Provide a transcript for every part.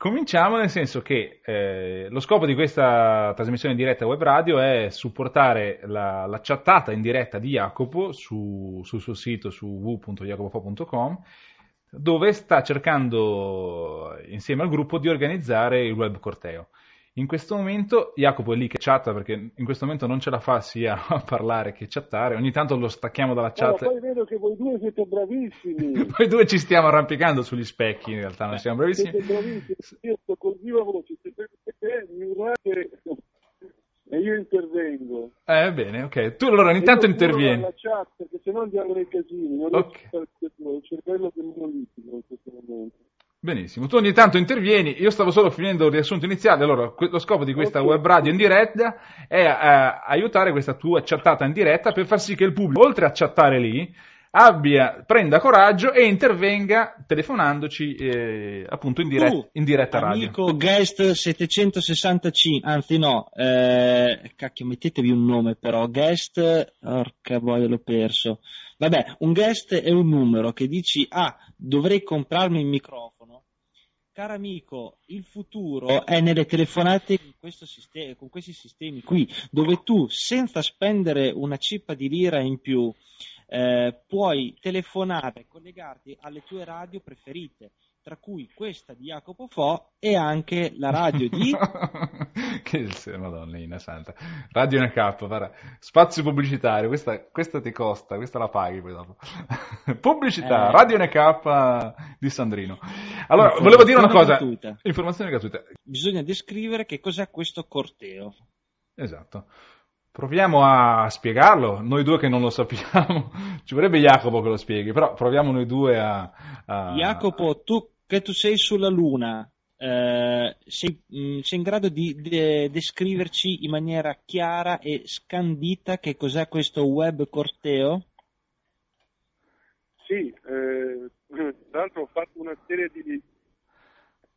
cominciamo nel senso che eh, lo scopo di questa trasmissione in diretta web radio è supportare la, la chattata in diretta di Jacopo su, sul suo sito su www.jacopofo.com dove sta cercando insieme al gruppo di organizzare il web corteo. In questo momento Jacopo è lì che chatta perché in questo momento non ce la fa sia a parlare che chattare, ogni tanto lo stacchiamo dalla chat. No, poi vedo che voi due siete bravissimi. Noi due ci stiamo arrampicando sugli specchi, in realtà non siamo bravissimi. Siete bravissimi, io sto con viva voce, mi urlate e io intervengo. Eh, bene, ok. Tu allora ogni tanto intervieni. la chat perché sennò andiamo nei casini, non okay. riesco il cervello che monolitico in questo momento. Benissimo, tu ogni tanto intervieni, io stavo solo finendo il riassunto iniziale, allora lo scopo di questa web radio in diretta è eh, aiutare questa tua chattata in diretta per far sì che il pubblico, oltre a chattare lì, abbia, prenda coraggio e intervenga telefonandoci eh, appunto in, diretta, uh, in diretta radio. Amico guest 765, anzi no, eh, cacchio mettetevi un nome però, guest, orca boia l'ho perso. Vabbè, un guest è un numero che dici, ah, dovrei comprarmi il microfono caro amico, il futuro è nelle telefonate con, sistema, con, questi sistemi qui, dove tu senza spendere una cippa di lira in più eh, puoi telefonare e collegarti alle tue radio preferite tra cui questa di Jacopo Fo e anche la radio di... che madonnina santa. Radio NK, guarda, spazio pubblicitario, questa, questa, ti costa, questa la paghi poi dopo. Pubblicità, eh... Radio NK di Sandrino. Allora, volevo dire una cosa, gratuita. informazione gratuita. Bisogna descrivere che cos'è questo corteo. Esatto. Proviamo a spiegarlo, noi due che non lo sappiamo, ci vorrebbe Jacopo che lo spieghi, però proviamo noi due a... a... Jacopo, tu che tu sei sulla Luna, eh, sei, mh, mm, sei, in grado di de- descriverci in maniera chiara e scandita che cos'è questo web corteo? Sì, eh, tra l'altro ho fatto una serie di,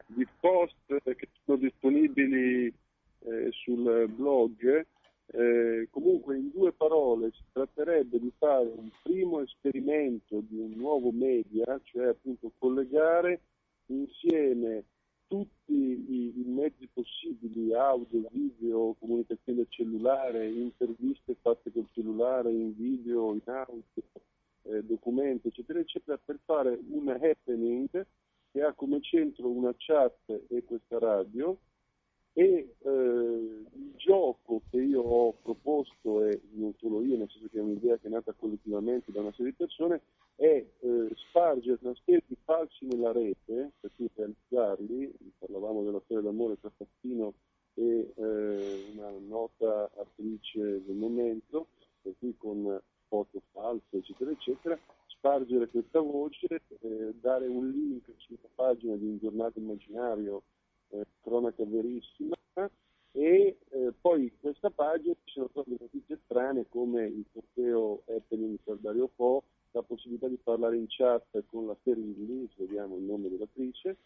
di post che sono disponibili eh, sul blog eh, comunque in due parole si tratterebbe di fare un primo esperimento di un nuovo media, cioè appunto collegare insieme tutti i, i mezzi possibili, audio, video, comunicazione cellulare, interviste fatte col cellulare, in video, in audio, eh, documenti, eccetera, eccetera, per fare un happening che ha come centro una chat e questa radio e eh, il gioco che io ho proposto, e non solo io, nel senso che è un'idea che è nata collettivamente da una serie di persone, è eh, spargere una di falsi nella rete, per cui realizzarli, parlavamo della storia d'amore tra Fassino e eh, una nota attrice del momento, per cui con foto false, eccetera, eccetera, spargere questa voce, eh, dare un link sulla pagina di un giornale immaginario eh, cronaca verissima. E eh, poi in questa pagina ci sono proprio notizie strane come il corteo happening per Dario Po, la possibilità di parlare in chat con la Ferilli, vediamo il nome dell'attrice,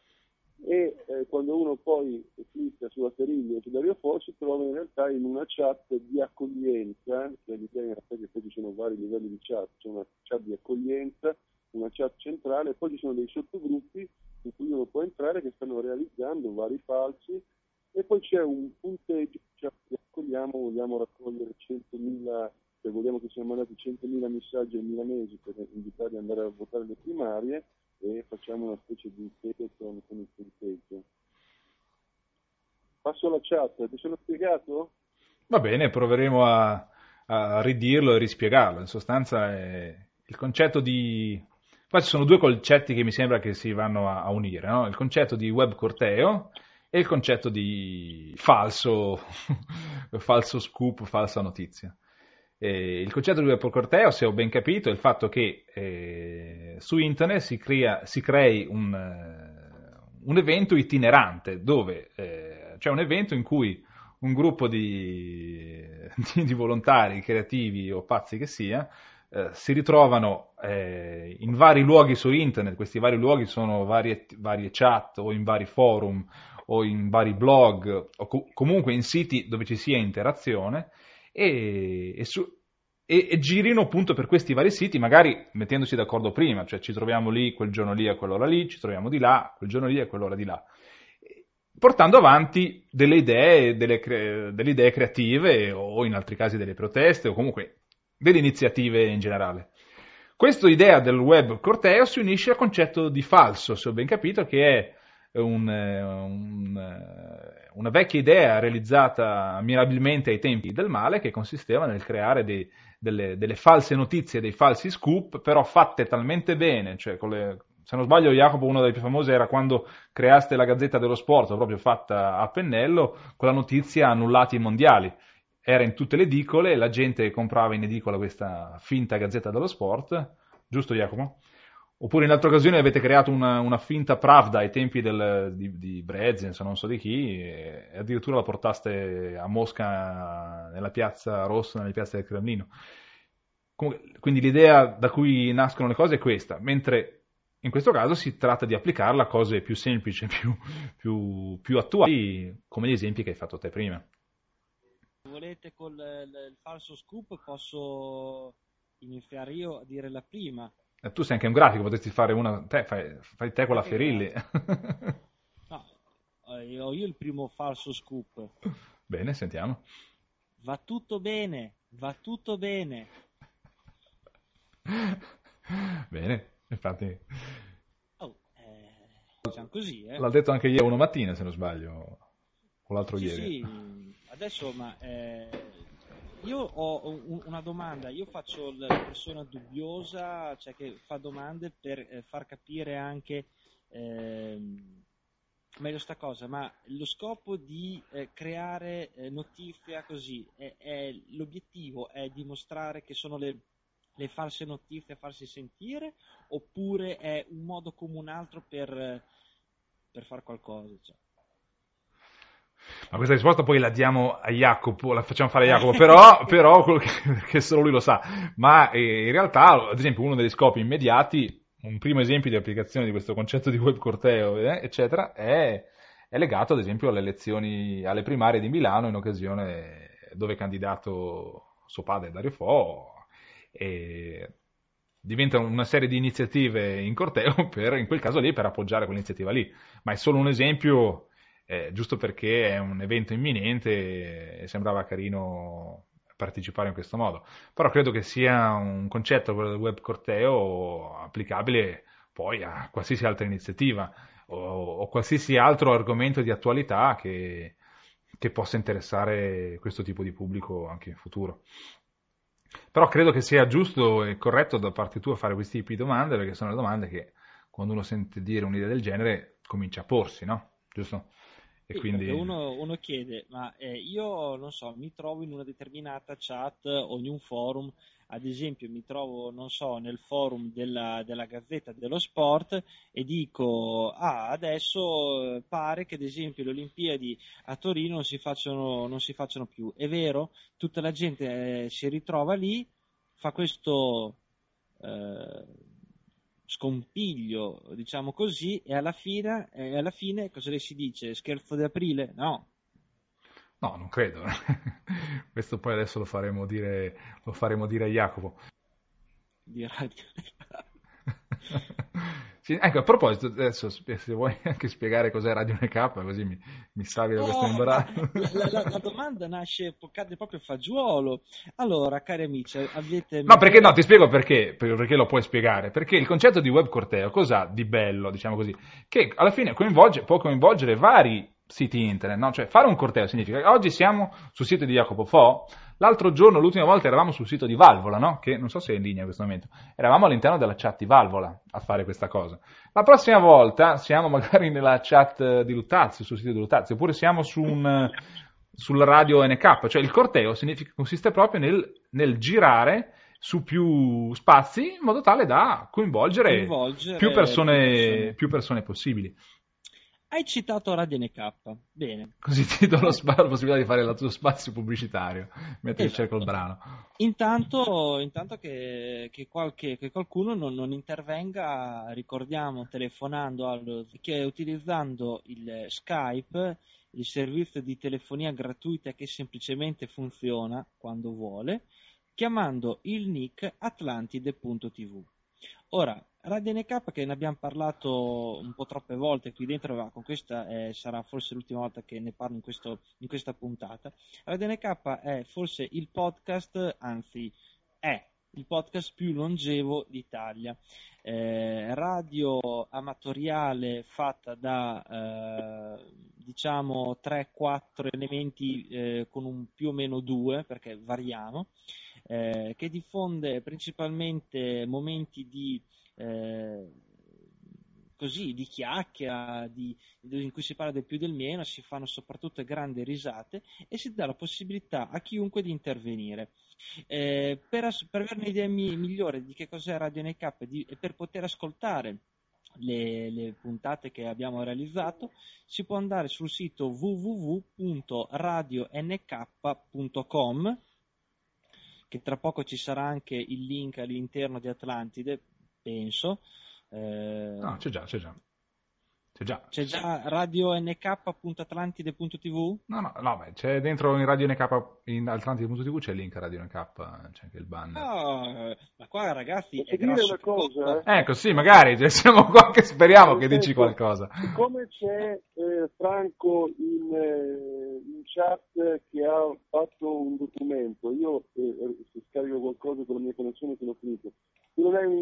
e eh, quando uno poi clicca sulla Ferilli o su Dario Po si trova in realtà in una chat di accoglienza, che l'idea in realtà che poi ci sono vari livelli di chat, c'è una chat di accoglienza, una chat centrale, poi ci sono dei sottogruppi in cui uno può entrare che stanno realizzando vari falsi e poi c'è un punteggio cioè, raccogliamo, vogliamo raccogliere 100.000, se vogliamo che siano mandati 100.000 messaggi ai milanesi per invitarli ad andare a votare le primarie e facciamo una specie di teleton con il punteggio. Passo alla chat, ti sono spiegato? Va bene, proveremo a, a ridirlo e rispiegarlo. In sostanza è il concetto di Qua ci sono due concetti che mi sembra che si vanno a, a unire, no? il concetto di web corteo e il concetto di falso, falso scoop, falsa notizia. Eh, il concetto di web corteo, se ho ben capito, è il fatto che eh, su internet si, crea, si crei un, uh, un, evento itinerante, dove eh, c'è un evento in cui un gruppo di, di volontari, creativi o pazzi che sia, eh, si ritrovano eh, in vari luoghi su internet, questi vari luoghi sono varie, varie chat o in vari forum o in vari blog o co- comunque in siti dove ci sia interazione e, e, su, e, e, girino appunto per questi vari siti, magari mettendosi d'accordo prima, cioè ci troviamo lì quel giorno lì a quell'ora lì, ci troviamo di là, quel giorno lì a quell'ora di là. portando avanti delle idee, delle, delle idee creative o in altri casi delle proteste o comunque delle iniziative in generale. Questa idea del web corteo si unisce al concetto di falso, se ho ben capito, che è un, un, una vecchia idea realizzata mirabilmente ai tempi del male che consisteva nel creare dei, delle, delle, false notizie, dei falsi scoop, però fatte talmente bene, cioè le, se non sbaglio Jacopo uno dei più famosi era quando creaste la Gazzetta dello Sport, proprio fatta a pennello, con la notizia annullati i mondiali. Era in tutte le edicole, la gente comprava in edicola questa finta Gazzetta dello Sport, giusto Jacopo? Oppure in altre occasioni avete creato una, una finta Pravda ai tempi del, di, di Brezins, non so di chi, e addirittura la portaste a Mosca nella piazza rossa, nelle piazze del Cremlino. Quindi l'idea da cui nascono le cose è questa, mentre in questo caso si tratta di applicarla a cose più semplici, più, più, più attuali, come gli esempi che hai fatto te prima. Se volete col il falso scoop posso iniziare io a dire la prima eh, tu sei anche un grafico, potresti fare una. Te, fai, fai te quella Ferilli. no, eh, ho io il primo falso scoop. Bene, sentiamo. Va tutto bene, va tutto bene. bene, infatti. Oh, eh, diciamo così, eh. L'ha detto anche ieri una mattina, se non sbaglio, o l'altro sì, ieri. Sì, adesso, ma eh, io ho un, una domanda, io faccio la persona dubbiosa, cioè che fa domande per eh, far capire anche eh, meglio sta cosa, ma lo scopo di eh, creare eh, notizia così, è, è, l'obiettivo è dimostrare che sono le, le, false notizie a farsi sentire oppure è un modo come un altro per, per fare qualcosa? Cioè? Ma questa risposta poi la diamo a Jacopo, la facciamo fare a Jacopo, però, però quello che, che, solo lui lo sa. Ma eh, in realtà, ad esempio, uno degli scopi immediati, un primo esempio di applicazione di questo concetto di web corteo, eh, eccetera, è, è, legato ad esempio alle elezioni, alle primarie di Milano in occasione dove è candidato suo padre Dario Fo. E diventa una serie di iniziative in corteo per, in quel caso lì, per appoggiare quell'iniziativa lì. Ma è solo un esempio eh, giusto perché è un evento imminente e sembrava carino partecipare in questo modo. Però credo che sia un concetto, quello del web corteo, applicabile poi a qualsiasi altra iniziativa o, o qualsiasi altro argomento di attualità che, che possa interessare questo tipo di pubblico anche in futuro. Però credo che sia giusto e corretto da parte tua fare questi tipi di domande, perché sono le domande che quando uno sente dire un'idea del genere comincia a porsi, no? Giusto? E sì, quindi... uno, uno, chiede, ma eh, io non so, mi trovo in una determinata chat o in un forum, ad esempio mi trovo, non so, nel forum della, della Gazzetta dello Sport e dico, ah, adesso eh, pare che ad esempio le Olimpiadi a Torino non si facciano, non si facciano più. È vero, tutta la gente eh, si ritrova lì, fa questo... Eh, scompiglio, diciamo così, e alla fine, e alla fine cosa le si dice? Scherzo di aprile? No. No, non credo. Questo poi adesso lo faremo dire, lo faremo dire a Jacopo. Di radio. Ecco, a proposito, adesso se vuoi anche spiegare cos'è Radio NK, così mi, mi salvi da questo imbarazzo. La, la, la, domanda nasce, cade proprio fagiolo. Allora, cari amici, avete... No, perché no, ti spiego perché, perché lo puoi spiegare. Perché il concetto di web corteo, cosa di bello, diciamo così, che alla fine coinvolge, può coinvolgere vari siti internet, no? Cioè fare un corteo significa che oggi siamo sul sito di Jacopo Fo, l'altro giorno, l'ultima volta eravamo sul sito di Valvola, no? Che non so se è in linea in questo momento, eravamo all'interno della chat di Valvola a fare questa cosa. La prossima volta siamo magari nella chat di Luttazio, sul sito di Luttazio, oppure siamo su un, sul radio NK, cioè il corteo consiste proprio nel, nel girare su più spazi in modo tale da coinvolgere, coinvolgere più, persone. più persone possibili. Hai citato Radio NK, bene. Così ti do lo spazio, la possibilità di fare il tuo spazio pubblicitario mentre esatto. cerco il brano. Intanto, intanto che, che, qualche, che, qualcuno non, non, intervenga, ricordiamo telefonando allo, che utilizzando il Skype, il servizio di telefonia gratuita che semplicemente funziona quando vuole, chiamando il nick atlantide.tv. Ora, Radio NK che ne abbiamo parlato un po' troppe volte qui dentro, ma con questa eh, sarà forse l'ultima volta che ne parlo in, questo, in questa puntata. Radio NK è forse il podcast, anzi è il podcast più longevo d'Italia. Eh, radio amatoriale fatta da eh, diciamo 3-4 elementi eh, con un più o meno due perché variamo eh, che diffonde principalmente momenti di eh, così di chiacchiera di, in cui si parla del più del meno, si fanno soprattutto grandi risate e si dà la possibilità a chiunque di intervenire. Eh, per, per, avere un'idea mi, migliore di che cos'è Radio NK e per poter ascoltare le, le, puntate che abbiamo realizzato, si può andare sul sito www.radionk.com che tra poco ci sarà anche il link all'interno di Atlantide, penso. Eh, no, c'è già, c'è già. C'è già. C'è già radionk.atlantide.tv? No, no, no beh, c'è dentro in Radio NK in Atlantide.tv c'è il link a Radio NK, c'è anche il banner. No, ma qua ragazzi Posso è dire una cosa? Eh? Ecco, sì, magari, cioè, siamo qua che speriamo che dici qualcosa. Siccome c'è eh, Franco in, eh, in, chat che ha fatto un documento, io eh, eh, se scarico qualcosa con la mia connessione sono finito. Tu non hai un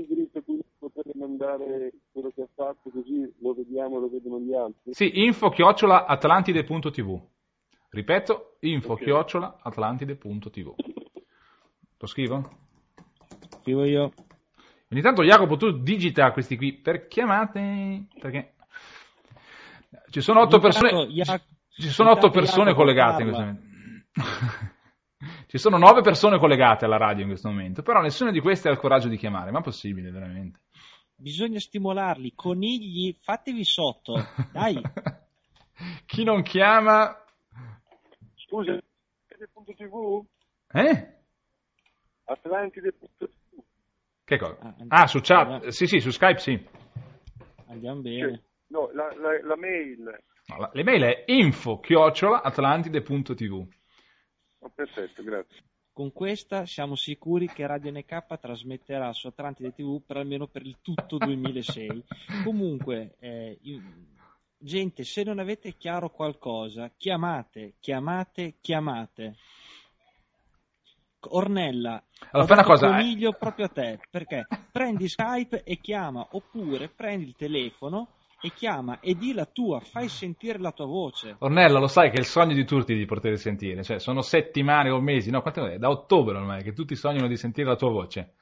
mandare quello che ha fatto così lo vediamo, lo vedono gli altri? Sì, info chiocciola atlantide.tv. Ripeto, info okay. chiocciola atlantide.tv. Lo scrivo? Scrivo io. Ogni tanto Jacopo tu digita questi qui per chiamate perché ci sono otto persone ci sono otto persone collegate in questo momento. Ci sono nove persone collegate alla radio in questo momento, però nessuna di queste ha il coraggio di chiamare, ma è possibile veramente. Bisogna stimolarli, conigli, fatevi sotto, dai. Chi non chiama... Scusa, Atlantide.tv? Eh? Atlantide.tv. Che cosa? Ah, ah su chat, andiamo. sì sì, su Skype sì. Andiamo bene. Cioè, no, la, la, la mail. No, la, l'email è info chiocciola atlantide.tv. Oh, perfetto, grazie. Con questa siamo sicuri che Radio NK trasmetterà su Atlantide TV per almeno per il tutto 2006. Comunque, eh, gente, se non avete chiaro qualcosa, chiamate, chiamate, chiamate. Ornella, allora, fai una cosa, coniglio eh. proprio a te, perché prendi Skype e chiama, oppure prendi il telefono e chiama e di la tua, fai sentire la tua voce. Ornella, lo sai che è il sogno di tutti di poter sentire, cioè sono settimane o mesi, no, quanto? Da ottobre ormai che tutti sognano di sentire la tua voce.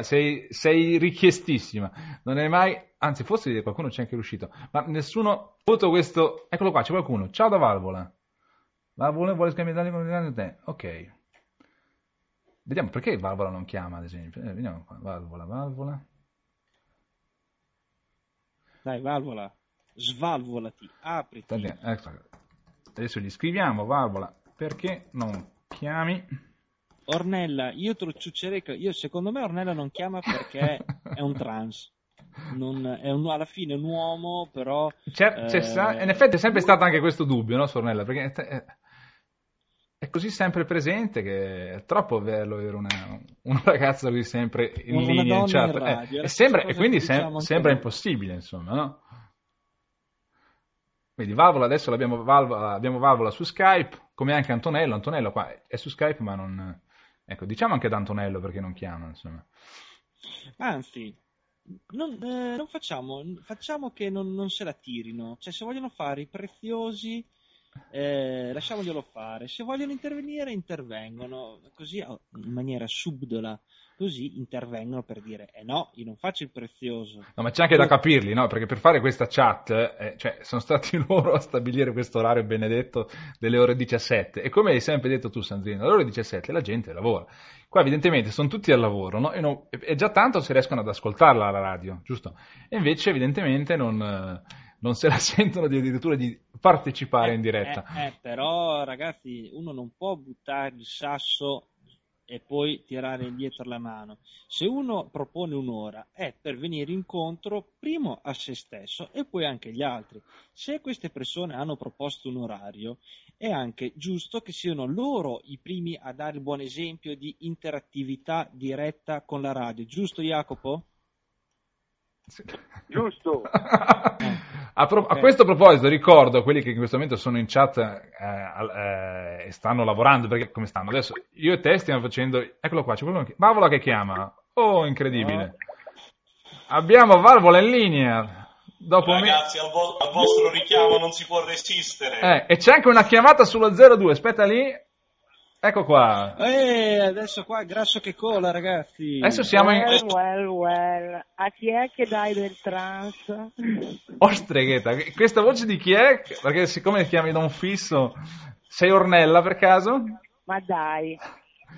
Sei, sei, richiestissima, non è mai, anzi forse qualcuno c'è anche riuscito, ma nessuno avuto questo, eccolo qua, c'è qualcuno, ciao da Valvola, Valvola vuole scambiare con te, ok, vediamo perché Valvola non chiama ad esempio, eh, vediamo qua, Valvola, Valvola, dai, valvola, svalvolati, apriti. Ecco. Adesso gli scriviamo, valvola, perché non chiami? Ornella, io te lo ciuccerei, io, secondo me Ornella non chiama perché è un trans. Non, è un, alla fine un uomo, però... C'è, c'è eh, in effetti è sempre stato anche questo dubbio, no, Sornella? Perché è, così sempre presente che è troppo bello avere una, una ragazza così sempre in una linea in chat. In radio, eh, e, sembra, e, quindi diciamo sem- sembra impossibile, insomma, no? Vedi, Valvola adesso l'abbiamo Valvola, abbiamo Valvola su Skype, come anche Antonello. Antonello qua è su Skype, ma non... Ecco, diciamo anche ad Antonello perché non chiama, insomma. Anzi, non, eh, non facciamo, facciamo che non, non, se la tirino. Cioè, se vogliono fare i preziosi, eh, lasciamoglielo fare. Se vogliono intervenire, intervengono così in maniera subdola. Così intervengono per dire: Eh no, io non faccio il prezioso. No, ma c'è anche da capirli, no? Perché per fare questa chat, eh, cioè, sono stati loro a stabilire questo orario benedetto delle ore 17. E come hai sempre detto tu, Sandrino, alle ore 17 la gente lavora. Qua, evidentemente, sono tutti al lavoro, no? E, non, e già tanto si riescono ad ascoltarla alla radio, giusto? E invece, evidentemente, non. Eh, non se la sentono di, addirittura di partecipare eh, in diretta. Eh, eh, però ragazzi, uno non può buttare il sasso e poi tirare indietro la mano. Se uno propone un'ora è per venire incontro primo a se stesso e poi anche agli altri. Se queste persone hanno proposto un orario, è anche giusto che siano loro i primi a dare il buon esempio di interattività diretta con la radio. Giusto Jacopo? Giusto. a, pro- a, questo proposito ricordo a quelli che in questo momento sono in chat eh, eh, e stanno lavorando, perché come stanno? Adesso io e te stiamo facendo... Eccolo qua, c'è qualcuno che... Valvola che chiama. Oh, incredibile. Abbiamo Valvola in linea. Dopo Ragazzi, me... al, vo- al, vostro richiamo non si può resistere. Eh, e c'è anche una chiamata sullo 02, aspetta lì. Ecco qua. Eh, adesso qua grasso che cola, ragazzi. Adesso siamo in... Well, well, well. A chi è che dai del trans? Oh, streghetta. Questa voce di chi è? Perché siccome chiami da un fisso, sei Ornella per caso? Ma dai,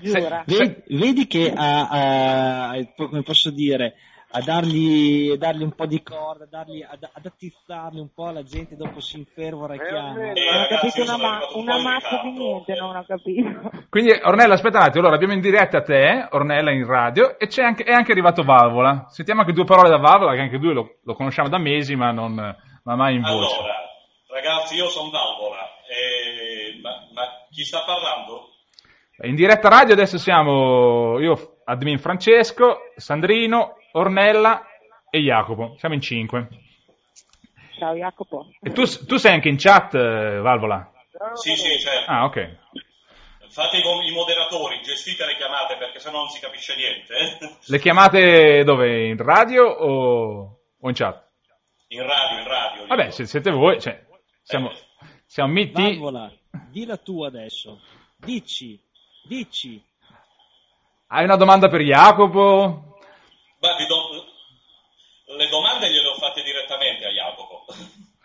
giura. Vedi, vedi che, ha, ha, come posso dire, a dargli, dargli, un po' di corda, dargli, ad, ad attizzarli un po' la gente dopo si infervora e eh, chiama. Eh, non ho capito una, ma- una mazza di niente, non ho capito. Quindi Ornella, aspettate, allora abbiamo in diretta te, Ornella in radio, e c'è anche, è anche arrivato Valvola. Sentiamo anche due parole da Valvola, che anche lui lo, lo conosciamo da mesi, ma non ma mai in voce. Allora, ragazzi, io sono Valvola, eh, ma, ma chi sta parlando? In diretta radio adesso siamo io, admin Francesco, Sandrino, Ornella e Jacopo. Siamo in cinque. Ciao Jacopo. E tu, tu sei anche in chat, eh, Valvola? Sì, sì, certo. Ah, ok. Fate i moderatori, gestite le chiamate perché sennò non si capisce niente. Eh. Le chiamate dove? In radio o, o in chat? In radio, in radio. Vabbè, se siete voi, cioè, siamo, eh. siamo miti. Valvola, di la tua adesso. Dici, dici. Hai una domanda per Jacopo? Beh, do... le domande gliele ho fatte direttamente a Jacopo.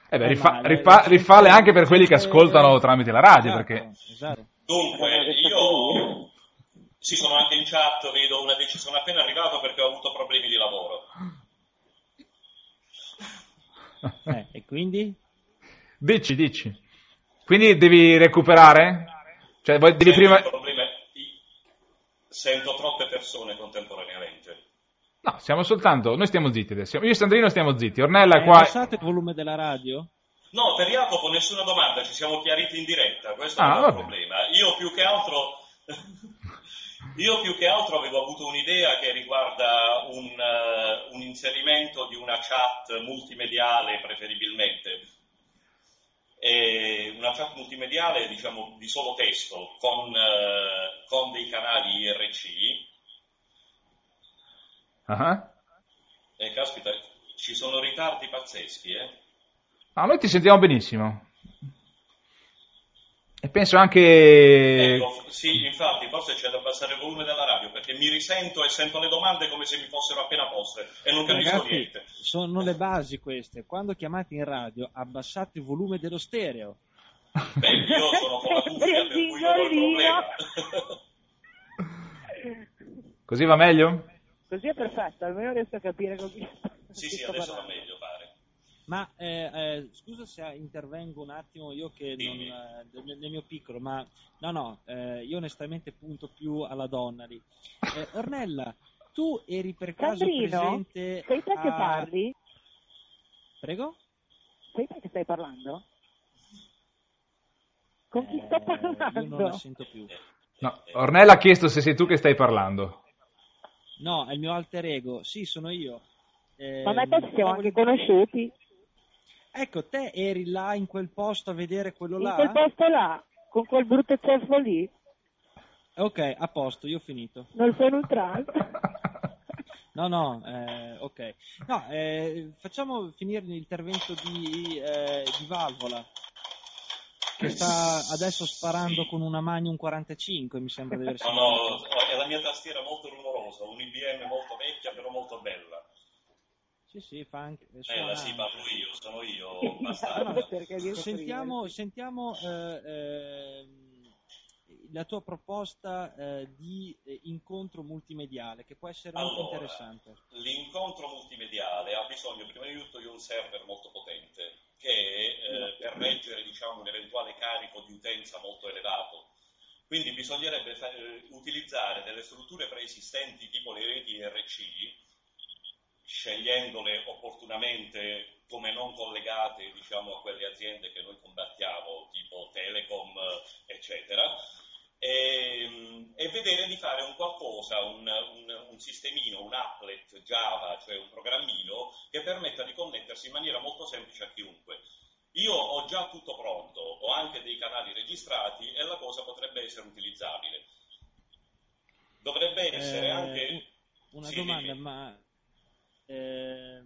Eh beh, rifa- rifa- rifalle anche per quelli che ascoltano tramite la radio, esatto, perché... Esatto. Dunque, io sì, sono anche in chat, vedo una decisione, sono appena arrivato perché ho avuto problemi di lavoro. Eh, e quindi? Dici, dici. Quindi devi recuperare? Cioè, devi prima... Sento troppe persone contemporaneamente. No, siamo soltanto, noi stiamo zitti adesso. Io e Sandrino stiamo zitti. Ornella è qua. Passate il volume della radio? No, per Jacopo nessuna domanda, ci siamo chiariti in diretta, questo ah, è il problema. Io più che altro io più che altro avevo avuto un'idea che riguarda un, uh, un, inserimento di una chat multimediale preferibilmente. E una chat multimediale diciamo di solo testo con, uh, con dei canali IRC. Uh-huh. E caspita, ci sono ritardi pazzeschi, eh? No, noi ti sentiamo benissimo. E penso anche... Ecco, sì, infatti, forse c'è da abbassare il volume della radio, perché mi risento e sento le domande come se mi fossero appena poste, e non capisco Ragazzi, niente. sono le basi queste. Quando chiamate in radio, abbassate il volume dello stereo. Beh, io sono con la cuffia, per cui non ho il problema. Così va meglio? Così è perfetto, almeno riesco a capire con chi Sì, sì, adesso va meglio, pare. Ma eh, eh, scusa se intervengo un attimo io che non, eh, nel, nel, mio piccolo, ma no, no, eh, io onestamente punto più alla donna lì. Eh, Ornella, tu eri per caso Sandrino, presente sei te a... che parli? Prego? Sei te che stai parlando? Con chi sto parlando? Eh, io non la sento più. No, Ornella ha chiesto se sei tu che stai parlando. No, è il mio alter ego. Sì, sono io. Eh, Ma noi ci siamo anche conosciuti. Ecco, te eri là in quel posto a vedere quello in là? In quel posto là, con quel brutto ceffo lì. Ok, a posto, io ho finito. Non sono un trans. no, no, eh, ok. No, eh, facciamo finire l'intervento di, eh, di Valvola che sta adesso sparando sì. con una Magnum 45, mi sembra di aver sentito. No, no, è la mia tastiera molto rumorosa, un IBM molto vecchia, però molto bella. Sì, sì, fa anche. Eh, sì, parlo io, sono io. Bastardo. sentiamo sentiamo eh, eh, la tua proposta eh, di eh, incontro multimediale, che può essere allora, molto interessante. L'incontro multimediale ha bisogno prima di tutto di un server molto potente, che eh, per reggere diciamo, un eventuale carico di utenza molto elevato. Quindi bisognerebbe fa- utilizzare delle strutture preesistenti tipo le reti RC scegliendole opportunamente come non collegate diciamo, a quelle aziende che noi combattiamo, tipo Telecom, eccetera, e, e vedere di fare un qualcosa, un, un, un sistemino, un applet Java, cioè un programmino che permetta di connettersi in maniera molto semplice a chiunque. Io ho già tutto pronto, ho anche dei canali registrati e la cosa potrebbe essere utilizzabile. Dovrebbe essere Eh, anche... Una Sì, domanda, dimmi. ma eh,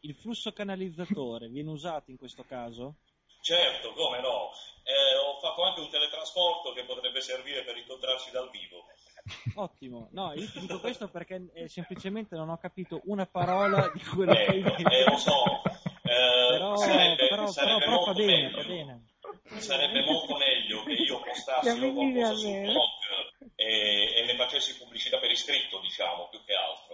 il flusso canalizzatore viene usato in questo caso? Certo, come no. Eh, ho fatto anche un teletrasporto che potrebbe servire per incontrarci dal vivo. Ottimo, no, io ti dico questo perché eh, semplicemente non ho capito una parola di quello che hai Ecco, detto. eh, lo so. Eh, Però, sarebbe, però, sarebbe però, molto bene, meglio. fa bene. Sarebbe molto meglio che io postassi qualcosa sul blog e, e ne facessi pubblicità per iscritto, diciamo, più che altro.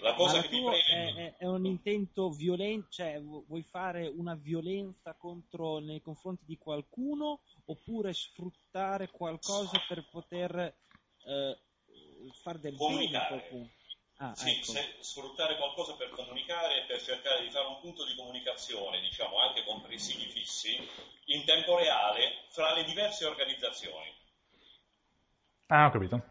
La cosa la che mi preme... è, è- un intento violento, cioè vu- vuoi fare una violenza contro, nei confronti di qualcuno oppure sfruttare qualcosa per poter eh, fare del bene a Comunicare. qualcuno? Ah, Sì, ecco. se- sfruttare qualcosa per comunicare e per cercare di fare un punto di comunicazione, diciamo, anche con presidi fissi, in tempo reale, fra le diverse organizzazioni. Ah, ho capito.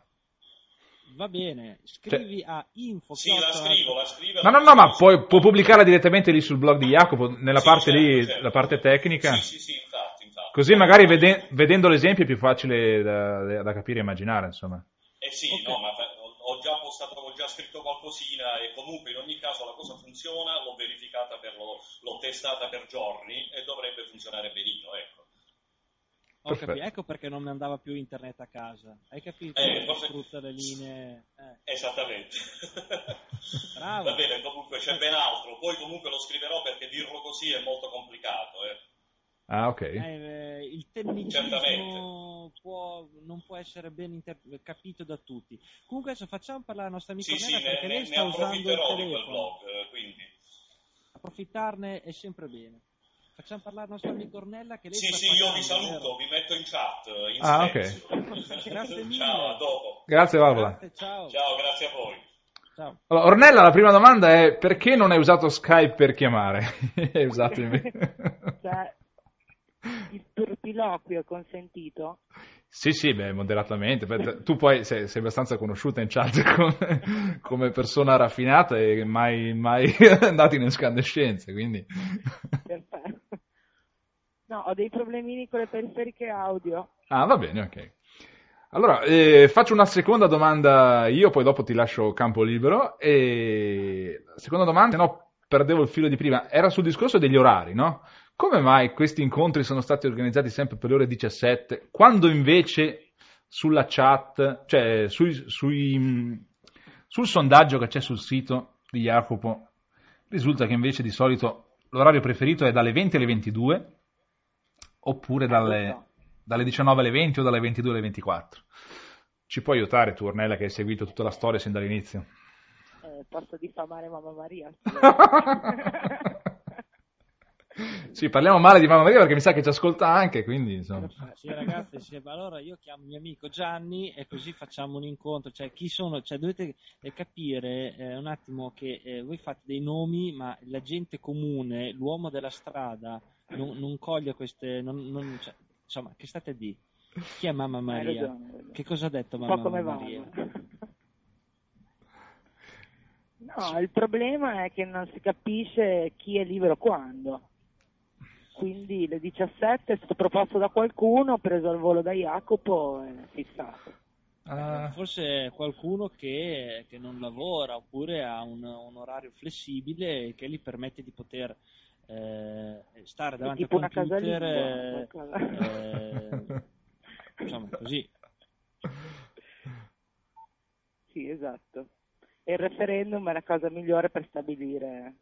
Va bene, scrivi a info. Sì, la scrivo, la scrivo. No, no, no, ma puoi, può pubblicarla direttamente lì sul blog di Jacopo, nella Sì, parte certo, lì, certo. la parte tecnica. Sì, sì, sì, infatti, infatti. Così magari vede- vedendo l'esempio è più facile da, da capire e immaginare, insomma. Eh sì, Ok. no, ma ho già postato, ho già scritto qualcosina e comunque in ogni caso la cosa funziona, l'ho verificata per lo, l'ho testata per giorni e dovrebbe funzionare benino, ecco. Ho Perfetto. capito, ecco perché non mi andava più internet a casa. Hai capito? Eh, forse- sfrutta le linee. Eh, Esattamente. Bravo. Va bene, comunque c'è ben altro, poi comunque lo scriverò perché dirlo così è molto complicato, eh. Ah, ok. Eh, il tecnicismo può- non può essere ben inter- capito da tutti. Comunque adesso facciamo parlare la nostra amica Sì, sì, Nera ne, perché ne- lei ne sta usando il approfitterò di quel telefono. blog, eh, quindi. Approfittarne è sempre bene. Facciamo parlare la nostra amica Ornella che lei Sì, sta sì, io vi saluto, vero? vi metto in chat, in Ah, silenzio. Grazie mille. Ciao, a dopo. Grazie, Valvola. Grazie, ciao. Ciao, grazie a voi. Ciao. Allora, Ornella, la prima domanda è perché non hai usato Skype per chiamare? hai usato invece... Cioè, il turpiloquio è consentito? Sì, sì, beh, moderatamente. Tu poi sei, sei abbastanza conosciuta in chat come, come persona raffinata e mai, mai andata in escandescenze, quindi... Perfetto. No, ho dei problemini con le periferiche audio. Ah, va bene, ok. Allora, eh, faccio una seconda domanda io, poi dopo ti lascio campo libero. E... Seconda domanda, no, perdevo il filo di prima, era sul discorso degli orari, no? Come mai questi incontri sono stati organizzati sempre per le ore 17, quando invece sulla chat, cioè sui, sui, sul sondaggio che c'è sul sito di Jacopo, risulta che invece di solito l'orario preferito è dalle 20 alle 22, oppure dalle, dalle 19 alle 20 o dalle 22 alle 24. Ci puoi aiutare tu, Ornella, che hai seguito tutta la storia sin dall'inizio? Eh, posso diffamare Mamma Maria? sì, parliamo male di Mamma Maria perché mi sa che ci ascolta anche, quindi insomma. Sì, ragazzi, sì, allora io chiamo mio amico Gianni e così facciamo un incontro. Cioè, chi sono? Cioè, dovete eh, capire eh, un attimo che eh, voi fate dei nomi, ma la gente comune, l'uomo della strada, non, non coglie queste. non- non- cioè, insomma, che state a dire? Chi è Mamma Hai Maria? ragione, hai ragione. Che cosa ha detto Un Mamma po' come Maria? No, il problema è che non si capisce chi è libero quando. Quindi le 17 è stato proposto da qualcuno, preso al volo da Jacopo e fissato. Ah, Forse qualcuno che, che non lavora oppure ha un, un orario flessibile che gli permette di poter eh, stare davanti al una computer. eh, eh, insomma, così. Sì, esatto. E il referendum è la cosa migliore per stabilire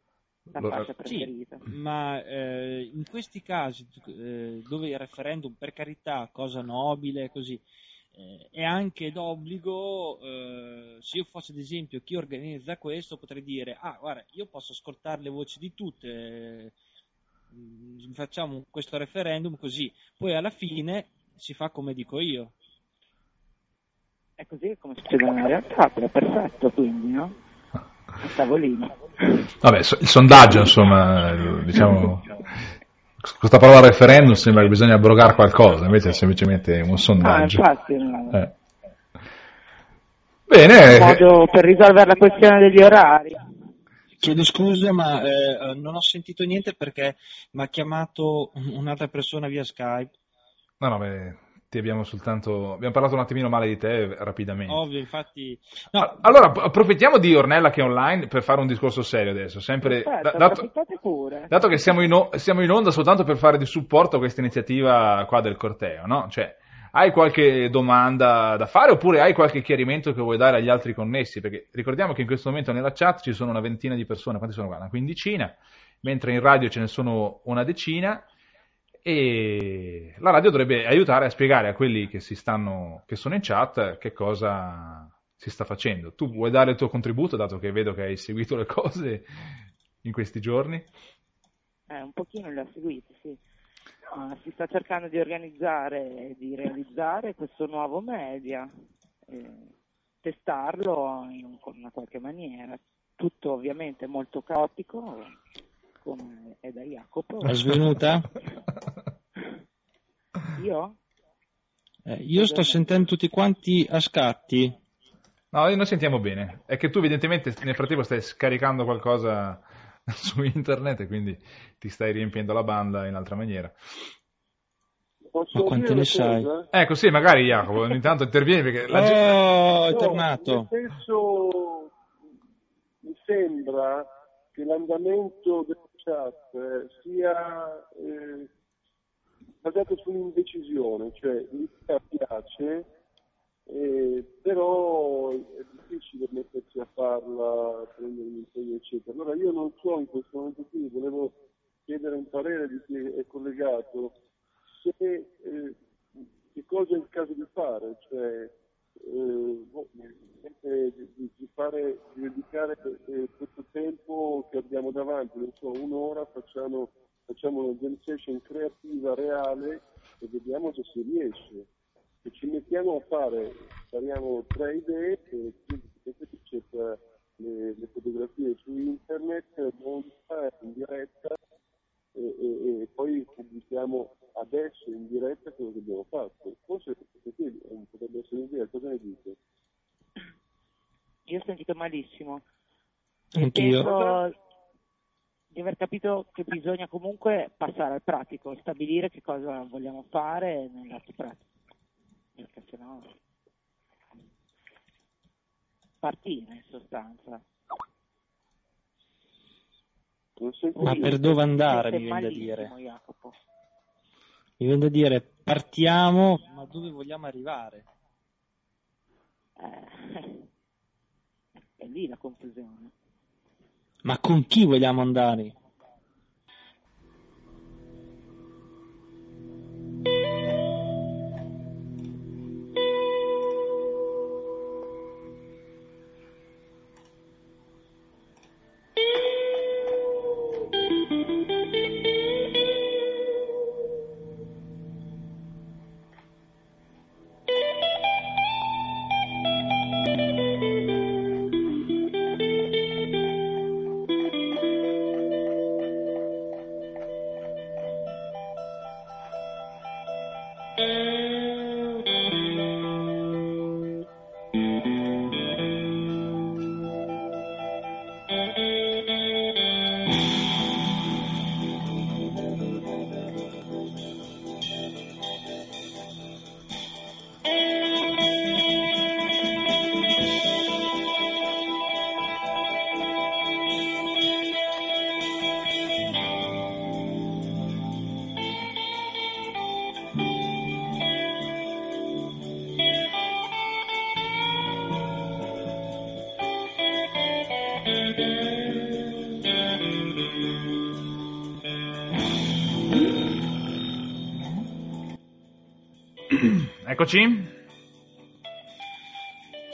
la Allora, fascia Sì, preferita. ma eh, in questi casi eh, dove il referendum, per carità, cosa nobile, così, eh, è anche d'obbligo, eh, se io fossi ad esempio chi organizza questo, potrei dire, ah guarda, io posso ascoltare le voci di tutte, mm, facciamo questo referendum così, poi alla fine si fa come dico io. È così come succede nella realtà, però è perfetto quindi, no? A tavolino. Vabbè, so- il sondaggio, insomma, diciamo, questa parola referendum sembra che bisogna abrogare qualcosa, invece è semplicemente un Ah, sondaggio. infatti, no. Eh. Bene. Un modo per risolvere la questione degli orari. Chiedo scusa, ma eh, non ho sentito niente perché mi ha chiamato un'altra persona via Skype. No, no, beh, ti abbiamo soltanto. Abbiamo parlato un attimino male di te rapidamente. Ovvio, infatti. No. Allora, approfittiamo di Ornella che è online per fare un discorso serio adesso. Sempre, Aspetta, dato, pure. dato che siamo in, o- siamo in, onda soltanto per fare di supporto a questa iniziativa qua del corteo, no? Cioè, hai qualche domanda da fare oppure hai qualche chiarimento che vuoi dare agli altri connessi? Perché ricordiamo che in questo momento nella chat ci sono una ventina di persone, quanti sono qua? Una quindicina, mentre in radio ce ne sono una decina e la radio dovrebbe aiutare a spiegare a quelli che, stanno, che sono in chat che cosa si sta facendo. Tu vuoi dare il tuo contributo, dato che vedo che hai seguito le cose in questi giorni? Eh, un pochino le ho seguite, sì. No, si sta cercando di organizzare e di realizzare questo nuovo media, eh, testarlo in una qualche maniera. Tutto ovviamente molto caotico, come è da Jacopo. È svenuta? Io? Eh, io sto sentendo tutti quanti a scatti. No, non sentiamo bene. È che tu evidentemente nel frattempo stai scaricando qualcosa su internet e quindi ti stai riempiendo la banda in altra maniera. Posso Ma quante ne sai? Ecco, sì, magari Jacopo, ogni tanto intervieni perché la gente... Oh, è No, tornato. nel senso, mi sembra che l'andamento del chat eh, sia eh, basato sull'indecisione, cioè l'idea piace, eh, però è difficile mettersi a farla, prendere un impegno, eccetera. Allora io non so in questo momento qui, volevo chiedere un parere di chi è collegato, se, eh, che cosa è il caso di fare, cioè eh, boh, di, di- fare, di dedicare eh, questo tempo che abbiamo davanti, non so, un'ora facciamo, facciamo una jam session creativa reale e vediamo se si riesce. Se ci mettiamo a fare, spariamo tre idee e quindi cercare le, le fotografie su internet, monta in diretta e, e- e poi pubblichiamo adesso in diretta quello che abbiamo fatto. Forse un- potrebbe essere un'idea, cosa ne dite? Io ho sentito malissimo. Anch'io. Penso di aver capito che bisogna comunque passare al pratico, stabilire che cosa vogliamo fare nell'atto pratico. Perché sennò partire in sostanza. Ma per dove andare, mi viene da dire. Jacopo. Mi viene da dire, partiamo, ma dove vogliamo arrivare? Eh, è lì la confusione. Ma con chi vogliamo andare?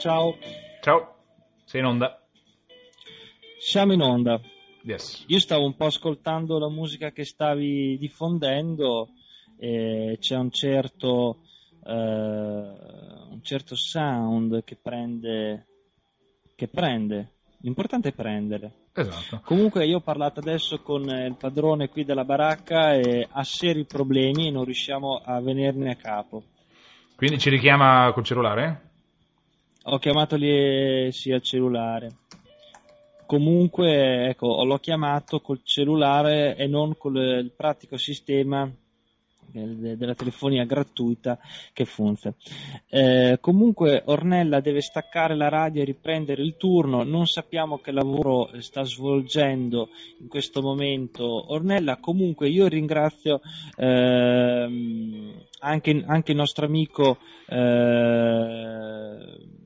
Ciao, Ciao. Sei in onda. siamo in onda. Yes. Io stavo un po' ascoltando la musica che stavi diffondendo e c'è un certo, eh, un certo sound che prende, che prende. L'importante è prendere. Esatto. Comunque io ho parlato adesso con il padrone qui della baracca e ha seri problemi e non riusciamo a venirne a capo. Quindi ci richiama col cellulare? Ho chiamato lì sì al cellulare. Comunque, ecco, l'ho chiamato col cellulare e non con il pratico sistema della telefonia gratuita che funziona. Eh, comunque Ornella deve staccare la radio e riprendere il turno, non sappiamo che lavoro sta svolgendo in questo momento Ornella, comunque io ringrazio ehm, anche, anche, il nostro amico eh,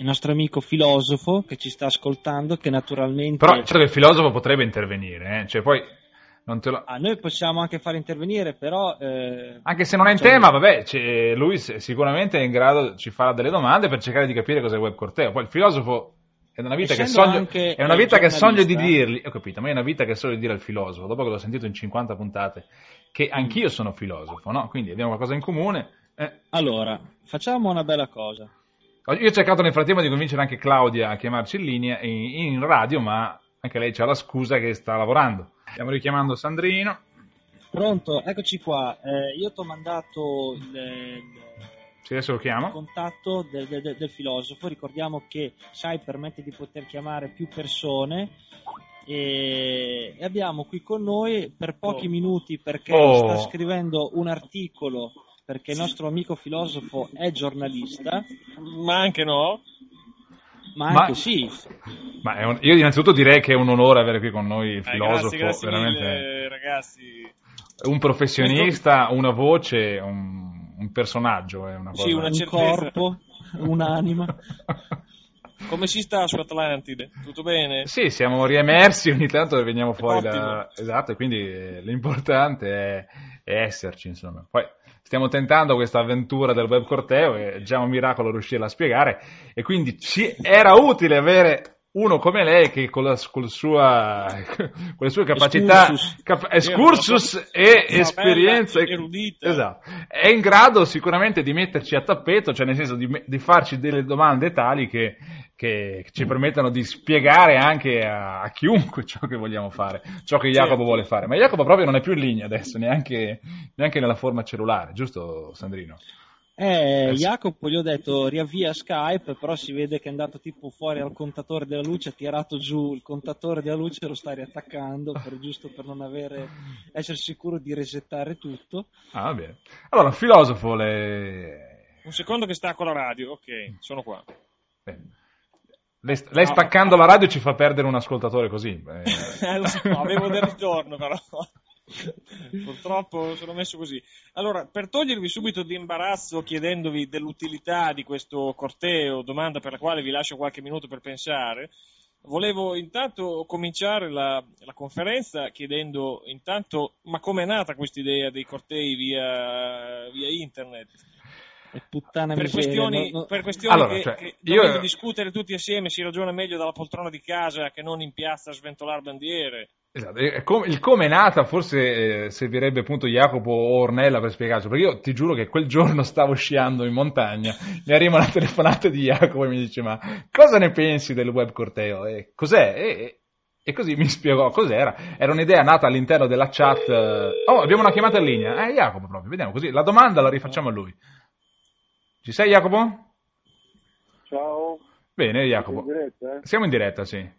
il nostro amico filosofo che ci sta ascoltando, che naturalmente... Però certo che il filosofo potrebbe intervenire, eh? cioè poi lo... ah, noi possiamo anche far intervenire, però... Eh, anche se non è in cioè... tema, vabbè, lui sicuramente è in grado, ci farà delle domande per cercare di capire cosa è web corteo. Poi il filosofo è una vita, che sogno, è una vita che sogno, di dirgli, ho capito, ma è una vita che sogno di dire al filosofo, dopo che l'ho sentito in 50 puntate, che anch'io sono filosofo, no? Quindi abbiamo qualcosa in comune. Eh. Allora, facciamo una bella cosa. Io ho cercato nel frattempo di convincere anche Claudia a chiamarci in linea, in, in radio, ma anche lei ha la scusa che sta lavorando. Stiamo richiamando Sandrino. Pronto, eccoci qua. Eh, io ti ho mandato il, il, sì, adesso lo chiamo. il contatto del, del, del, filosofo. Ricordiamo che Sai permette di poter chiamare più persone. E, e abbiamo qui con noi per pochi oh. minuti perché oh. sta scrivendo un articolo perché il nostro amico filosofo è giornalista. Ma anche no ma anche ma, sì. Ma un, io innanzitutto direi che è un onore avere qui con noi il eh, filosofo, grazie, grazie veramente. Mille, ragazzi. Un professionista, una voce, un, un personaggio, è una cosa. Sì, una un corpo, un'anima. Come si sta su Atlantide? Tutto bene? Sì, siamo riemersi, ogni tanto veniamo fuori da... Esatto, quindi eh, l'importante è, è esserci, insomma. Poi stiamo tentando questa avventura del web corteo è già un miracolo riuscirla a spiegare. E quindi ci era utile avere uno come lei che con, la, con, sua, con le sue capacità, excursus, cap, e esperienza erudita. Esatto, è in grado sicuramente di metterci a tappeto, cioè nel senso di, di farci delle domande tali che, che, ci permettano di spiegare anche a, a, chiunque ciò che vogliamo fare, ciò che Jacopo certo. vuole fare. Ma Jacopo proprio non è più in linea adesso, neanche, neanche nella forma cellulare, giusto Sandrino? Eh, Jacopo gli ho detto riavvia Skype, però si vede che è andato tipo fuori al contatore della luce, ha tirato giù il contatore della luce e lo sta riattaccando, per, giusto per non avere, essere sicuro di resettare tutto. Ah, bene. Allora, filosofo, le... Un secondo che stacco la radio, ok, sono qua. Bene. Lei, lei staccando la radio ci fa perdere un ascoltatore così. Eh, lo so, avevo del ritorno però. Purtroppo sono messo così. Allora, per togliervi subito di imbarazzo chiedendovi dell'utilità di questo corteo, domanda per la quale vi lascio qualche minuto per pensare, volevo intanto cominciare la, la conferenza chiedendo intanto ma com'è nata questa idea dei cortei via, via internet? Puttana per miseria, questioni, no, no. Per questioni allora, che, cioè, che io... discutere tutti assieme si ragiona meglio dalla poltrona di casa che non in piazza a sventolare bandiere. Esatto, il come è nata forse eh, servirebbe appunto Jacopo o Ornella per spiegarci, perché io ti giuro che quel giorno stavo sciando in montagna, mi arriva una telefonata di Jacopo e mi dice ma cosa ne pensi del web corteo? E cos'è? E, e così mi spiegò cos'era. Era un'idea nata all'interno della chat. Eh, oh, abbiamo una chiamata in linea. Eh, Jacopo proprio, vediamo così. La domanda la rifacciamo a lui. Ci sei Jacopo? Ciao. Bene Jacopo. In diretta, eh? Siamo in diretta, sì.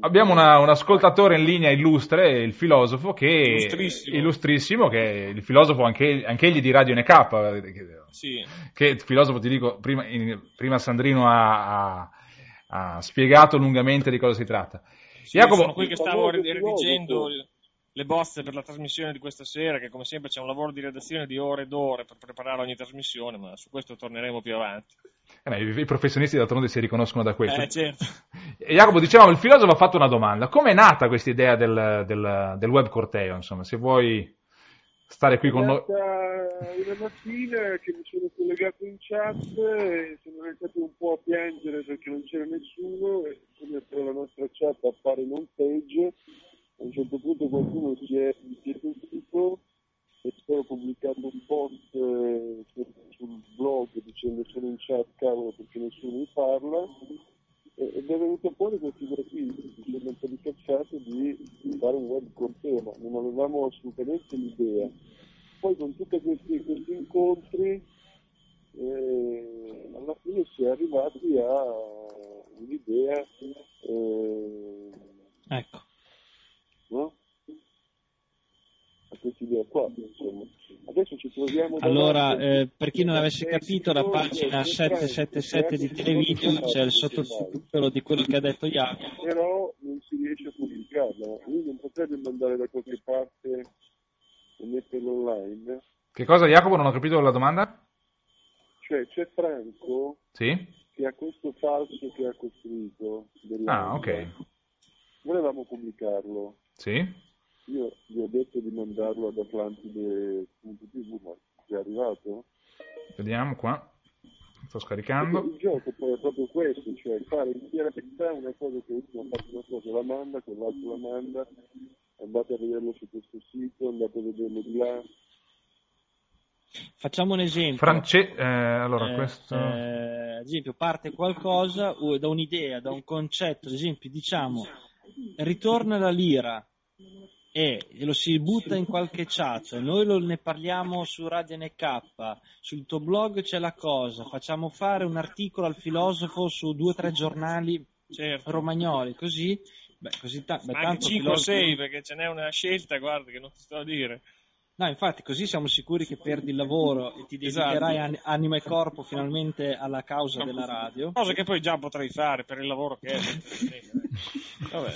Abbiamo una, un ascoltatore in linea illustre, il filosofo, che illustrissimo, illustrissimo che è il filosofo anche, anche egli di Radio NK, sì. che il filosofo ti dico, prima, in, prima Sandrino ha, ha, ha, spiegato lungamente di cosa si tratta. Sì, Jacopo, sono qui che stavo redigendo le bozze per la trasmissione di questa sera, che come sempre c'è un lavoro di redazione di ore ed ore per preparare ogni trasmissione, ma su questo torneremo più avanti. Eh beh, i, professionisti d'altronde si riconoscono da questo. Eh, certo. E Jacopo, dicevamo, il filosofo ha fatto una domanda. Come è nata questa idea del, del, del web corteo? Insomma, se vuoi stare qui con noi. Una mattina che mi sono collegato in chat e sono iniziato un po' a piangere perché non c'era nessuno e come per la nostra chat appare in home page a un certo punto qualcuno si è inquietudito e sto pubblicando un post eh, sul blog dicendo sono in chat cavolo perché nessuno mi parla ed è venuto fuori questa idea qui dicendo un po' di cazzate di fare un web con tema. Non avevamo assolutamente l'idea. Poi con tutti questi, questi incontri e alla fine si è arrivati a un'idea, eh, Ecco. No? A questa idea qua, insomma. Adesso ci troviamo Allora, eh, per chi non avesse capito, la pagina 777 di Televideo c'è il sottotitolo di quello che ha detto Jacopo. però non si riesce a pubblicarla. Lui non potrebbe mandare da qualche parte e metterlo online. Che cosa, Jacopo? Non ho capito la domanda? Cioè, c'è Franco Sì? che ha questo falso che ha costruito. Ah, ok. Volevamo pubblicarlo. Sì? Io gli ho detto di mandarlo ad Atlantide.tv, ma è arrivato? Vediamo qua. Sto scaricando. Il gioco poi è proprio questo, cioè fare in diretta una cosa che uno ha fatto una cosa, la manda, quell'altro la manda, andate a vederlo su questo sito, andate a vederlo di là. Facciamo un esempio. France... eh, allora, Eh, questo... eh, ad esempio, parte qualcosa da un'idea, da un concetto, ad esempio, diciamo, ritorna la lira e lo si butta in qualche chat, noi lo- ne parliamo su Radio NK, sul tuo blog c'è la cosa, facciamo fare un articolo al filosofo su due o tre giornali Certo. romagnoli, così, beh, così ta- beh, tanto 5 o filosofo- 6 perché ce n'è una scelta, guarda che non ti sto a dire. No, infatti, così siamo sicuri che perdi il lavoro e ti Esatto. dedicherai an- anima e corpo finalmente alla causa della radio. Cosa che poi già potrei fare per il lavoro che è. Vabbè.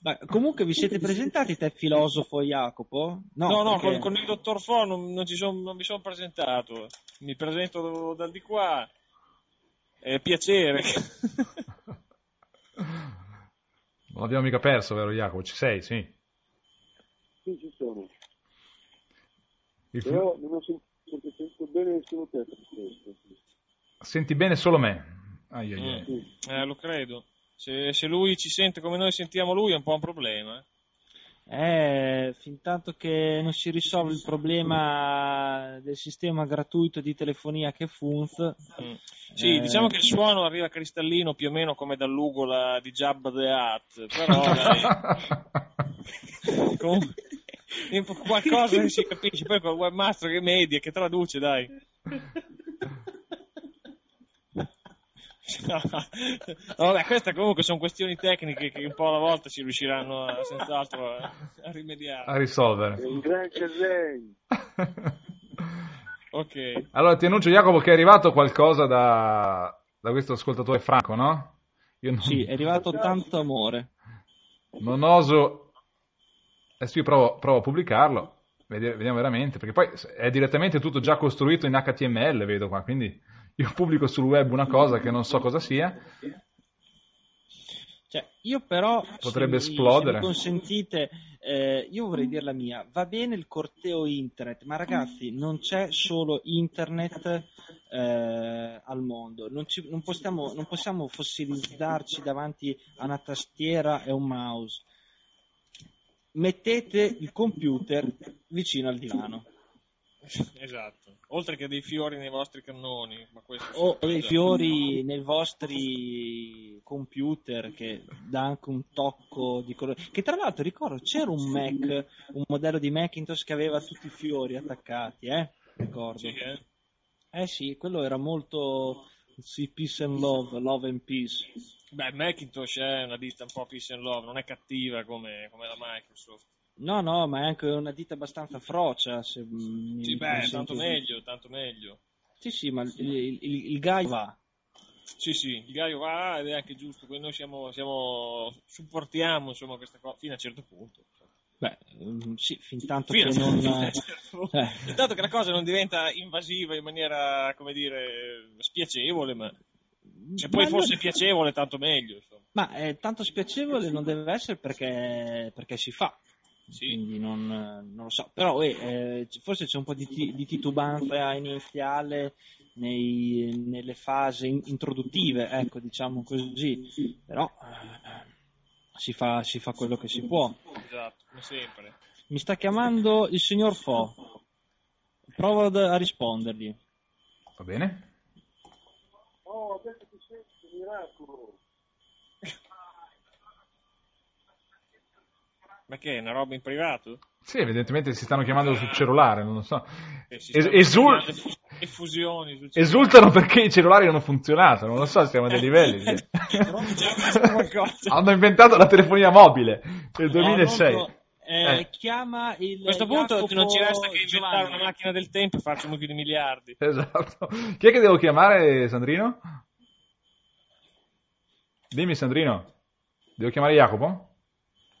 Ma comunque vi siete presentati te filosofo Jacopo? No, no, perché- con, con il dottor Fo non, non ci son- non mi sono presentato. Mi presento dal di qua. È piacere. Non l'abbiamo mica perso, vero Jacopo? Ci sei, sì. Sì, ci sono. Il Però non ho sentito, bene solo te. Senti bene solo me. Ai, ai, ai. Sì. Eh, lo credo. Se, se lui ci sente come noi sentiamo lui è un po' un problema. eh. Eh, fin tanto che non si risolve il problema del sistema gratuito di telefonia che funz. Mm. Sì, Eh. diciamo che il suono arriva cristallino più o meno come dall'ugola di Jabba the Hutt, però dai, po- qualcosa non si capisce, poi col webmaster che media, che traduce, dai. No, Vabbè, queste comunque sono questioni tecniche che un po' alla volta si riusciranno a- senz'altro a, a rimediare. A risolvere. Ok. Allora ti annuncio Jacopo che è arrivato qualcosa da, da questo ascoltatore Franco, no? Io non, Sì, è arrivato tanto amore. non oso... Adesso io provo, provo a pubblicarlo, vedi- vediamo veramente, perché poi è direttamente tutto già costruito in HTML, vedo qua, quindi io pubblico sul web una cosa che non so cosa sia. Cioè, io però, Potrebbe se mi- esplodere. Se mi consentite, eh, io vorrei dire la mia. Va bene il corteo internet, ma ragazzi, non c'è solo internet eh, al mondo. Non, ci- non possiamo, non possiamo fossilizzarci davanti a una tastiera e un mouse. Mettete il computer vicino al divano. Esatto. Oltre che dei fiori nei vostri cannoni, o dei fiori nei vostri computer che dà anche un tocco di colore. Che tra l'altro ricordo c'era un Mac, un modello di Macintosh che aveva tutti i fiori attaccati, eh? Ricordo. Sì, eh? Eh sì, quello era molto sì, peace and love, love and peace. Beh, Macintosh è una ditta un po' peace and love, non è cattiva come, come la Microsoft. No, no, ma è anche una ditta abbastanza frocia. Se mi Sì, beh, consenti tanto meglio, tanto meglio. Sì, sì, ma il, il, il, il Gaio va. Sì, sì, il Gaio va ed è anche giusto, quindi noi siamo, siamo supportiamo insomma questa cosa fino a un certo punto. Beh, mm, sì, fin tanto Fino che non... certo eh. Intanto che la cosa non diventa invasiva in maniera, come dire, spiacevole, ma se poi fosse no- piacevole tanto meglio. Insomma. Ma eh, tanto spiacevole non deve essere perché, perché si fa, Sì. quindi non, non lo so. Però eh, eh, forse c'è un po' di, di titubanza iniziale nei- nelle fasi in- introduttive, ecco, diciamo così. Però eh, si, fa, si fa quello che si può. Esatto, come sempre. Mi sta chiamando il signor Fo. Provo ad- a rispondergli. Va bene? Oh, adesso miracolo. Ma che è una roba in privato? Sì, evidentemente si stanno chiamando sul cellulare, non lo so. Es- esul- sul Esultano perché i cellulari hanno funzionato, non lo so, siamo a dei livelli. Hanno inventato la telefonia mobile nel 2006. No, Ronco, eh, Eh. Chiama il A questo punto Jacopo non ci resta che inventare Giovanni. una macchina del tempo e farci un mucchio di miliardi. Esatto. Chi è che devo chiamare, Sandrino? Dimmi, Sandrino. Devo chiamare Jacopo?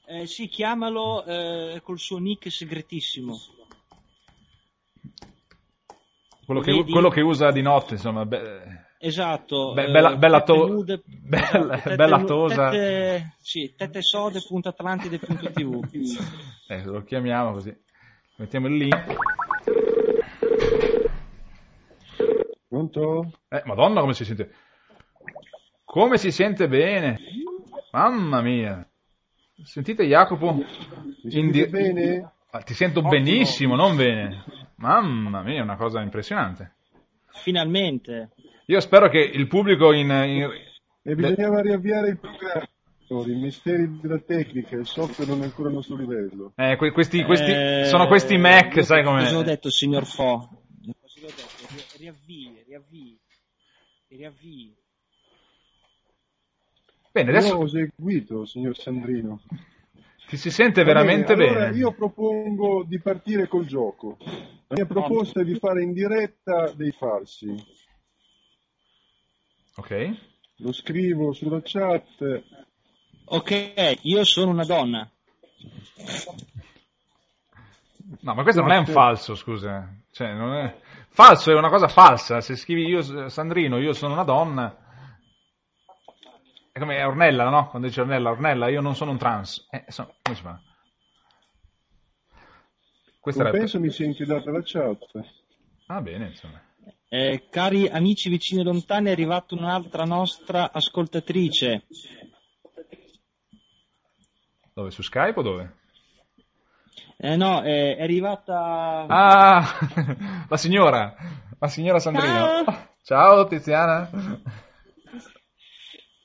Eh, sì, chiamalo eh, col suo nick segretissimo. Quello che, quello che usa di notte, insomma. be- Esatto. Be- eh, bella- bella tette to- nude- bella- tette bella tosa. Tette, sì, tettesode.atlantide.tv. Eh, lo chiamiamo così. Mettiamo il link. Pronto? Eh, madonna come si sente. Come si sente bene. Mamma mia. Sentite Jacopo? Mi In sentite di- bene? Ah, ti sento benissimo, non bene. Mamma mia, è una cosa impressionante. Finalmente. Io spero che il pubblico in... in- E bisognava riavviare il programma. I misteri della tecnica, il software non è ancora al nostro livello. eh, que- questi, questi- Eh, sono questi Mac, sai Cosa ho come... detto, signor Fo? Cosa ho detto? Ri- Riavvii, riavvii, riavvii. Bene, Io adesso ho seguito, signor Sandrino. ti si sente Va bene, veramente allora bene. Io propongo di partire col gioco. La mia proposta è di fare in diretta dei falsi. Ok? Lo scrivo sulla chat. Ok, io sono una donna. No, ma questo non è un falso, scusa. Cioè, non è... Falso è una cosa falsa. Se scrivi io, Sandrino, io sono una donna... È come Ornella, no? Quando dice Ornella, Ornella, io non sono un trans. Eh, so- come si fa? Questa Non era... penso mi sia inchiodata la chat. Ah, bene, insomma. Eh, cari amici vicini e lontani, è arrivata un'altra nostra ascoltatrice. Dove? Su Skype o dove? Eh no, eh, è arrivata... Ah, la signora. La signora Sandrino. Ciao. Ciao, Tiziana.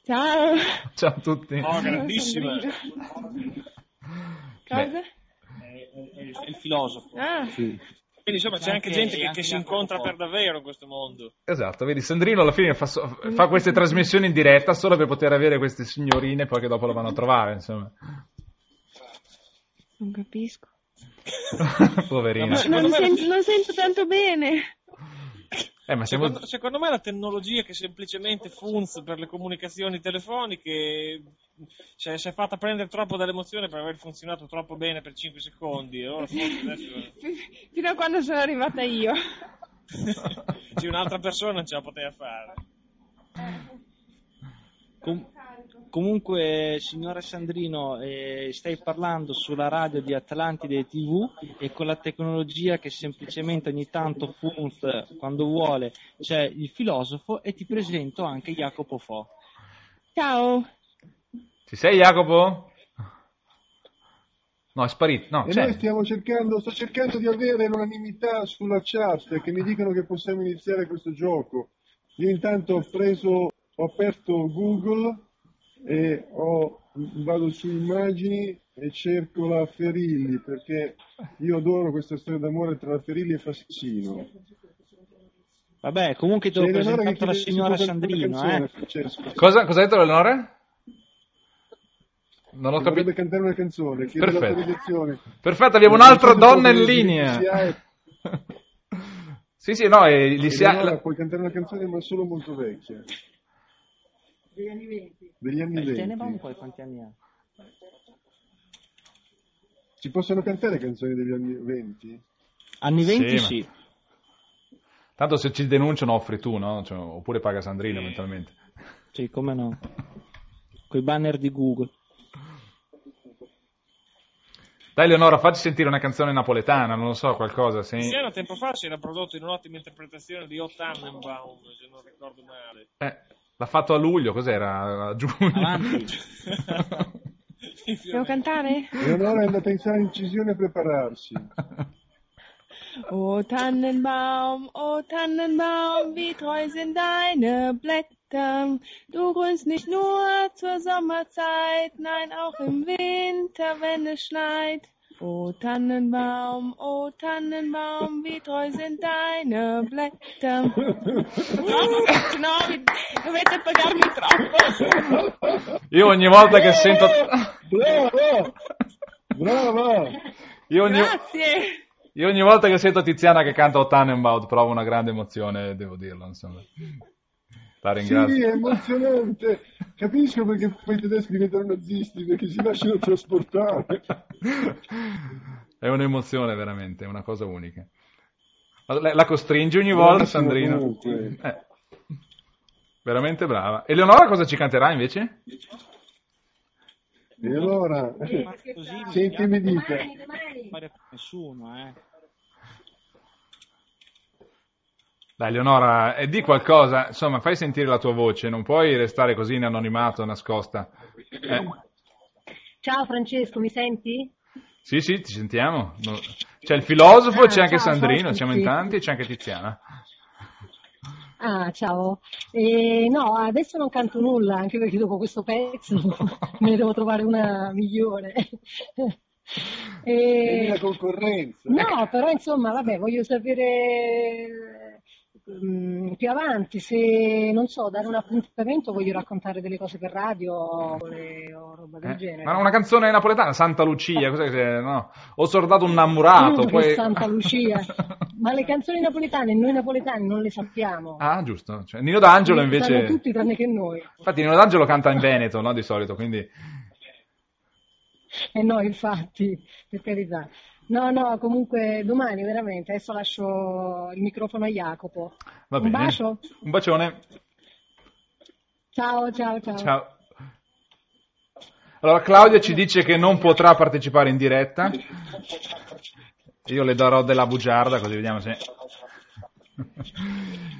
Ciao. Ciao a tutti. Oh, grandissima. Cosa? È, è- è il, è il filosofo. Ah, Quindi insomma c'è C'è anche anche- gente che, anche che si incontra per davvero in questo mondo. Esatto, vedi, Sandrino alla fine fa, fa queste trasmissioni in diretta solo per poter avere queste signorine poi che dopo lo vanno a trovare, insomma. non capisco. Poverina. Ma- Non, sento, non sento tanto bene. Eh, ma siamo... Secondo, secondo me la tecnologia che semplicemente funz per le comunicazioni telefoniche cioè, si è fatta prendere troppo dall'emozione per aver funzionato troppo bene per 5 secondi. Allora adesso Fino a quando sono arrivata io. sì, un'altra persona non ce la poteva fare. Com- comunque, signora Sandrino, eh, stai parlando sulla radio di Atlantide TV e con la tecnologia che semplicemente ogni tanto funz quando vuole c'è il filosofo e ti presento anche Jacopo Fo. Ciao. Ci sei Jacopo? No, è sparito. No, E c'è. noi stiamo cercando, sto cercando di avere l'unanimità sulla chat che mi dicono che possiamo iniziare questo gioco. Io intanto ho preso, ho aperto Google e ho, vado su immagini e cerco la Ferilli perché io adoro questa storia d'amore tra la Ferilli e Fassino. Vabbè, comunque Eleonora che presentato la signora Sandrino, canzone, eh. Francesco. Cosa, cosa ha detto Eleonore? Non ho Che capito. Vorrebbe cantare una canzone, chiede Perfetto. Perfetto, abbiamo Non un'altra donna in linea. si ha- sì, sì, no, e gli si ha- Eleonora, puoi cantare una canzone ma solo molto vecchia. Degli anni venti. Degli anni Eh, Tenenbaum venti. poi quanti anni ha? Si possono cantare canzoni degli anni venti? Anni 20 Sì, sì. ma- Tanto se ci denunciano offri tu, no? Cioè, oppure paga Sandrino eventualmente. Sì, come no. Coi banner di Google. Dai Eleonora, facci sentire una canzone napoletana, non lo so, qualcosa. Sì. Tiziano tempo fa si era prodotto in un'ottima interpretazione di O Tannenbaum, se non ricordo male. Eh, l'ha fatto a luglio, cos'era? A giugno. Avanti. Devo cantare? Eleonora è andata in sala incisione a prepararsi. O Tannenbaum, o Tannenbaum, wie treu sind deine Blätter. Du grünst nicht nur zur Sommerzeit, nein auch im Winter, wenn es schneit. O Tannenbaum, o Tannenbaum, wie treu sind deine Blätter. no, dovete pagarmi troppo. Io ogni volta che sento... Bravo! Bravo! Io ogni... Grazie. Io ogni volta che sento Tiziana che canta O Tannenbaum provo una grande emozione, devo dirlo, insomma. La ringrazio. Sì, è emozionante. Capisco perché poi i tedeschi diventano nazisti, perché si lasciano trasportare. È un'emozione veramente, è una cosa unica. La, costringe ogni volta, Sandrino. comunque. Eh, veramente brava. Eleonora cosa ci canterà invece? E allora, non sei intimidita. Non fare per nessuno, eh. Dai, Eleonora, e di qualcosa, insomma, fai sentire la tua voce, non puoi restare così in anonimato, nascosta. Eh, Ciao Francesco, mi senti? sì, sì, ti sentiamo. C'è il filosofo, Ah, c'è anche ciao, Sandrino, ciao siamo in tanti e c'è anche Tiziana. Ah, ciao. Eh, no, adesso non canto nulla, anche perché dopo questo pezzo me ne devo trovare una migliore. Eh, la concorrenza. no, però insomma, vabbè, voglio sapere mm, più avanti se, non so, dare un appuntamento, voglio raccontare delle cose per radio o, o roba del Eh, genere. Ma una canzone napoletana, Santa Lucia, cos'è che? No? Ho sordato un innamorato, Mm, poi... Santa Lucia. Ma le canzoni napoletane noi napoletani non le sappiamo. Ah, giusto. Cioè, Nino D'Angelo Le sanno invece... tutti tranne che noi. Infatti Nino D'Angelo canta in Veneto, no? Di solito, quindi... Eh no, infatti, per carità. No, no, comunque domani veramente, adesso lascio il microfono a Jacopo. Va Un bene. bacio. Un bacione. Ciao, ciao, ciao. Ciao. Allora, Claudia ci dice che non potrà partecipare in diretta. Io le darò della bugiarda, così vediamo se...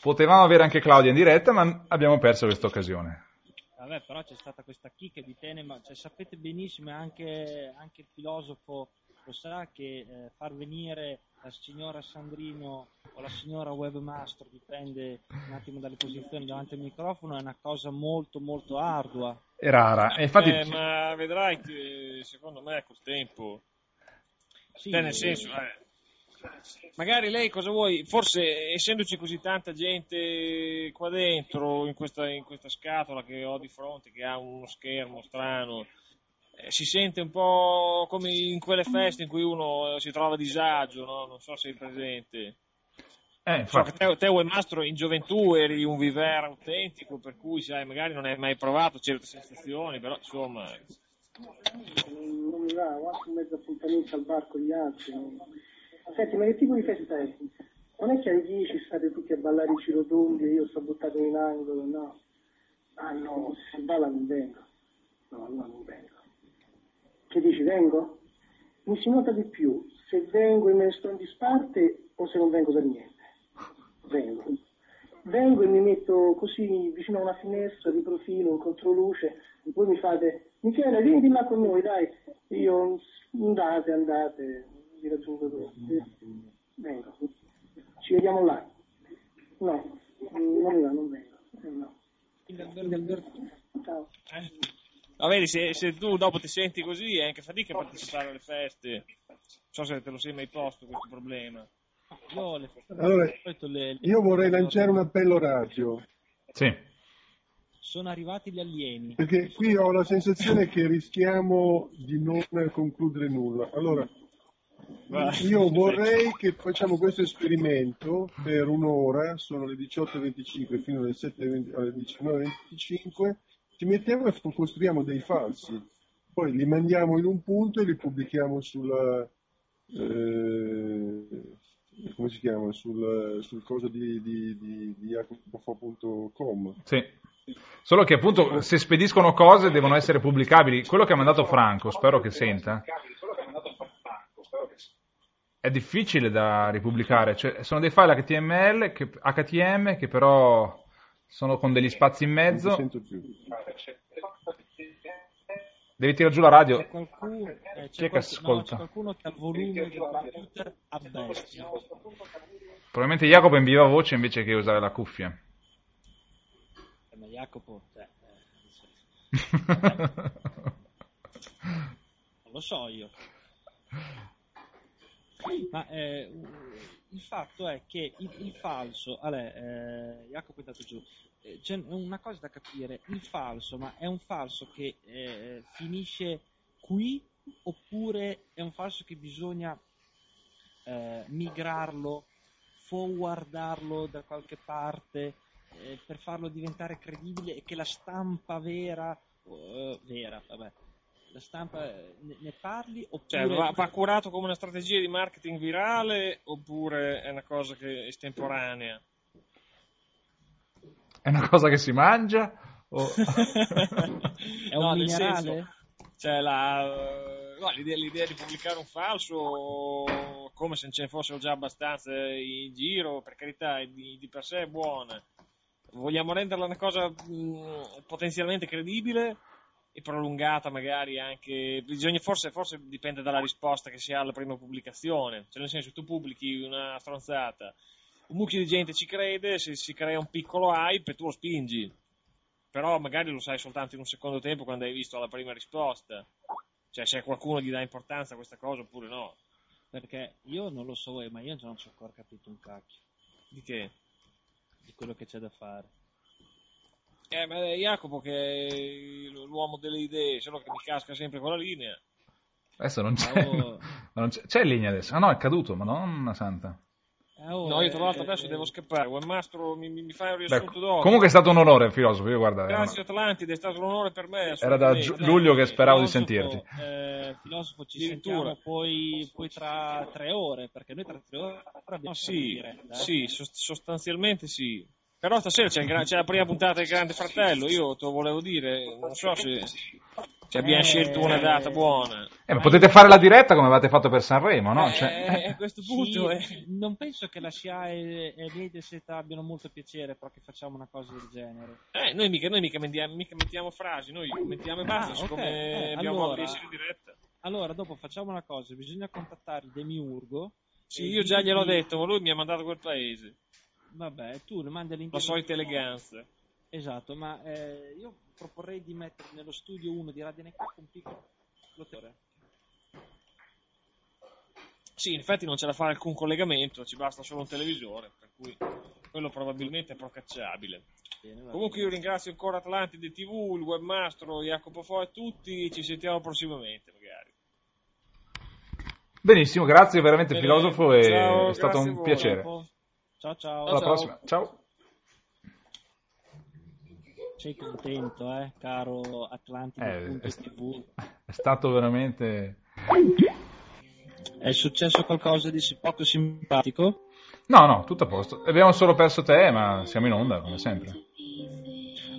Potevamo avere anche Claudia in diretta, ma abbiamo perso questa occasione. Vabbè, però c'è stata questa chicca di Tenema, cioè, sapete benissimo, e anche, anche il filosofo lo sa, che eh, far venire la signora Sandrino o la signora Webmaster, dipende un attimo dalle posizioni davanti al microfono, è una cosa molto molto ardua. È rara. E infatti... Eh, ma vedrai che secondo me col tempo, Sì, cioè nel senso, eh, magari lei cosa vuoi, forse essendoci così tanta gente qua dentro, in questa, in questa scatola che ho di fronte, che ha uno schermo strano, eh, si sente un po' come in quelle feste in cui uno eh, si trova a disagio, no? non so se è presente. Eh, So te, te Webmastro in gioventù eri un viver autentico, per cui sai, magari non hai mai provato certe sensazioni, però insomma... non mi va, ho anche mezzo appuntamento al bar con gli altri. Senti, ma che tipo di festa è? Non è che ai 10 state tutti a ballare i cirotondi e io sto buttato in angolo, no? Ah no, se si balla non vengo. No, no, non vengo. Che dici, vengo? Mi si nota di più se vengo e me ne sto in disparte o se non vengo per niente. Vengo. Vengo e mi metto così vicino a una finestra di profilo, in controluce, e voi mi fate, Michele, vieni di là con noi, dai. Io, andate, andate, vi raggiungo dopo. Vengo. Ci vediamo là. No, non mi va, non vengo. Eh, no. Ciao. Ma vedi, se, se tu dopo ti senti così è anche fatica a partecipare alle feste. Non so se te lo sei mai posto questo problema. Io, le, Allora, di solito le- le- io vorrei lanciare un appello radio, Sì. sono arrivati gli alieni. perché qui ho la sensazione che rischiamo di non concludere nulla. Allora, io vorrei che facciamo questo esperimento per un'ora, sono le 18.25 fino alle, 7:20 alle 19.25, ci mettiamo e costruiamo dei falsi, poi li mandiamo in un punto e li pubblichiamo sulla... eh, come si chiama? Sul, sul coso di, di, di, di jacopofo.com. Sì. Solo che appunto se spediscono cose devono essere pubblicabili. Quello che ha mandato Franco, spero che senta, è difficile da ripubblicare. Cioè, sono dei file HTML, che, HTM che però sono con degli spazi in Non ti mezzo. sento più. Devi tirare giù la radio. C'è qualcuno, eh, c'è è qualche- no, ascolta? c'è qualcuno che ha volume del computer a bestia. Probabilmente Jacopo in viva voce invece che usare la cuffia. Jacopo, cioè, eh, non lo so io. Ma eh, il fatto è che il, il falso, allora, eh, Jacopo è andato giù, eh, c'è una cosa da capire, il falso, ma è un falso che eh, finisce qui oppure è un falso che bisogna eh, migrarlo, forwardarlo da qualche parte eh, per farlo diventare credibile e che la stampa vera, vera, vabbè, la stampa eh, ne, ne parli oppure... Cioè, va, va curato come una strategia di marketing virale oppure è una cosa che è estemporanea? È una cosa che si mangia? O... è un No, minerale? senso, cioè, la, no, l'idea, l'idea di pubblicare un falso come se ce ne fossero già abbastanza in giro, per carità, di, di per sé è buona. Vogliamo renderla una cosa mh, potenzialmente credibile e prolungata magari anche bisogna forse, forse dipende dalla risposta che si ha alla prima pubblicazione cioè nel senso tu pubblichi una stronzata un mucchio di gente ci crede si, si crea un piccolo hype e tu lo spingi però magari lo sai soltanto in un secondo tempo quando hai visto la prima risposta cioè se qualcuno gli dà importanza a questa cosa oppure no Perché io non lo so, eh, ma io non ci ho ancora capito un cacchio di che? di quello che c'è da fare. Eh ma è Jacopo che è l'uomo delle idee solo che mi casca sempre con la linea Adesso non c'è, Oh. non c'è. C'è in linea adesso. Ah no, è caduto, madonna santa. Eh, oh, no io tra l'altro eh, adesso eh, devo scappare Webmastro mi, mi mi fai un Beh, riassunto dopo comunque è stato un onore, filosofo. Io guarda, Grazie Atlantide, è stato un onore per me. Era da giu- luglio che speravo di filosofo, sentirti. eh, filosofo, ci Addirittura. sentiamo poi, poi tra tre ore, perché noi tra tre ore abbiamo No, una sì, diretta, eh. sì, sos- sostanzialmente sì. Però stasera c'è, il gra- c'è la prima puntata del Grande Fratello, io te lo volevo dire, non so se, se abbiamo Eh, scelto una data buona. Eh, ma potete fare la diretta come avete fatto per Sanremo, no? Eh, Cioè- a questo Sì, punto è... non penso che la SIAE e Mediaset abbiano molto piacere però che facciamo una cosa del genere. Eh, noi mica, noi mica, mettiamo, mica mettiamo frasi, noi mettiamo e basta, Ah, siccome ok, eh, abbiamo allora- in diretta. Allora, dopo facciamo una cosa, bisogna contattare il Demiurgo. Sì, e io già gliel'ho detto, ma lui mi ha mandato quel paese. Vabbè, tu le mandi La all'interno. solita eleganza. Esatto, ma eh, io proporrei di mettere nello studio 1 di Radio NK un piccolo teore. Sì, in effetti non c'è da fare alcun collegamento, ci basta solo un televisore, per cui quello probabilmente è procacciabile. Bene, Comunque io ringrazio ancora Atlantide TV, il webmastro Jacopo Fo e tutti, ci sentiamo prossimamente magari. Benissimo, grazie veramente Bene, filosofo, ciao, è stato grazie un a voi. Ciao ciao. Alla ciao. prossima, ciao. Sei contento, eh, caro Atlantide.tv. Eh, È stato veramente... È successo qualcosa di poco simpatico? No, no, tutto a posto. Abbiamo solo perso te, ma siamo in onda, come sempre.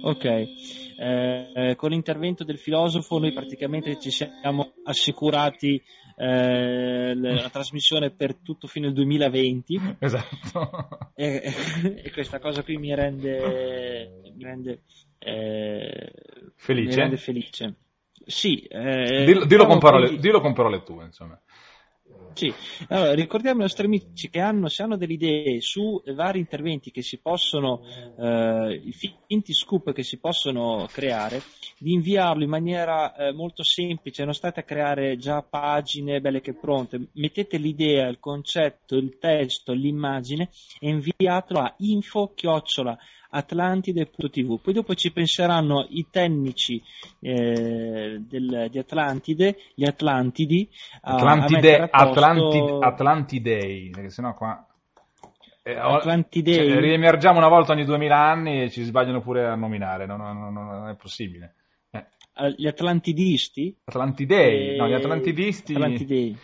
Ok, Eh, eh, con l'intervento del filosofo noi praticamente ci siamo assicurati eh, la trasmissione per tutto fino al 2020 Esatto. e, e questa cosa qui mi rende, mi rende, eh, Felice? mi rende felice. Sì, eh, Dillo, dillo con parole, dillo con parole tue, insomma. Sì, allora, ricordiamo ai nostri amici che hanno, se hanno delle idee su vari interventi che si possono, eh, finti scoop che si possono creare, di inviarlo in maniera eh, molto semplice, non state a creare già pagine belle che pronte, mettete l'idea, il concetto, il testo, l'immagine e inviatelo a info chiocciola atlantide.tv poi dopo ci penseranno i tecnici eh, del- di Atlantide gli Atlantidi a- a Atlantide, mettere a posto- Atlanti- Atlantidei, perché sennò qua... eh, Atlantidei? cioè, riemergiamo una volta ogni 2000 anni e ci sbagliano pure a nominare, no, no, no, no, non è possibile. Eh, Eh, gli Atlantidisti Atlantidei, Eh, no, gli Atlantidisti... Atlantidei.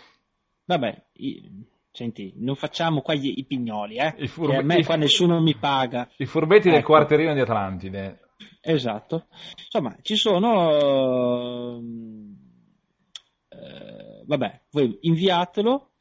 vabbè i- senti non facciamo qua gli- i pignoli eh, I che a me qua nessuno mi paga I furbetti del Ecco. quartierino di Atlantide. Esatto. Insomma, ci sono. eh, vabbè, voi inviatelo,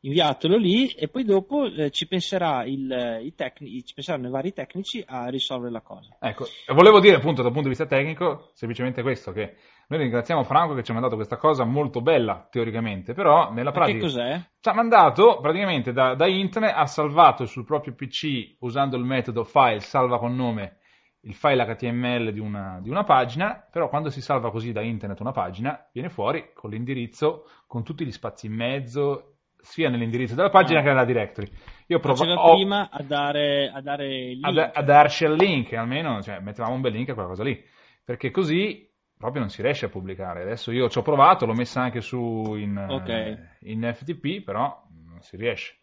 inviatelo lì e poi dopo eh, ci, penserà il, i tecni- ci penseranno i vari tecnici a risolvere la cosa. Ecco, volevo dire appunto dal punto di vista tecnico semplicemente questo, che noi ringraziamo Franco che ci ha mandato questa cosa molto bella teoricamente, però nella Ma che pratica cos'è? ci ha mandato praticamente da, da internet, ha salvato sul proprio PC usando il metodo file salva con nome il file HTML di una, di una pagina, però quando si salva così da internet una pagina, viene fuori con l'indirizzo, con tutti gli spazi in mezzo, sia nell'indirizzo della pagina Ah. che nella directory. Io provo ho- prima a dare, a dare il a, link. a darci il link, almeno cioè, mettevamo un bel link a quella cosa lì, perché così proprio non si riesce a pubblicare. Adesso io ci ho provato, l'ho messa anche su in, Ok. eh, in FTP, però non si riesce.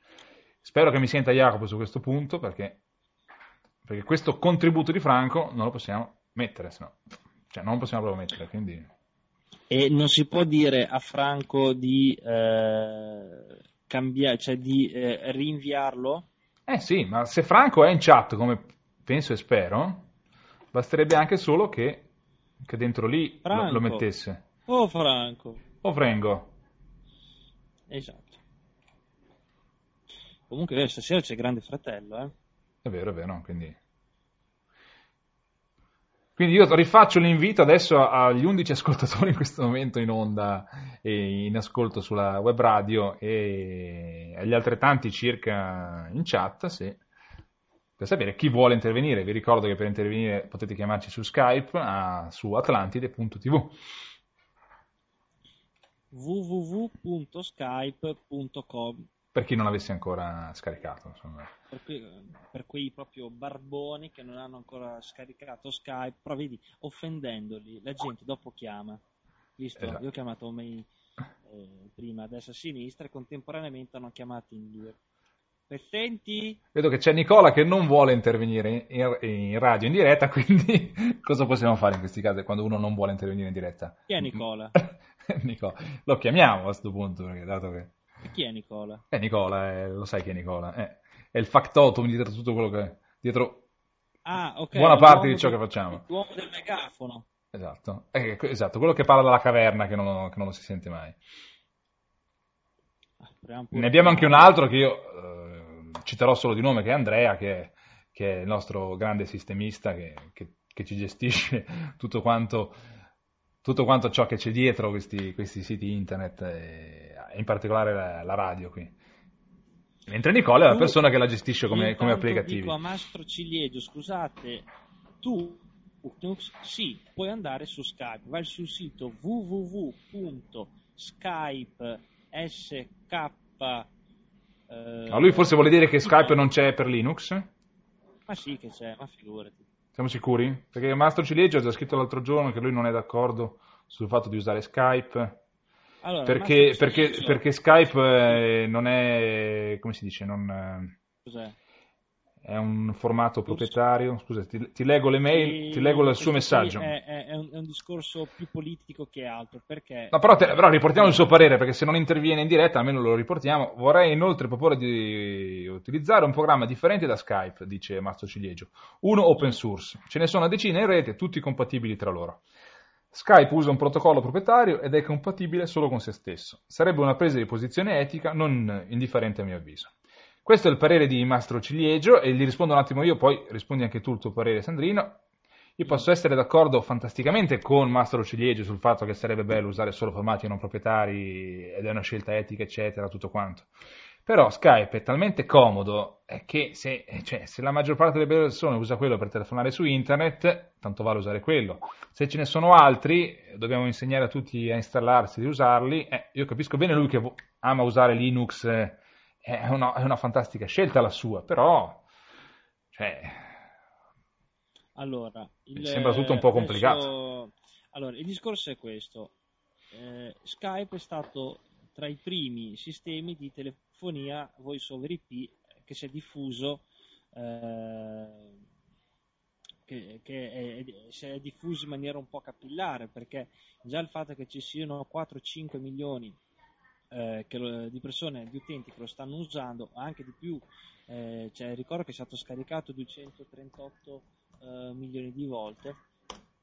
Spero che mi senta Jacopo su questo punto, perché, perché questo contributo di Franco non lo possiamo mettere, se no, cioè non lo possiamo proprio mettere, quindi... E non si può dire a Franco di eh, cambiare, cioè di eh, rinviarlo? Eh sì, ma se Franco è in chat, come penso e spero, basterebbe anche solo che, che dentro lì lo, lo mettesse. Oh Franco, O Frengo. esatto. Comunque eh, stasera c'è Grande Fratello, eh. È vero, è vero, quindi... Quindi io rifaccio l'invito adesso agli 11 ascoltatori in questo momento in onda e in ascolto sulla web radio e agli altrettanti circa in chat se- per sapere chi vuole intervenire. Vi ricordo che per intervenire potete chiamarci su Skype a- su atlantide.tv. www.skype.com per chi non l'avesse ancora scaricato. Insomma. per, que- per quei proprio barboni che non hanno ancora scaricato Skype, però vedi, offendendoli, la gente dopo chiama. Visto? Esatto. Io ho chiamato me eh, prima a destra e a sinistra e contemporaneamente hanno chiamato in due. Pezzenti? Vedo che c'è Nicola che non vuole intervenire in, in radio in diretta, quindi cosa possiamo fare in questi casi quando uno non vuole intervenire in diretta? Chi è Nicola? Nicola. Lo chiamiamo a questo punto, perché dato che... E chi è Nicola? Eh, Nicola, eh, lo sai chi è Nicola, eh, è il factotum dietro tutto quello che... dietro Ah, ok. buona parte di ciò del- che facciamo. L'uomo del megafono. Esatto, Eh, esatto, quello che parla dalla caverna che non, che non lo si sente mai. Ah, Ne abbiamo anche un altro che io eh, citerò solo di nome, che è Andrea, che è, che è il nostro grande sistemista che, che- che ci gestisce tutto quanto, tutto quanto ciò che c'è dietro questi, questi siti internet e in particolare la, la radio qui. Mentre Nicola è la persona che la gestisce come, come applicativi. Dico a Mastro Ciliegio, scusate, tu sì, puoi andare su Skype, vai sul sito www.skype.sk eh, Ma lui forse vuole dire che Skype non c'è per Linux? Ma sì che c'è, ma figurati. Siamo sicuri? Perché Mastro Ciliegio ha già scritto l'altro giorno che lui non è d'accordo sul fatto di usare Skype. Allora, Perché, perché- perché Skype eh, non è, come si dice, non, eh, Cos'è? È un formato proprietario. Scusa, ti, ti leggo le mail, Sì, ti leggo il suo messaggio. È, è- è un, è un discorso più politico che altro, perché... No, però, te- però riportiamo il suo parere, perché se non interviene in diretta, almeno lo riportiamo. Vorrei inoltre proporre di utilizzare un programma differente da Skype, dice Mastro Ciliegio. Uno open source. Ce ne sono una decina in rete, tutti compatibili tra loro. Skype usa un protocollo proprietario ed è compatibile solo con se stesso. Sarebbe una presa di posizione etica non indifferente a mio avviso. Questo è il parere di Mastro Ciliegio e gli rispondo un attimo io, poi rispondi anche tu il tuo parere, Sandrino. Io posso essere d'accordo fantasticamente con Mastro Ciliegio sul fatto che sarebbe bello usare solo formati non proprietari ed è una scelta etica, eccetera, tutto quanto. Però Skype è talmente comodo che se, cioè, se la maggior parte delle persone usa quello per telefonare su internet, tanto vale usare quello. Se ce ne sono altri, dobbiamo insegnare a tutti a installarsi e usarli. Eh, io capisco bene lui che ama usare Linux, eh, è, una, è una fantastica scelta la sua, però cioè, Allora, il, Mi sembra tutto un po' adesso- complicato. Allora, il discorso è questo. Eh, Skype è stato tra i primi sistemi di telefonia voice over IP che si è diffuso eh, che, che è- si è diffuso in maniera un po' capillare perché già il fatto che ci siano 4-5 milioni eh, lo- di persone, di utenti che lo stanno usando, anche di più, eh, cioè, ricordo che è stato scaricato 238 eh, milioni di volte.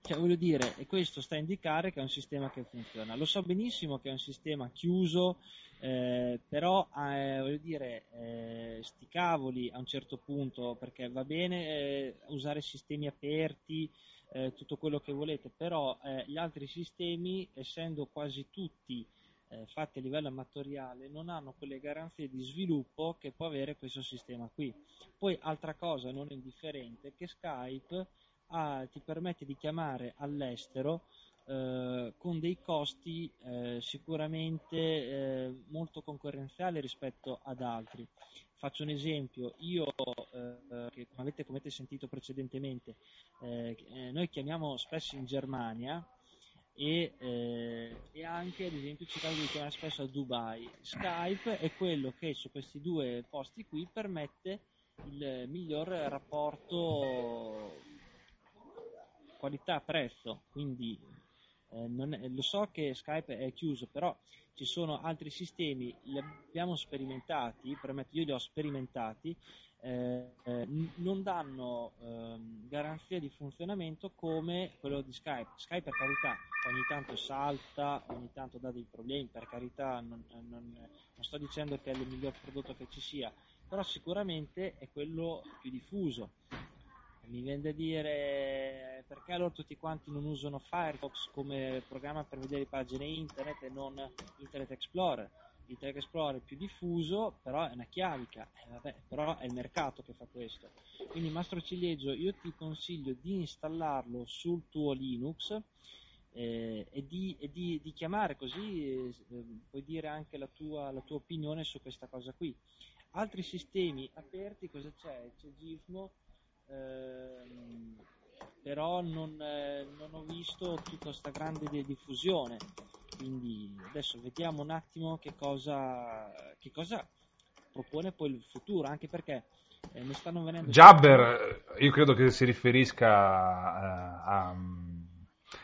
Cioè, voglio dire, e questo sta a indicare che è un sistema che funziona. Lo so benissimo che è un sistema chiuso, eh, però eh, voglio dire, eh, sti cavoli a un certo punto, perché va bene eh, usare sistemi aperti, eh, tutto quello che volete, però eh, gli altri sistemi, essendo quasi tutti eh, fatti a livello amatoriale, non hanno quelle garanzie di sviluppo che può avere questo sistema qui. Poi, altra cosa non indifferente, che Skype ah, ti permette di chiamare all'estero eh, con dei costi eh, sicuramente eh, molto concorrenziali rispetto ad altri. Faccio un esempio, io, eh, che come avete, come avete sentito precedentemente, eh, eh, noi chiamiamo spesso in Germania e, eh, e anche ad esempio cercavo di chiamare spesso a Dubai. Skype è quello che su questi due posti qui permette il miglior rapporto qualità-prezzo, quindi eh, è, lo so che Skype è chiuso, però ci sono altri sistemi, li abbiamo sperimentati, io li ho sperimentati, eh, eh, non danno ehm, garanzia di funzionamento come quello di Skype. Skype per carità ogni tanto salta, ogni tanto dà dei problemi, per carità non, non, non sto dicendo che è il miglior prodotto che ci sia, però sicuramente è quello più diffuso. Mi viene da dire perché allora tutti quanti non usano Firefox come programma per vedere pagine internet e non Internet Explorer. Internet Explorer è più diffuso, però è una chiavica, eh, vabbè, però è il mercato che fa questo. Quindi Mastro Ciliegio, io ti consiglio di installarlo sul tuo Linux eh, e, di, e di, di, chiamare così eh, puoi dire anche la tua, la tua opinione su questa cosa qui. Altri sistemi aperti, cosa c'è? C'è Gizmo, ehm, però non, eh, non, ho visto tutta questa grande diffusione. Quindi adesso vediamo un attimo che cosa, che cosa propone poi il futuro, anche perché eh, ne stanno venendo... Jabber, io credo che si riferisca a, a, a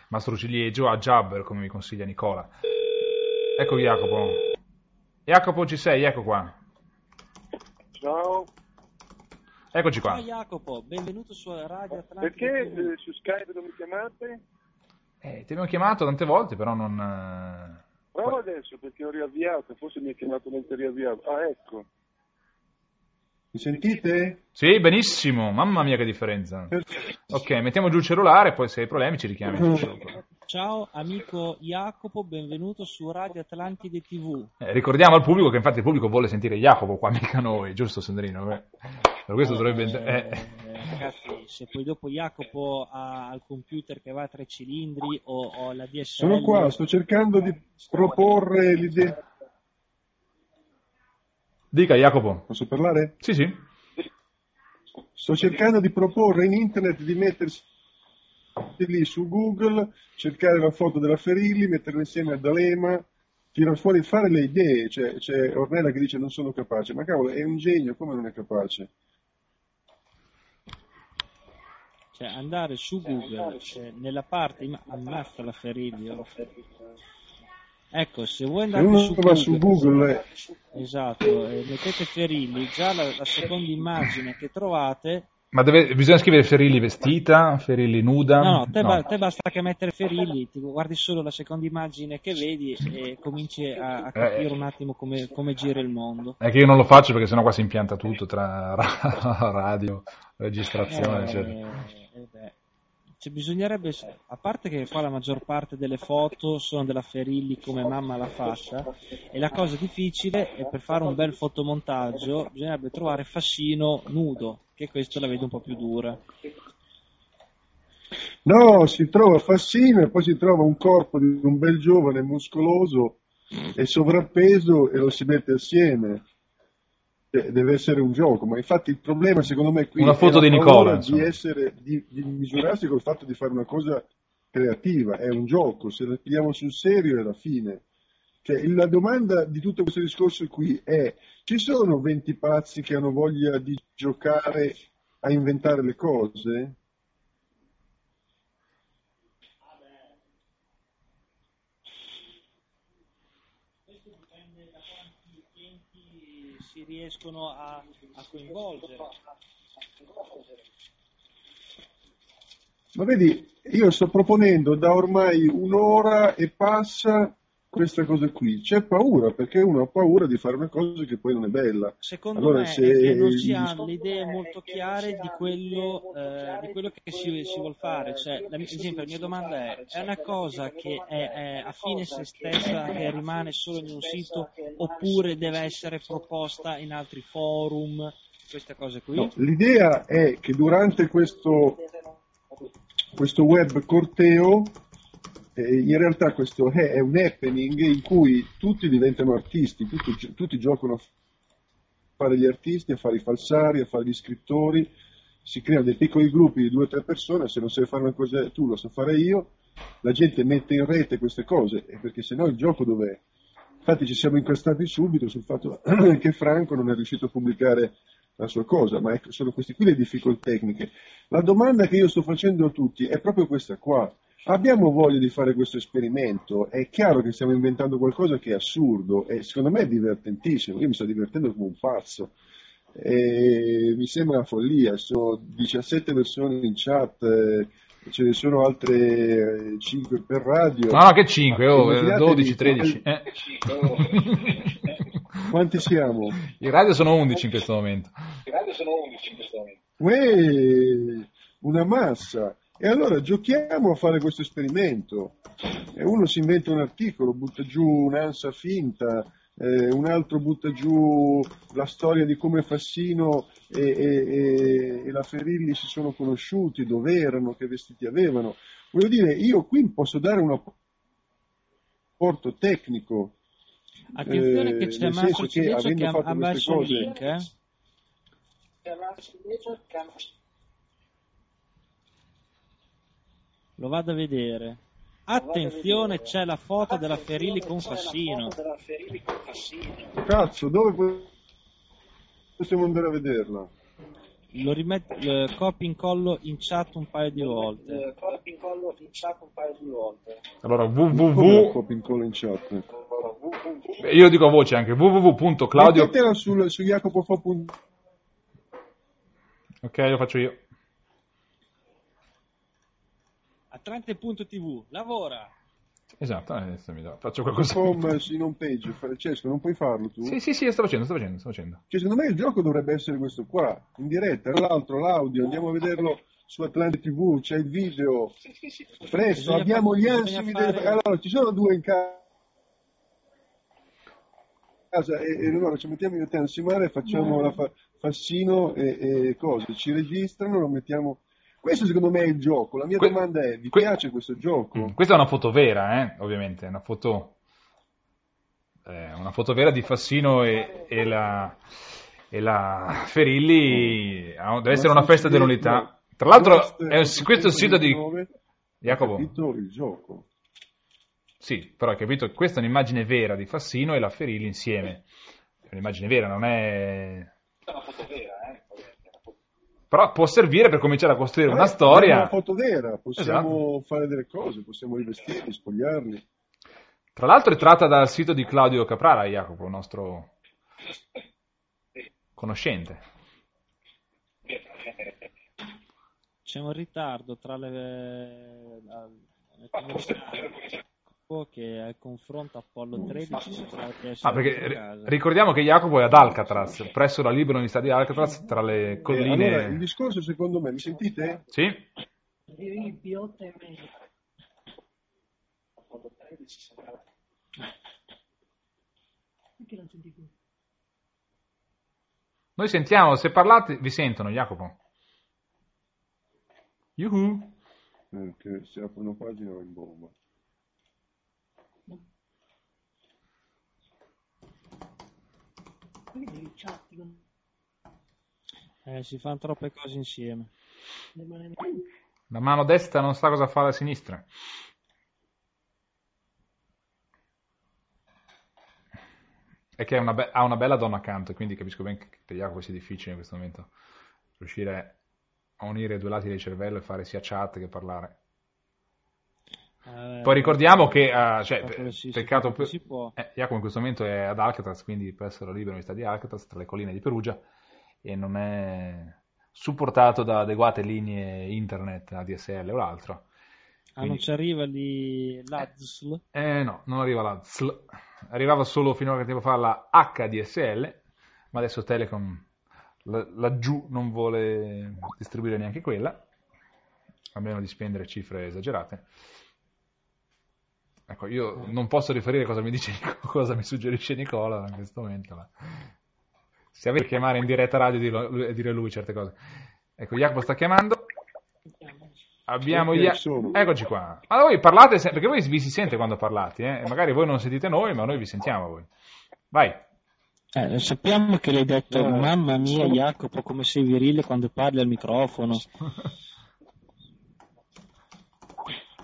Mastro Ciliegio, a Jabber, come mi consiglia Nicola. Ecco Jacopo. Jacopo ci sei, ecco qua. Ciao. Eccoci qua. Ciao Jacopo, benvenuto su Radio Atlantico. Perché eh, su Skype non mi chiamate? Eh, ti abbiamo chiamato tante volte, però non... Eh... Prova adesso perché ho riavviato, forse mi ha chiamato mentre riavviato. Ah, ecco. Mi sentite? Sì, benissimo, mamma mia che differenza. Ok, mettiamo giù il cellulare, poi se hai problemi ci richiami. Ciao amico Jacopo, benvenuto su Radio Atlantide TV. Eh, ricordiamo al pubblico che infatti il pubblico vuole sentire Jacopo qua, mica noi, giusto Sandrino? Per questo eh, dovrebbe... Eh. Ragazzi, se poi dopo Jacopo ha il computer che va a tre cilindri o, o la DSL... Sono qua, sto cercando di proporre l'idea... Dica Jacopo. Posso parlare? Sì, sì. Sto cercando di proporre in internet di mettersi lì su Google, cercare la foto della Ferilli, metterla insieme a D'Alema, tirare fuori, fare le idee. C'è, c'è Ornella che dice non sono capace, ma cavolo, è un genio, come non è capace? Cioè, andare su Google, cioè, nella parte, ammazza la Ferilli. Oh. Ecco, se vuoi andare uno su Google, su Google esatto, e mettete Ferilli, già la, la seconda immagine che trovate Ma deve, bisogna scrivere Ferilli vestita, Ferilli nuda? No, no, te, ba- te basta che mettere Ferilli, ti guardi solo la seconda immagine che vedi e cominci a, a capire Eh. un attimo come, come gira il mondo. È che io non lo faccio perché sennò qua si impianta tutto tra ra- radio, registrazione, Eh, eccetera. Cioè, bisognerebbe, a parte che qua la maggior parte delle foto sono della Ferilli come mamma la faccia, e la cosa difficile è per fare un bel fotomontaggio bisognerebbe trovare Fassino nudo, che questo la vedo un po' più dura. No, si trova Fassino e poi si trova un corpo di un bel giovane muscoloso e sovrappeso e lo si mette assieme. Deve essere un gioco, ma infatti il problema secondo me qui Una foto è di Nicola, di, essere, di, di misurarsi col fatto di fare una cosa creativa, è un gioco, se la pigliamo sul serio è la fine. Cioè, la domanda di tutto questo discorso qui è, ci sono 20 pazzi che hanno voglia di giocare a inventare le cose? Questo dipende da quanti utenti si riescono a, a coinvolgere. Ma vedi, io sto proponendo da ormai un'ora e passa questa cosa qui. C'è paura perché uno ha paura di fare una cosa che poi non è bella. Secondo Allora, me se- che non si hanno le idee molto chiare di quello, eh, di quello che si, si vuol fare. Cioè, la, ad esempio, la mia domanda è: è una cosa che è, è a fine se stessa, che rimane solo in un sito, oppure deve essere proposta in altri forum? Queste cose qui? No, l'idea è che durante questo questo web corteo, eh, in realtà questo è, è un happening in cui tutti diventano artisti, tutti, tutti giocano a fare gli artisti, a fare i falsari, a fare gli scrittori, si creano dei piccoli gruppi di due o tre persone, se non sai fare una cosa tu lo so fare io, la gente mette in rete queste cose, perché sennò il gioco dov'è? Infatti ci siamo incastati subito sul fatto che Franco non è riuscito a pubblicare la sua cosa, ma ecco, sono queste qui le difficoltà tecniche. La domanda che io sto facendo a tutti è proprio questa qua. Abbiamo voglia di fare questo esperimento? È chiaro che stiamo inventando qualcosa che è assurdo e secondo me è divertentissimo. Io mi sto divertendo come un pazzo. E mi sembra una follia. Sono 17 persone in chat, eh, ce ne sono altre eh, 5 per radio. No, no, che 5, oh, Immaginatevi 12, 13. quanti- Eh. Quanti siamo? I radio sono 11 in questo momento. Uè, una massa. E allora giochiamo a fare questo esperimento. E uno si inventa un articolo, butta giù un'ansa finta, eh, un altro butta giù la storia di come Fassino e, e- e- e la Ferilli si sono conosciuti, dove erano, che vestiti avevano. Voglio dire, io qui posso dare un apporto tecnico. Attenzione eh, che c'è nel Marco che che ha, fatto ha queste messo il cose- link, eh? Lo vado a vedere. Attenzione, c'è la foto della Ferilli con Fassino. Cazzo, dove po- possiamo andare a vederla? Lo rimetto, eh, copia incollo in chat un paio di volte. Allora, Come la www. copia incolla in chat? Beh, Io dico a voce anche www.claudio. Mettetela sul, su jacopofo.it Ok, lo faccio io. Atlante.tv, lavora. Esatto, adesso mi do- faccio qualcosa. com in home page. Francesco, non puoi farlo tu? Sì, sì, sì, sto facendo, sto facendo, sto facendo. Cioè, secondo me il gioco dovrebbe essere questo qua, in diretta, l'altro, l'audio, andiamo a vederlo su Atlante TV, c'è il video. Presto, Bisogna abbiamo fare- gli ansimi fare- delle... Allora, ci sono due in ca- casa e, e allora ci mettiamo io e te insieme e facciamo la fa- Fassino e, e cose, ci registrano, lo mettiamo... Questo secondo me è il gioco, la mia Que- domanda è, vi que- piace questo gioco? Mm, Questa è una foto vera, eh, ovviamente, è una foto, eh, una foto vera di Fassino e, e la, e la Ferilli. ah, Deve essere una festa dell'unità. Tra l'altro, è un- questo è il sito di Jacopo. capito il gioco. Sì, però hai capito, questa è un'immagine vera di Fassino e la Ferilli insieme. È un'immagine vera, non è... Però può servire per cominciare a costruire una Eh, È storia. una foto vera, possiamo Esatto. fare delle cose, possiamo rivestirli, spogliarli. Tra l'altro è tratta dal sito di Claudio Caprara, Jacopo, nostro conoscente. C'è un ritardo tra le, la- le comunicazioni che al confronto Apollo 13 sembrava che Ah, perché ricordiamo che Jacopo è ad Alcatraz, presso la Libera Università di Alcatraz, tra le Eh, colline... allora, il discorso secondo me, mi sentite? Sì? Perché non senti più? Noi sentiamo, se parlate, vi sentono, Jacopo. Yuhu. Eh, che si apre una pagina va in bomba. Devi chatti con Eh, si fanno troppe cose insieme. La mano destra non sa cosa fare a sinistra. È che è una be- ha una bella donna accanto, quindi capisco ben che per Jacopo sia difficile in questo momento riuscire a unire i due lati del cervello e fare sia chat che parlare. Eh, Poi ricordiamo che, eh, cioè, sì, peccato può, per- può. eh, Jacopo in questo momento è ad Alcatraz, quindi presso la Libera Università di Alcatraz, tra le colline di Perugia, e non è supportato da adeguate linee internet, ADSL o altro. Ah, non Quindi- ci arriva lì l'ADSL? Eh no, non arriva la ZL. Arrivava solo fino a qualche tempo fa la HDSL, ma adesso Telecom la- laggiù non vuole distribuire neanche quella, a meno di spendere cifre esagerate. Ecco, io non posso riferire cosa mi dice cosa mi suggerisce Nicola in questo momento. ma Se avete chiamare in diretta radio e dirlo- dire lui certe cose. Ecco, Jacopo sta chiamando. Abbiamo gli... Eccoci qua. Ma voi parlate, se- perché voi vi si sente quando parlate, eh? Magari voi non sentite noi, ma noi vi sentiamo voi. Vai. Eh, sappiamo che l'hai detto, Eh, mamma mia sono- Jacopo, come sei virile quando parli al microfono.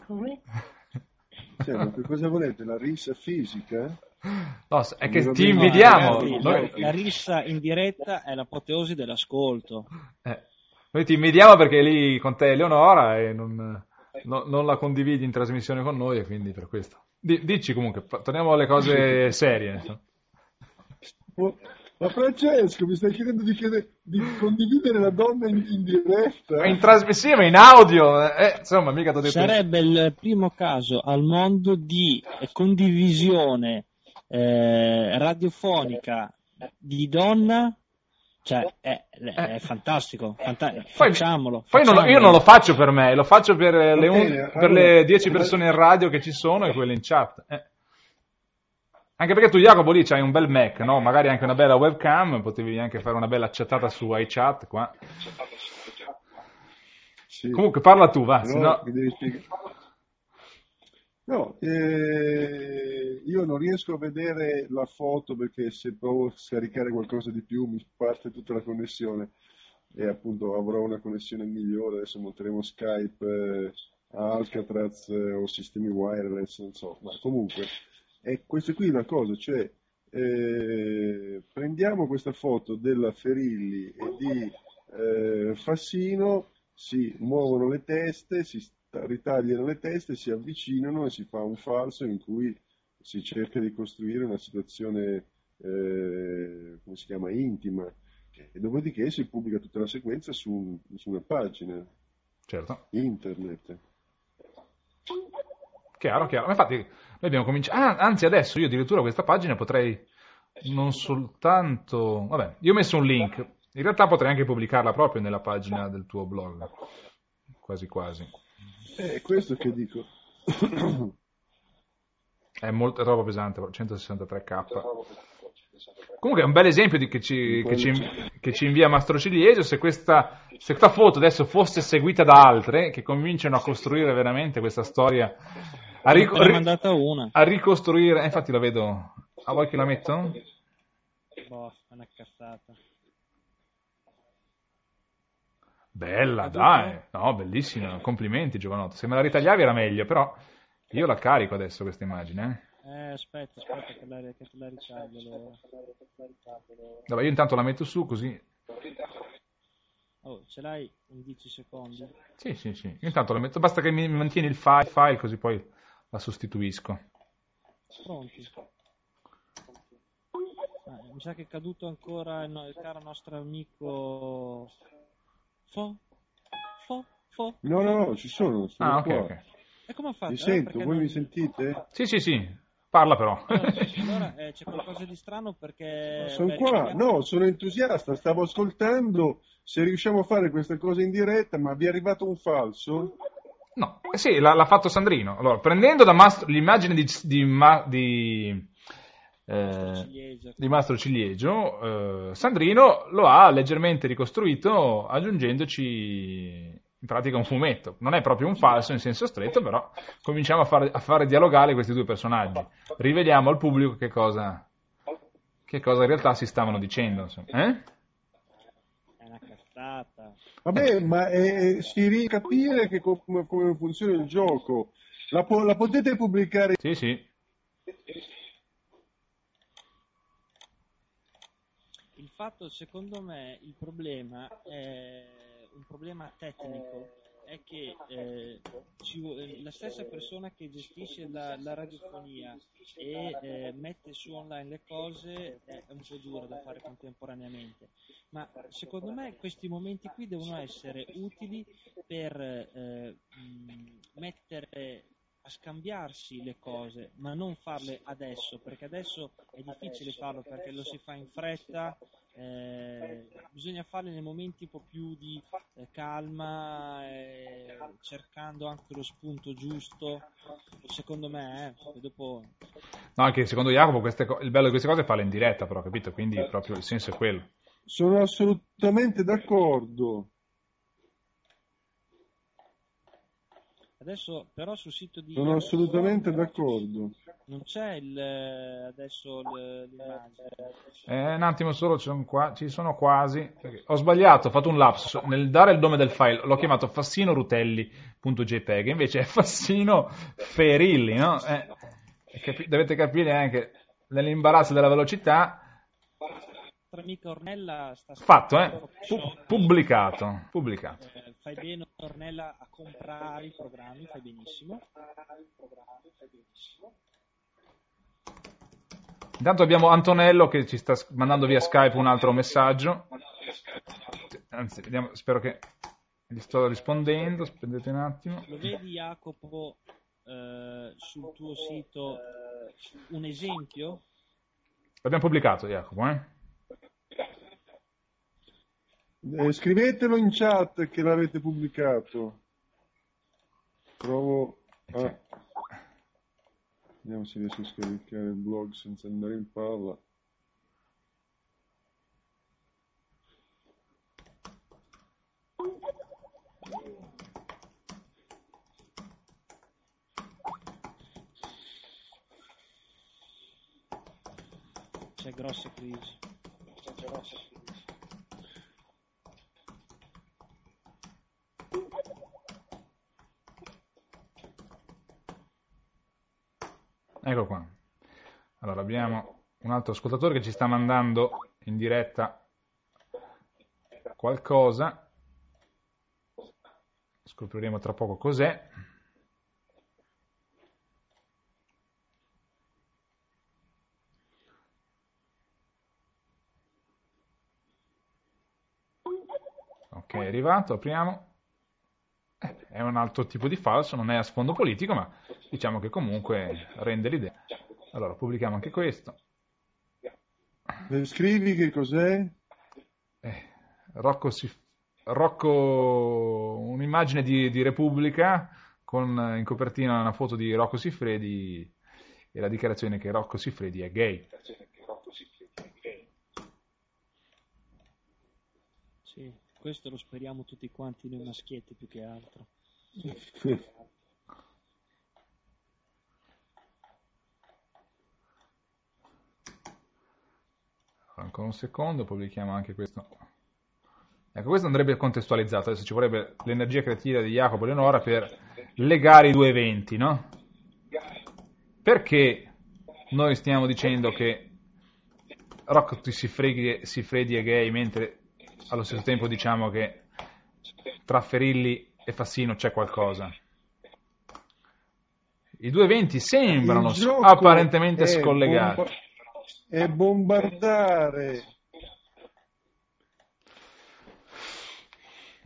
Come? Cioè, ma che cosa volete? La rissa fisica? No, è che ti invidiamo. Ragazzi, Noi, la rissa in diretta è l'apoteosi dell'ascolto. eh, noi ti invidiamo perché è lì con te Eleonora e non, no- non la condividi in trasmissione con noi e quindi per questo. Di- dici comunque, torniamo alle cose serie. Ma Francesco, mi stai chiedendo di, chiede- di condividere la donna in, in diretta? In trasmissione, in audio, eh, insomma, mica detto... Sarebbe il primo caso al mondo di condivisione eh, radiofonica di donna. Cioè, è, è fantastico, fanta- Poi- facciamolo. Poi non lo- io facciamolo. non lo faccio per me, lo faccio per eh, le, un- per allora- le 10 persone in radio che ci sono e quelle in chat. eh. Anche perché tu Jacopo lì c'hai un bel Mac, no? Magari anche una bella webcam, potevi anche fare una bella chattata su iChat qua. Sì. Comunque parla tu, va, No, sennò- mi devi spiegare. No, eh, io non riesco a vedere la foto perché se provo a scaricare qualcosa di più mi parte tutta la connessione e appunto avrò una connessione migliore, adesso monteremo Skype eh, Alcatraz eh, o sistemi wireless, non so, ma comunque è questa qui la cosa, cioè eh, prendiamo questa foto della Ferilli e di eh, Fassino, si muovono le teste, si ritagliano le teste, si avvicinano e si fa un falso in cui si cerca di costruire una situazione, eh, come si chiama, intima. E dopodiché si pubblica tutta la sequenza su, su una pagina certo. internet. Chiaro, chiaro. Infatti abbiamo cominciato... Ah, anzi adesso io addirittura questa pagina potrei non soltanto... Vabbè, io ho messo un link. In realtà potrei anche pubblicarla proprio nella pagina del tuo blog. Quasi quasi. È questo che dico. È molto è troppo pesante, però, 163k. Comunque è un bel esempio di- che, ci, che, ci, che ci invia Mastro Ciliegio. Se questa, se questa foto adesso fosse seguita da altre che cominciano a costruire veramente questa storia, a, una. a ricostruire, eh, infatti la vedo. A voi che la metto? Boh, è una cazzata. Bella, dai, no, bellissima, complimenti Giovanotto. Se me la ritagliavi era meglio, però io la carico adesso questa immagine. eh. Eh, aspetta, aspetta che la, che te la ritaglio allora. Vabbè, io intanto la metto su così. Oh, ce l'hai in 10 secondi? Sì, sì, sì. Io intanto la metto, basta che mi mantieni il file, file così poi la sostituisco. Pronti? Mi sa che è caduto ancora il, il caro nostro amico Fo, Fo, Fo. No, no, no, ci sono, sono Ah, ok, qua. ok. E come ha fatto? Mi Eh, sento, voi non- mi sentite? Sì, sì, sì, parla però. Allora, allora, eh, c'è qualcosa di strano perché... Sono beh, qua, no, sono entusiasta, stavo ascoltando se riusciamo a fare questa cosa in diretta, ma vi è arrivato un falso? No, eh sì, l'ha, l'ha fatto Sandrino. Allora, prendendo da Mastro, l'immagine di, di, Ma- di, eh, di Mastro Ciliegio, eh, Sandrino lo ha leggermente ricostruito aggiungendoci in pratica un fumetto. Non è proprio un falso in senso stretto, però cominciamo a fare, a fare dialogare questi due personaggi. Riveliamo al pubblico che cosa, che cosa in realtà si stavano dicendo. insomma. Eh? È una cazzata. Vabbè, ma eh, si riesce a capire che com- come funziona il gioco. La, po- la potete pubblicare? Sì, sì. Il fatto, secondo me, il problema è un problema tecnico, è che eh, ci la stessa persona che gestisce la, la radiofonia e eh, mette su online le cose è un po' dura da fare contemporaneamente, ma secondo me questi momenti qui devono essere utili per eh, mh, mettere a scambiarsi le cose, ma non farle adesso, perché adesso è difficile farlo perché lo si fa in fretta, eh, bisogna farle nei momenti un po' più di eh, calma, eh, cercando anche lo spunto giusto, secondo me, eh, dopo No, anche secondo Jacopo queste co- il bello di queste cose è farle in diretta, però, capito? Quindi proprio il senso è quello. Sono assolutamente d'accordo. Adesso però sul sito di Sono assolutamente d'accordo. non c'è il, adesso il- l'immagine. Eh, un attimo solo, ci sono, qua- ci sono quasi. Ho sbagliato, ho fatto un lapsus. Nel dare il nome del file l'ho chiamato fassinorutelli.jpg, invece è Fassino Ferilli, no? Eh, capi- dovete capire anche nell'imbarazzo della velocità. Nostra amica Ornella sta Fatto, eh? Pu- pubblicato, pubblicato. Fai bene Ornella a comprare i programmi, fai benissimo. Intanto abbiamo Antonello che ci sta mandando via Skype un altro messaggio. Anzi, vediamo, spero che gli sto rispondendo. Aspettate un attimo. Lo vedi Jacopo eh, sul tuo sito un esempio? L'abbiamo pubblicato, Jacopo, eh? Eh, scrivetelo in chat che l'avete pubblicato. Provo a... Vediamo se riesco a scaricare il blog senza andare in palla. C'è grossa crisi. Ecco qua. Allora, abbiamo un altro ascoltatore che ci sta mandando in diretta qualcosa. Scopriremo tra poco cos'è. Ok, è arrivato, apriamo. Eh, È un altro tipo di falso, non è a sfondo politico, ma diciamo che comunque rende l'idea. Allora, pubblichiamo anche questo. Eh, Scrivi che cos'è? Eh, Rocco, si- Rocco- un'immagine di, di Repubblica con in copertina una foto di Rocco Siffredi e la dichiarazione che Rocco Siffredi è gay. Sì, questo lo speriamo tutti quanti noi maschietti più che altro. Ancora un secondo, pubblichiamo anche questo. Ecco, questo andrebbe contestualizzato. Adesso ci vorrebbe l'energia creativa di Jacopo e Leonora per legare i due eventi, no? Perché noi stiamo dicendo che Rocco Siffredi, Siffredi è gay, mentre allo stesso tempo diciamo che tra Ferilli e Fassino c'è qualcosa? I due eventi sembrano apparentemente scollegati. È bombardare.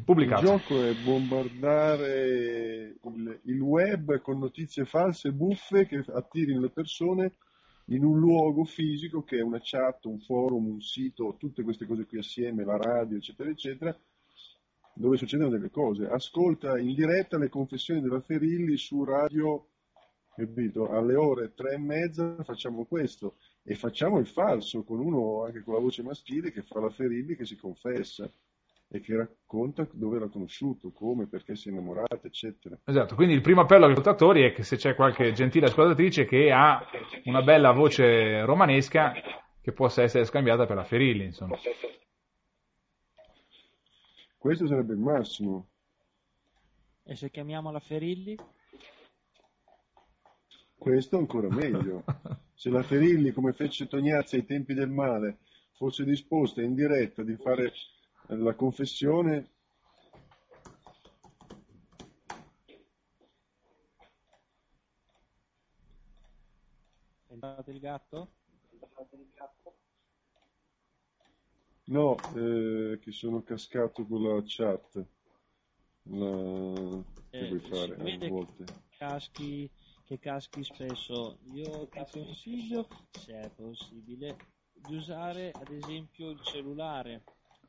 Pubblicato. Il gioco è bombardare il, il web con notizie false, buffe che attirino le persone in un luogo fisico che è una chat, un forum, un sito, tutte queste cose qui assieme, la radio, eccetera, eccetera, dove succedono delle cose. Ascolta in diretta le confessioni della Ferilli su radio, capito? Alle ore tre e mezza facciamo questo e facciamo il falso con uno anche con la voce maschile che fa la Ferilli che si confessa e che racconta dove l'ha conosciuto, come, perché si è innamorata, eccetera. Esatto, quindi il primo appello agli ascoltatori è che se c'è qualche gentile ascoltatrice che ha una bella voce romanesca che possa essere scambiata per la Ferilli, insomma. Questo sarebbe il massimo. E se chiamiamo la Ferilli? Questo ancora meglio. Se la Ferilli, come fece Tognazzi ai tempi del male, fosse disposta in diretta di fare la confessione, È entrato il gatto? no, eh, che sono cascato con la chat. La... Che Eh, vuoi fare a volte? Caschi, che caschi spesso. Io ti consiglio, se è possibile, di usare ad esempio il cellulare,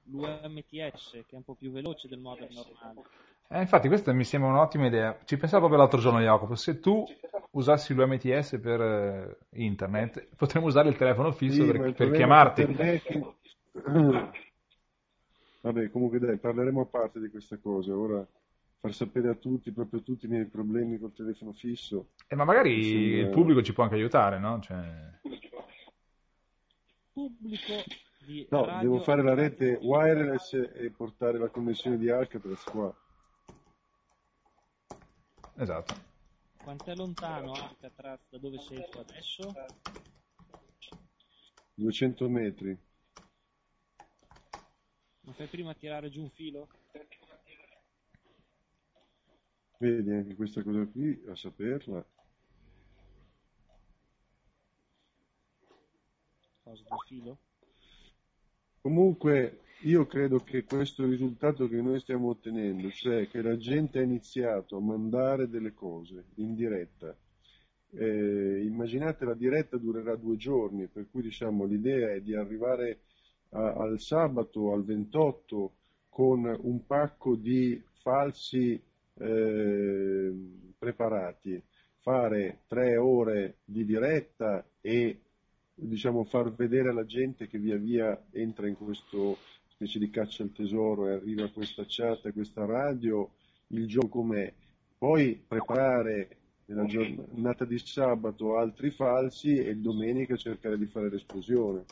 l'UMTS, che è un po' più veloce del modem normale. Eh, infatti questa mi sembra un'ottima idea. Ci pensavo proprio l'altro giorno, Jacopo. Se tu usassi l'UMTS per eh, internet, potremmo usare il telefono fisso Sì, per, il per chiamarti. per Vabbè, comunque dai, parleremo a parte di questa cosa. Ora far sapere a tutti, proprio tutti i miei problemi col telefono fisso. Eh, ma magari sembra- il pubblico ci può anche aiutare, no? Cioè... Pubblico di No, radio- devo fare la rete wireless e portare la connessione di Alcatraz qua. Esatto. Quant'è lontano Alcatraz da dove sei tu adesso? 200 metri. Non fai prima tirare giù un filo? Vedi anche questa cosa qui, a saperla. Cosa del filo? Comunque io credo che questo risultato che noi stiamo ottenendo, cioè che la gente ha iniziato a mandare delle cose in diretta, eh, immaginate la diretta durerà due giorni, per cui diciamo l'idea è di arrivare a- al sabato, al 28, con un pacco di falsi eh, preparati, fare tre ore di diretta e diciamo far vedere alla gente che via via entra in questo specie di caccia al tesoro e arriva a questa chat, a questa radio, il gioco com'è. Poi preparare nella giornata di sabato altri falsi e il domenica cercare di fare l'esplosione.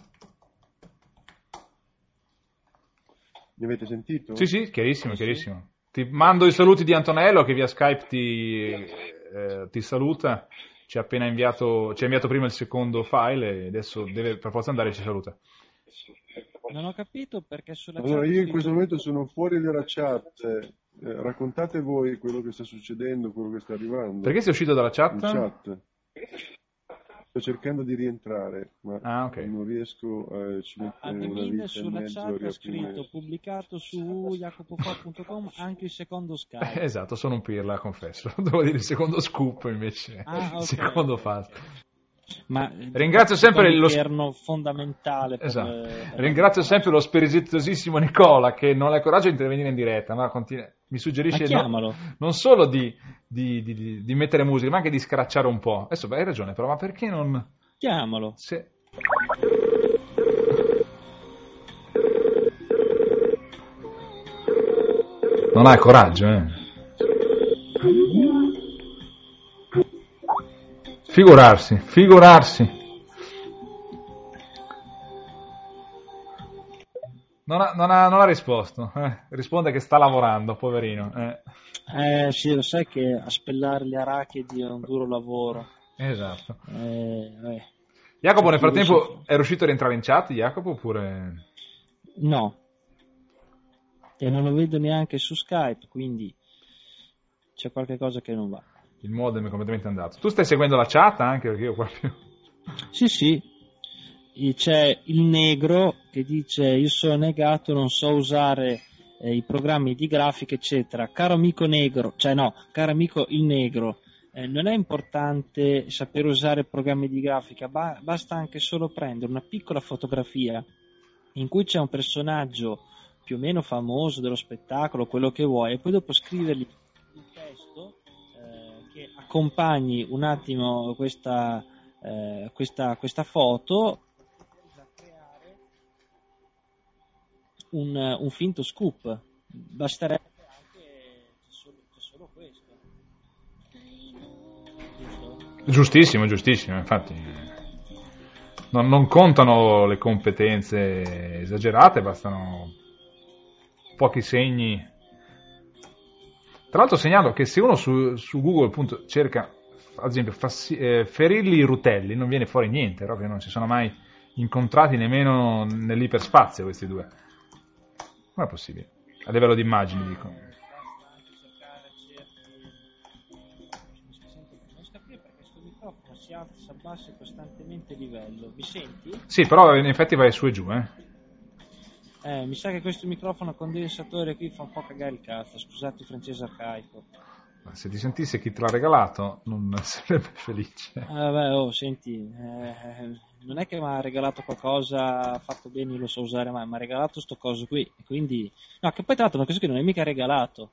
Mi avete sentito? Sì, sì, chiarissimo, chiarissimo. Ti mando i saluti di Antonello che via Skype ti, eh, ti saluta. Ci ha appena inviato, ci ha inviato prima il secondo file e adesso deve per forza andare e ci saluta. Non ho capito perché sulla Allora chat io in questo momento sono fuori dalla chat, eh, raccontate voi quello che sta succedendo, quello che sta arrivando. Perché sei uscito dalla chat? In chat. Sto cercando di rientrare, ma Ah, ok. non riesco, eh, ci mette una Admin vita sulla mezzo a chat ha scritto pubblicato su jacopofo.com anche il secondo Skype. Esatto, sono un pirla, confesso. Devo dire il secondo scoop invece, Ah, ok. il secondo file. Ma eh, Ringrazio sempre lo- fondamentale Esatto. eh, per- Ringrazio sempre lo speriziosissimo Nicola che non ha il coraggio di intervenire in diretta, ma continua- mi suggerisce no- non solo di, di- di- di- mettere musica, ma anche di scracciare un po'. Adesso beh, hai ragione, però, ma perché non... Chiamalo. Se... Non hai coraggio, eh. Figurarsi, figurarsi. Non ha, non ha- non ha risposto. eh. Risponde che sta lavorando, poverino. eh. Eh sì, lo sai che a spellare le arachidi è un duro lavoro. Esatto. Eh, eh. Jacopo nel frattempo è riuscito a rientrare in chat, Jacopo, oppure... No. E non lo vedo neanche su Skype, quindi c'è qualche cosa che non va. Il modem è completamente andato. Tu stai seguendo la chat anche perché io proprio... Sì, sì. E C'è il negro che dice io sono negato, non so usare eh, i programmi di grafica, eccetera. Caro amico negro, cioè no, caro amico il negro, eh, non è importante sapere usare programmi di grafica, ba- basta anche solo prendere una piccola fotografia in cui c'è un personaggio più o meno famoso dello spettacolo, quello che vuoi, e poi dopo scrivergli accompagni un attimo questa, eh, questa, questa foto un, un finto scoop. Basterebbe anche solo, solo questo. Giusto? Giustissimo, giustissimo, infatti. Non, non contano le competenze esagerate, bastano pochi segni. Tra l'altro segnalo che se uno su, su Google appunto, cerca, ad esempio, fassi- eh, Ferilli Rutelli, non viene fuori niente, proprio non si sono mai incontrati nemmeno nell'iperspazio questi due. Com'è possibile? A livello di immagini, dico. Si abbassa costantemente il livello. Mi senti? Sì, però in effetti vai su e giù, eh. Eh, mi sa che questo microfono a condensatore qui fa un po' cagare il cazzo. Scusate il francese arcaico. Ma se ti sentisse chi te l'ha regalato, non sarebbe felice. Ah, vabbè, oh, senti, eh, non è che mi ha regalato qualcosa fatto bene, io lo so usare mai, mi ha regalato sto coso qui, quindi... No, che poi tra l'altro una cosa che non è mica regalato,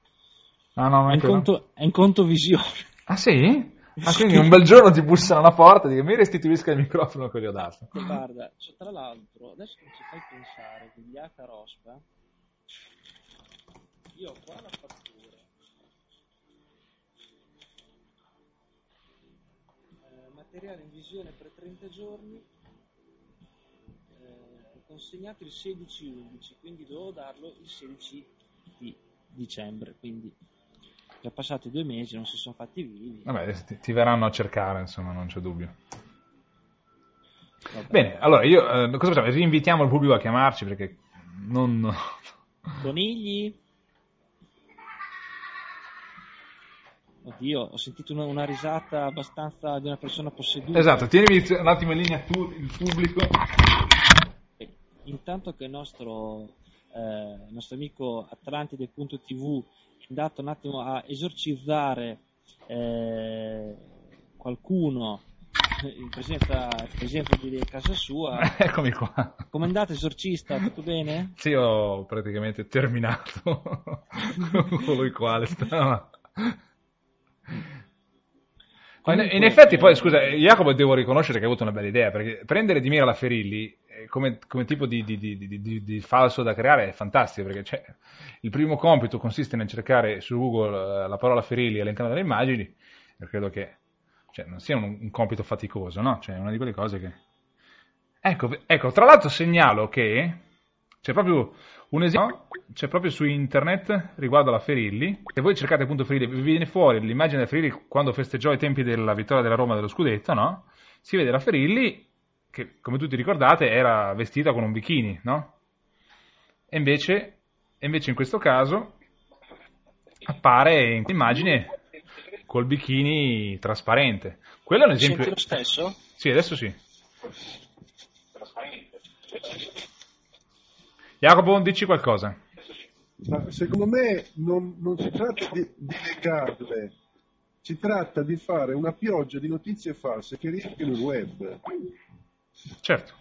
Ah, no, non è in, conto, è in conto visione. Ah, sì? Ah, quindi un bel giorno ti bussano alla porta e dico mi restituisca il microfono che gli ho dato. Guarda, cioè, tra l'altro, adesso che ci fai pensare, di Yaka Rospa, io ho qua la fattura. Eh, materiale in visione per 30 giorni, eh, consegnato il 16-11, quindi dovevo darlo il 16 di dicembre, quindi già passati due mesi, non si sono fatti vivi. Vabbè, ti, ti verranno a cercare, insomma, non c'è dubbio. Vabbè. Bene, allora io eh, cosa facciamo? Rinvitiamo il pubblico a chiamarci perché non... Conigli? Oddio, ho sentito una, una risata abbastanza di una persona posseduta. Esatto, tienimi un attimo in linea tu, il pubblico. E Intanto che il nostro, eh, il nostro amico Atlantide.tv andato un attimo a esorcizzare eh, qualcuno in presenza, in presenza di casa sua. Eccomi qua. Andato esorcista? Tutto bene? Sì, ho praticamente terminato colui quale stava. Ma in, Comunque, effetti, poi scusa, Jacopo devo riconoscere che ha avuto una bella idea, perché prendere di mira la Ferilli eh, come, come tipo di, di- di- di- falso da creare è fantastico, perché c'è- il primo compito consiste nel cercare su Google eh, la parola Ferilli all'interno delle immagini, e credo che cioè, non sia un, un compito faticoso, no? Cioè, è una di quelle cose che... Ecco, ecco, tra l'altro segnalo che c'è proprio un esempio, c'è proprio su internet riguardo alla Ferilli, se voi cercate appunto Ferilli, vi viene fuori l'immagine della Ferilli quando festeggiò i tempi della vittoria della Roma dello scudetto, no? Si vede la Ferilli che, come tutti ricordate, era vestita con un bikini, no? E invece, e invece in questo caso appare in immagine col bikini trasparente. Quello è un esempio... Senti lo stesso? Sì, adesso sì. Jacopo, dici qualcosa. Ma secondo me non, non si tratta di, di negarle, si tratta di fare una pioggia di notizie false che riempiono il web. Certo.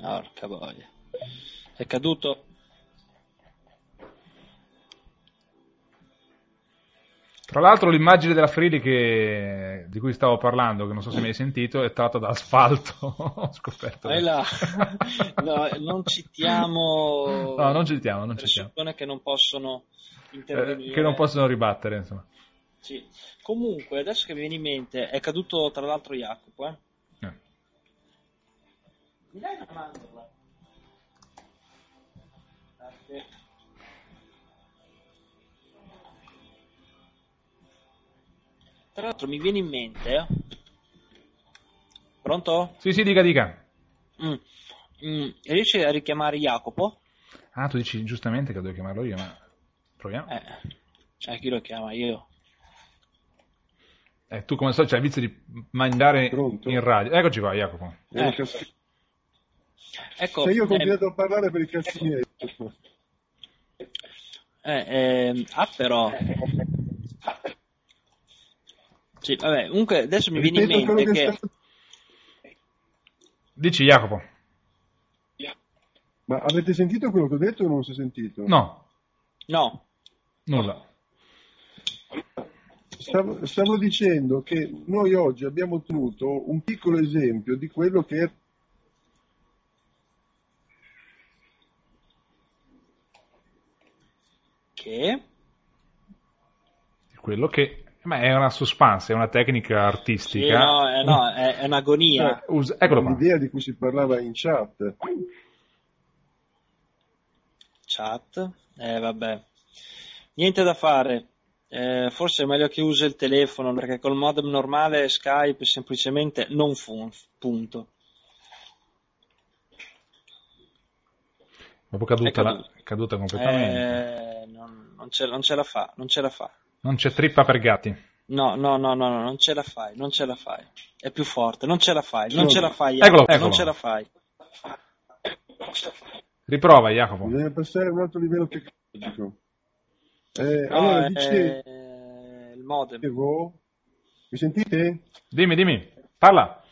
Porca boia. È caduto. Tra l'altro l'immagine della Ferilli che- di cui stavo parlando, che non so se mi hai sentito, è tratta da asfalto. Ho scoperto. Là. No, non citiamo No, non citiamo, non citiamo. persone che non possono Eh, intervenire. che non possono ribattere, insomma. Sì. Comunque, adesso che mi viene in mente, è caduto tra l'altro Jacopo, eh. Eh. Mi dai una mandorla? Grazie. Tra l'altro mi viene in mente... eh. Pronto? Sì, sì, dica, dica. Mm. Mm, Riesci a richiamare Jacopo? Ah, tu dici giustamente che devo chiamarlo io, ma proviamo. Eh, cioè chi lo chiama? Io. Eh, tu come so c'hai il vizio di mandare Pronto? in radio. Eccoci qua, Jacopo. Eh. Ecco, Se io ho eh, continuato a parlare per i cazzi miei. eh, ehm, ah però... Sì, vabbè, comunque adesso mi viene in Ripeto quello mente che che... Dici, Jacopo. Ma avete sentito quello che ho detto o non si è sentito? No, No, nulla. Stavo, stavo dicendo che noi oggi abbiamo ottenuto un piccolo esempio di quello che è che... Quello che... Ma è una suspense, è una tecnica Sì, artistica. no, eh, no, è, è un'agonia. Cioè, usa- Eccolo qua. l'idea di cui si parlava in chat. Chat, eh vabbè. Niente da fare. Eh, forse è meglio che usi il telefono perché col modem normale Skype semplicemente non funziona. Punto. Proprio caduta, È la- caduta. è caduta completamente. Eh, non, non ce, non ce la fa, non ce la fa. Non c'è trippa per gatti. No, no, no, no, no, non ce la fai, non ce la fai. È più forte, non ce la fai, non ce la fai, Eccolo, Jacopo, eccolo. non ce la fai. Riprova, Jacopo. Bisogna passare a un altro livello tecnologico. Eh, No, allora, dicevo, il modem. mi sentite? Dimmi, dimmi. Parla.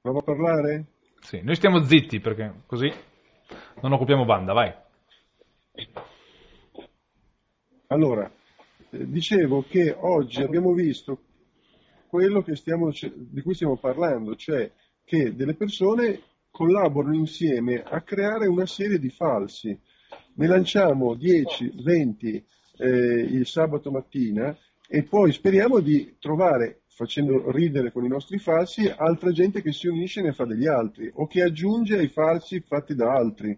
Provo a parlare? Sì, noi stiamo zitti perché così non occupiamo banda, vai. Allora, eh, dicevo che oggi abbiamo visto quello stiamo, di cui stiamo parlando, cioè che delle persone collaborano insieme a creare una serie di falsi. Ne lanciamo 10, 20 eh, il sabato mattina e poi speriamo di trovare, facendo ridere con i nostri falsi, altra gente che si unisce e ne fa degli altri o che aggiunge ai falsi fatti da altri.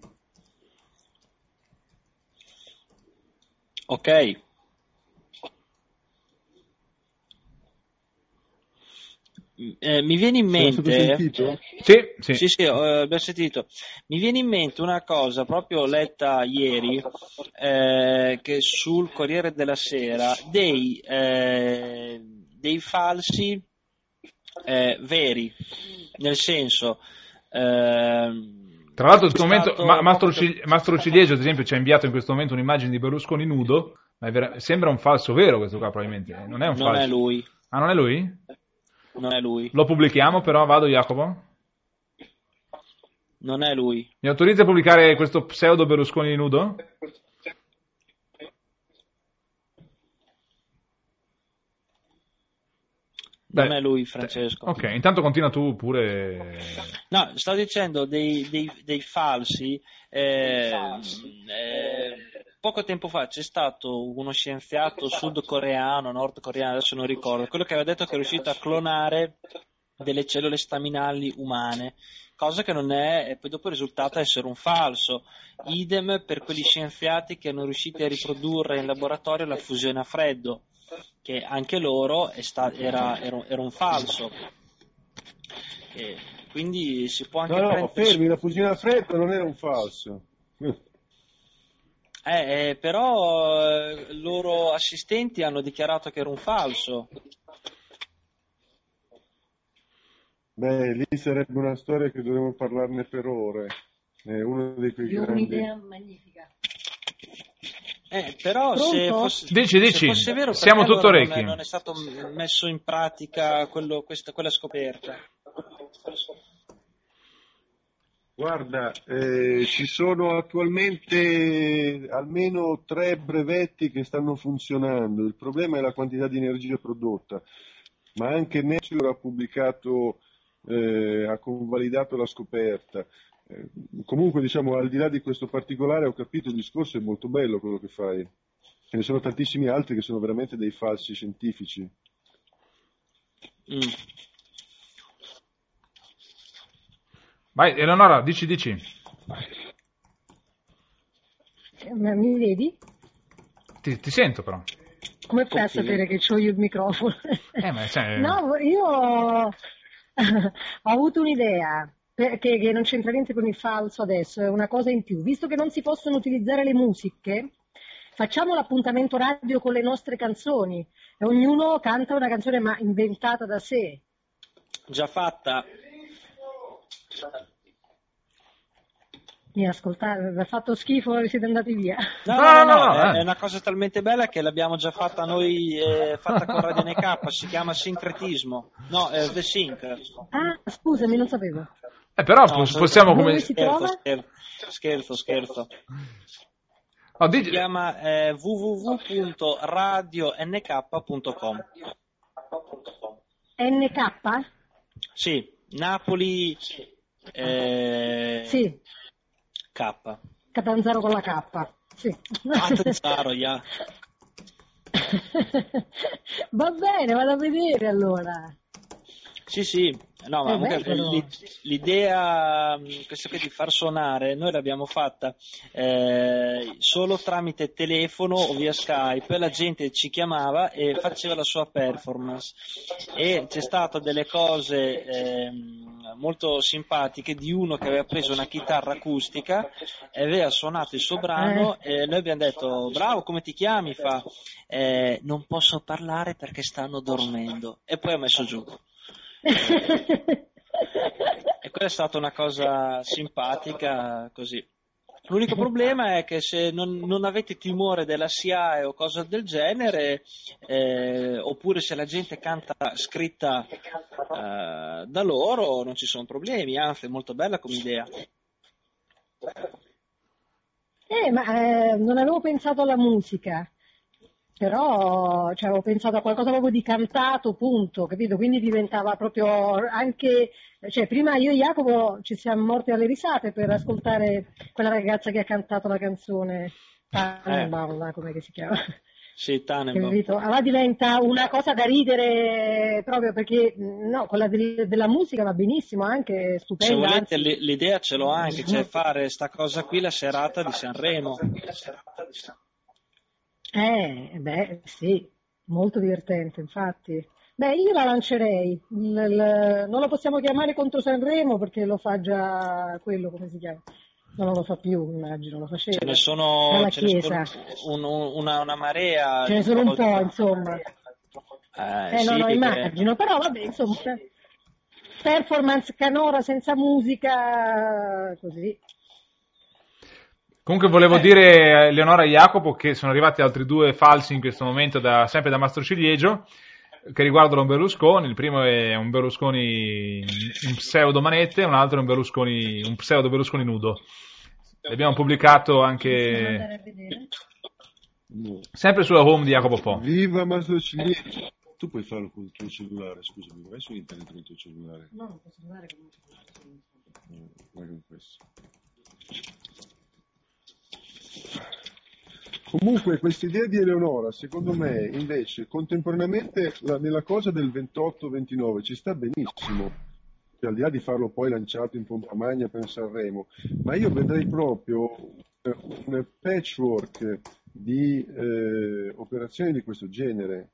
Ok. Eh, mi viene in mente, sentito? Sì, sì. sì, sì, eh, abbiamo sentito. Mi viene in mente una cosa proprio letta ieri, eh, che sul Corriere della Sera, dei, eh, dei falsi eh, veri, nel senso, ehm, Tra l'altro in questo momento Ma- Mastro, Cil- Mastro Ciliegio, ad esempio, ci ha inviato in questo momento un'immagine di Berlusconi nudo, ma vera- sembra un falso vero questo qua probabilmente, non è un non falso. è lui, Ah, non è lui? non è lui, Lo pubblichiamo però, vado Jacopo? non è lui. Mi autorizzi a pubblicare questo pseudo Berlusconi nudo? Non Beh, è lui, Francesco. Ok, intanto continua tu pure. No, sto dicendo dei, dei- dei falsi. eh, eh, poco tempo fa c'è stato uno scienziato sudcoreano, nordcoreano, adesso non ricordo, quello che aveva detto che è riuscito a clonare delle cellule staminali umane, cosa che non è, e poi dopo è risultato essere un falso. Idem per quegli scienziati che hanno riuscito a riprodurre in laboratorio la fusione a freddo, che anche loro è sta- era, era un- era un falso. E quindi si può anche No, no, prendere- fermi, la fusione a freddo non era un falso. Eh, eh, però eh, loro assistenti hanno dichiarato che era un falso. Beh, lì sarebbe una storia che dovremmo parlarne per ore. È uno di quei Io ho grandi... un'idea magnifica. Eh, però Pronto? se fosse, Dici, dici, se fosse vero, siamo tutto allora non è, orecchi. non è stato messo in pratica quello- questa- quella scoperta. Guarda, eh, ci sono attualmente almeno tre brevetti che stanno funzionando. Il problema è la quantità di energia prodotta, ma anche Nature ha pubblicato, eh, ha convalidato la scoperta. Eh, comunque, diciamo, al di là di questo particolare, ho capito il discorso è molto bello quello che fai. Ce ne sono tantissimi altri che sono veramente dei falsi scientifici. Mm. Vai, Eleonora, dici, dici. Eh, Ma mi vedi? Ti, ti sento però. Come fai a sapere che ho io il microfono? Eh, ma cioè, No, io ho avuto un'idea, perché che non c'entra niente con il falso adesso, è una cosa in più. Visto che non si possono utilizzare le musiche, facciamo l'appuntamento radio con le nostre canzoni e ognuno canta una canzone ma inventata da sé. Già fatta. Mi ascoltate, vi ha fatto schifo e siete andati via. No, No, no, no, no, eh. è una cosa talmente bella che l'abbiamo già fatta noi, eh, fatta con Radio NK, si chiama sincretismo. No, eh, The Sync. Ah, scusami, non sapevo. Eh, però No, possiamo Dove come... si Scherzo, trova? scherzo, scherzo, scherzo. Oh, Si dici- chiama eh, www.radionk.com. NK? Sì, Napoli eh, Sì, K. Catanzaro con la K. Sì. Catanzaro, yeah. Va bene, vado a vedere allora. Sì, sì, no, ma Eh, comunque l'idea, qui di far suonare, noi l'abbiamo fatta eh, solo tramite telefono o via Skype, la gente ci chiamava e faceva la sua performance e c'è stato delle cose ehm, molto simpatiche di uno che aveva preso una chitarra acustica e aveva suonato il suo brano e noi abbiamo detto bravo come ti chiami? Fa "Eh, non posso parlare perché stanno dormendo e poi ha messo giù. E quella è stata una cosa simpatica così. L'unico problema è che se non, non avete timore della SIAE o cose del genere, eh, oppure se la gente canta scritta eh, da loro, non ci sono problemi, anzi è molto bella come idea. Eh, ma eh, non avevo pensato alla musica, però cioè, avevo pensato a qualcosa proprio di cantato, punto, capito? Quindi diventava proprio anche, cioè prima io e Jacopo ci siamo morti alle risate per ascoltare quella ragazza che ha cantato la canzone Tannenbaum, come che si chiama? Sì, Tannenbaum. capito? Allora diventa una cosa da ridere proprio perché no, quella del- della musica va benissimo, anche Se stupenda. volete anzi. l- l'idea ce l'ho anche, cioè fare sta cosa qui la serata di Sanremo. Eh, beh, sì, molto divertente, infatti. Beh, io la lancerei. Il- non lo possiamo chiamare contro Sanremo perché lo fa già quello, come si chiama? No, non lo fa più, immagino, lo faceva. Ce ne sono, ce ne sono Chiesa. un- un- una, una marea. Ce ne sono un po', insomma. Eh, Eh, sì, no, no, che- immagino, però vabbè, insomma, performance canora senza musica, così. Comunque volevo dire a Eleonora e Jacopo che sono arrivati altri due falsi in questo momento, da- sempre da Mastro Ciliegio, che riguardano Berlusconi. Il primo è un Berlusconi in pseudo manette, un altro è un Berlusconi, un pseudo Berlusconi nudo. L'abbiamo pubblicato anche sempre sulla home di Jacopo Po. Viva Mastro Ciliegio! Tu puoi farlo con il tuo cellulare, scusami, vai su internet con il tuo cellulare. No, non posso andare con Eh, Vai con questo. Comunque questa idea di Eleonora, secondo me, invece, contemporaneamente la- nella cosa del 28-29 ci sta benissimo, Cioè, al di là di farlo poi lanciato in pompa magna per Sanremo, ma io vedrei proprio un patchwork di eh, operazioni di questo genere.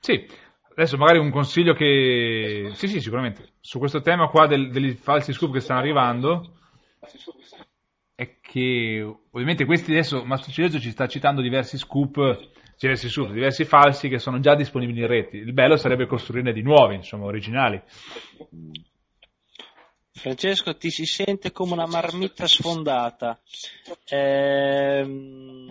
Sì, adesso magari un consiglio che... Sì, sì, sicuramente. Su questo tema qua del- degli falsi scoop che stanno arrivando, è che ovviamente questi adesso, Mastro Ciliegio ci sta citando diversi scoop, diversi scoop, diversi falsi che sono già disponibili in rete. Il bello sarebbe costruirne di nuovi, insomma, originali. Francesco, ti si sente come una marmitta sfondata. Ehm,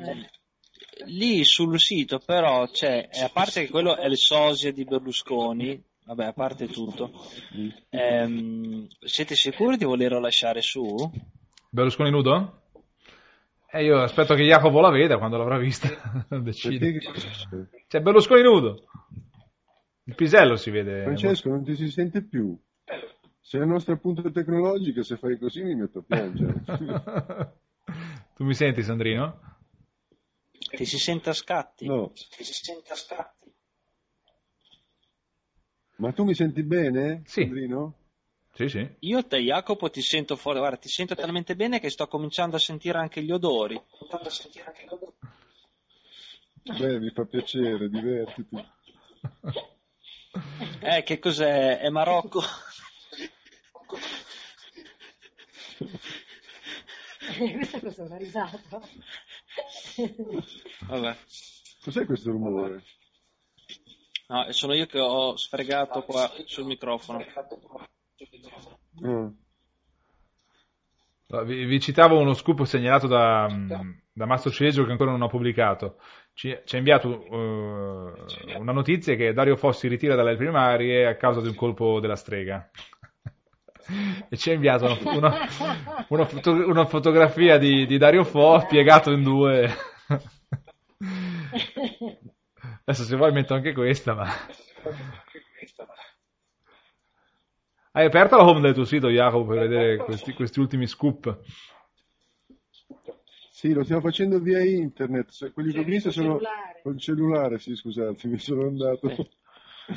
lì sul sito però c'è, eh, a parte che quello è il sosia di Berlusconi, vabbè, a parte tutto, ehm, siete sicuri di volerlo lasciare su? Berlusconi nudo? E io aspetto che Jacopo la veda quando l'avrà vista. decide. C'è Berlusconi nudo. Il pisello si vede. Francesco, non ti si sente più. Sei la nostra punta tecnologica, se fai così mi metto a piangere. tu mi senti, Sandrino? Ti si sente a scatti? No, Ti si sente a scatti? ma tu mi senti bene, Sì. Sandrino? Sì, sì. Io te Jacopo ti sento fuori, guarda, ti sento talmente bene che sto cominciando a sentire anche gli odori. Beh, mi fa piacere, divertiti. Eh, che cos'è? È Marocco? Questa cosa è una risata. Vabbè. Cos'è questo rumore? No, sono io che ho sfregato qua sul microfono. No, Vi, vi citavo uno scoop segnalato da, da Mastro Ciliegio che ancora non ho pubblicato. Ci, ci ha inviato eh, una notizia che Dario Fossi ritira dalle primarie a causa di un colpo della strega. E ci ha inviato una, una- una foto- una fotografia di, di Dario Fo piegato in due. Adesso se vuoi metto anche questa, ma... Hai aperto la home del tuo sito, Jacopo, per vedere questi, questi ultimi scoop? Sì, lo stiamo facendo via internet. Quelli che ho visto sono cellulare. col cellulare, sì, scusate, mi sono andato.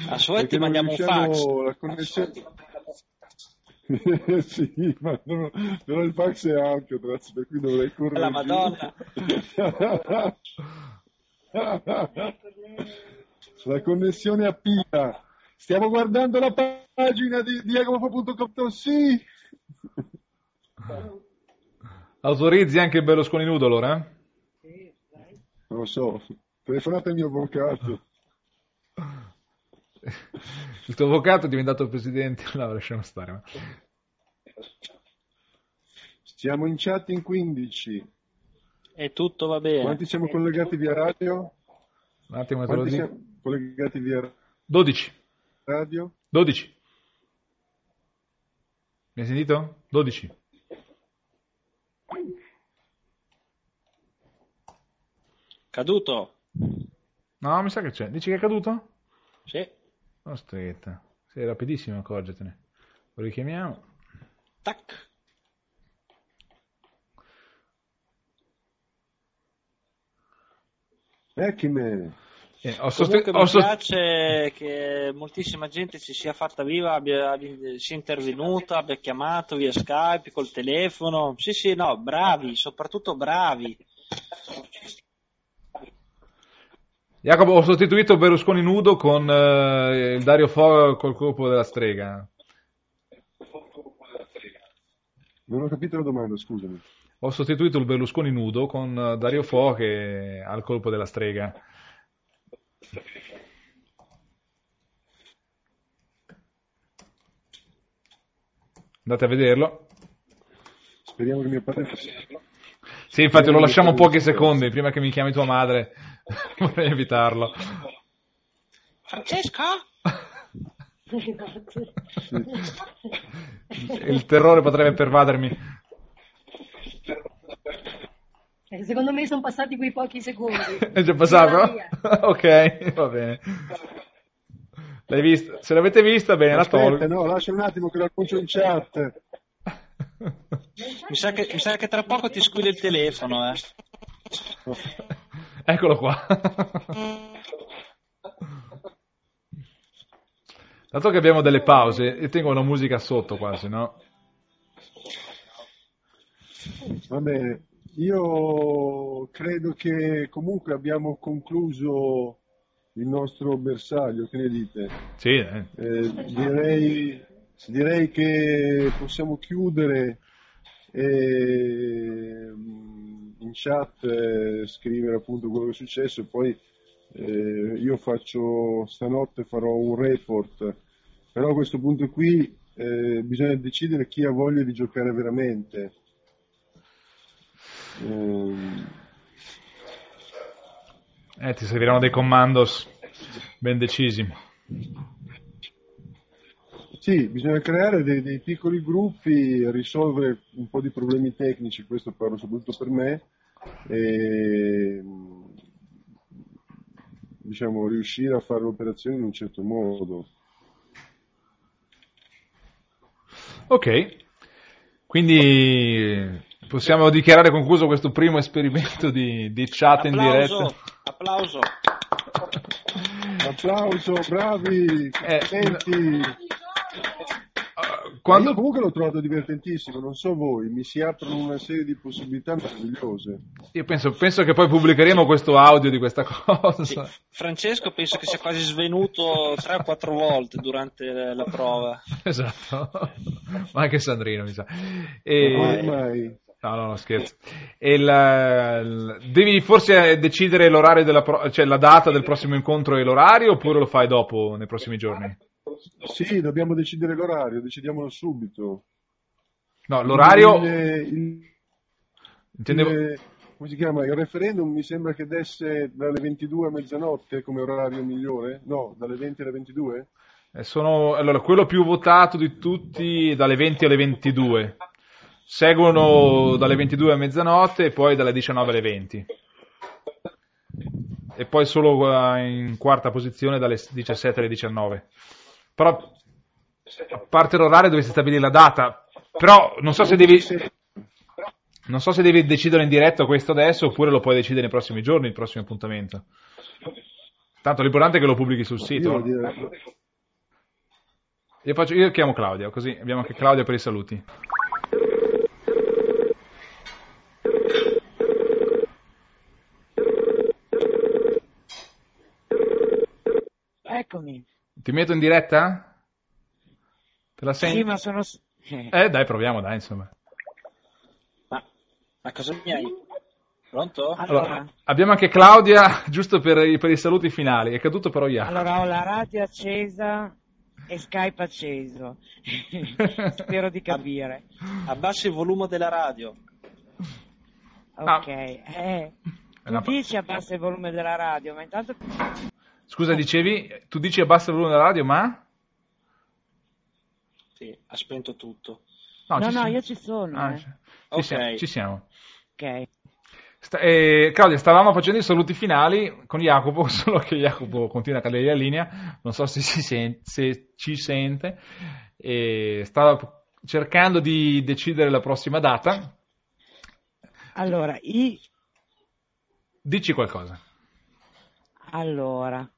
A mandiamo un fax. La connessione... sì, ma no, però il fax è ampio, grazie, per cui dovrei correre. La. Madonna. La connessione a pila. Stiamo guardando la pagina di diacopo.com. Sì. Autorizzi anche il Berlusconi nudo allora? eh? Non lo so. Telefonate al mio avvocato. Il tuo avvocato è diventato presidente, no, lasciamo stare. ma- Siamo in chat in 15. E tutto va bene. Quanti siamo collegati via radio? Un attimo, te lo Quanti dico. siamo collegati via 12. radio? 12. Mi hai sentito? 12. Caduto? No, mi sa che c'è. Dici che è caduto? Sì. Non stretta. Sei rapidissimo, accorgetene. Lo richiamiamo. Tac. Eh, chi me? Eh, ho sosti- Comunque ho mi sost- piace che moltissima gente si sia fatta viva, abbia, abbia- sia intervenuta, abbia chiamato via Skype, col telefono. Sì, sì, no, bravi, soprattutto bravi. Jacopo, ho sostituito Berlusconi nudo con eh, il Dario Fo col colpo della strega. Non ho capito la domanda, scusami. Ho sostituito il Berlusconi nudo con eh, Dario Fo che ha il colpo della strega. Andate a vederlo. Speriamo che mio padre... Sì, infatti lo lasciamo pochi secondi prima che mi chiami tua madre. Vorrei evitarlo. Francesca? Il terrore potrebbe pervadermi. Eh, Secondo me sono passati quei pochi secondi. È già passato? Ok, va bene. L'hai vista? Se l'avete vista, bene, la Aspetta, tolgo. no, lascia un attimo che lo annuncio in chat. Mi sa, che, mi sa che tra poco ti squilla il telefono, eh. Eccolo qua. Dato che abbiamo delle pause, io tengo una musica sotto quasi, no? Va bene, io credo che comunque abbiamo concluso il nostro bersaglio, che ne dite? Sì, eh. Eh, direi, direi che possiamo chiudere e mm, in chat eh, scrivere appunto quello che è successo e poi eh, io faccio stanotte farò un report, però a questo punto qui eh, bisogna decidere chi ha voglia di giocare veramente. Ehm, Eh, ti serviranno dei commandos ben decisi. Sì, bisogna creare dei, dei piccoli gruppi, risolvere un po' di problemi tecnici, questo parlo soprattutto per me, e diciamo riuscire a fare l'operazione in un certo modo. Ok, quindi possiamo dichiarare concluso questo primo esperimento di, di chat in Applauso, diretta. applauso. Applauso, bravi, Eh. Quando- Io comunque l'ho trovato divertentissimo, non so voi, mi si aprono una serie di possibilità meravigliose. Io penso, penso che poi pubblicheremo questo audio di questa cosa. Sì, Francesco penso che sia quasi svenuto 3-4 volte durante la prova. Esatto, ma anche Sandrino mi sa. E- Mai, mai. No, no, no, scherzo. E la- il- devi forse decidere l'orario della pro- cioè la data del prossimo incontro e l'orario oppure lo fai dopo, nei prossimi giorni? Sì, dobbiamo decidere l'orario, decidiamolo subito. No, l'orario... Il, il- intendevo- il- come si chiama? Il referendum mi sembra che desse dalle 22 a mezzanotte come orario migliore? No, dalle 20 alle 22? eh, sono, allora, quello più votato di tutti dalle 20 alle 22. Seguono dalle 22 a mezzanotte e poi dalle 19 alle 20. E poi solo eh, in quarta posizione dalle 17 alle 19. Però, a parte l'orario dovresti stabilire la data. Però non so se devi... Non so se devi decidere in diretto questo adesso oppure lo puoi decidere nei prossimi giorni, il prossimo appuntamento. Tanto l'importante è che lo pubblichi sul sito. Io faccio- io chiamo Claudia, così abbiamo anche Claudia per i saluti. Eccomi. Ti metto in diretta? Te la senti? Sì, ma sono... eh, Eh, dai, proviamo, dai, insomma. Ma, ma cosa mi hai? Pronto? Allora, Allora, abbiamo anche Claudia, giusto per i, per i saluti finali. È caduto però Jacopo. allora ho la radio accesa e Skype acceso. Spero di capire. Abbassi il volume della radio. Ah. Ok. Eh, È una- tu dici abbassa il volume della radio, ma intanto... Scusa, dicevi, tu dici abbassa il volume della radio, ma? Sì, ha spento tutto. No, ci no, siamo. io ci sono. Ah, eh. ci- ci Ok. siamo, ci siamo. Ok. Sta- eh, Claudia, stavamo facendo i saluti finali con Jacopo, solo che Jacopo continua a cadere la linea, non so se, si sen- se ci sente, e stava cercando di decidere la prossima data. Allora, i... Dici qualcosa. Allora,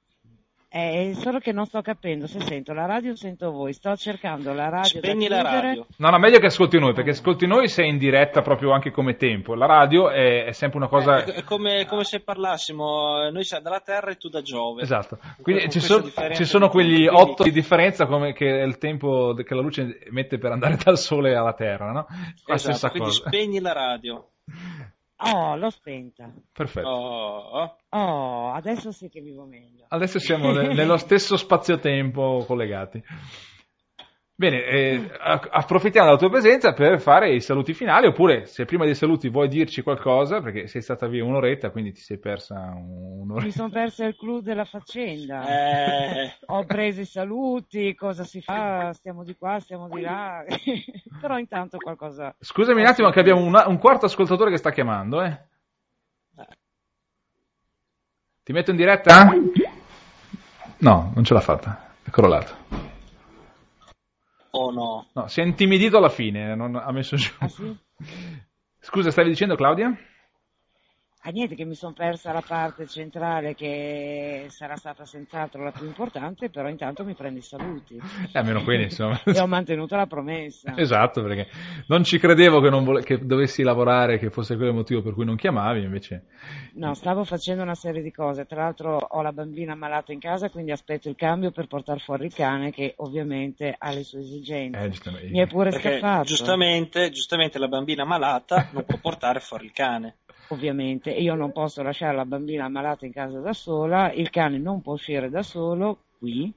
è solo che non sto capendo se sento la radio o sento voi. Sto cercando la radio Spegni la radio. No, no, meglio che ascolti noi, perché ascolti noi sei in diretta proprio anche come tempo. La radio è, è sempre una cosa... Eh, È come, come se parlassimo, eh, noi siamo dalla Terra e tu da Giove. Esatto, quindi ci, differenza ci sono quegli quindi- 8 di differenza come che è il tempo che la luce mette per andare dal sole alla Terra, no? La Esatto, stessa quindi cosa. spegni la radio. Oh, l'ho spenta. Perfetto. Oh, Oh, adesso sì che vivo meglio. Adesso siamo ne- nello stesso spazio-tempo collegati. Bene, eh, approfittiamo della tua presenza per fare i saluti finali, oppure se prima dei saluti vuoi dirci qualcosa, perché sei stata via un'oretta, quindi ti sei persa un- Mi un'oretta. sono persa il clou della faccenda. Eh, Ho preso i saluti, cosa si fa, stiamo di qua, stiamo di là. Però intanto qualcosa... Scusami un attimo che abbiamo una- un quarto ascoltatore che sta chiamando, eh. Ti metto in diretta? No, non ce l'ha fatta, è crollato. Oh no. No, si è intimidito alla fine, non ha messo giù. Ah sì? Scusa, stavi dicendo Claudia? Ah niente, che mi sono persa la parte centrale che sarà stata senz'altro la più importante, però intanto mi prendi i saluti. Eh, almeno quelli, insomma. E ho mantenuto la promessa. Esatto, perché non ci credevo che, non vole- che dovessi lavorare, che fosse quello il motivo per cui non chiamavi, invece... No, stavo facendo una serie di cose. Tra l'altro ho la bambina malata in casa, quindi aspetto il cambio per portare fuori il cane che ovviamente ha le sue esigenze. Eh, giustamente. Mi è pure Perché scappato. giustamente, giustamente la bambina malata non può portare fuori il cane. Ovviamente io non posso lasciare la bambina malata in casa da sola, il cane non può uscire da solo qui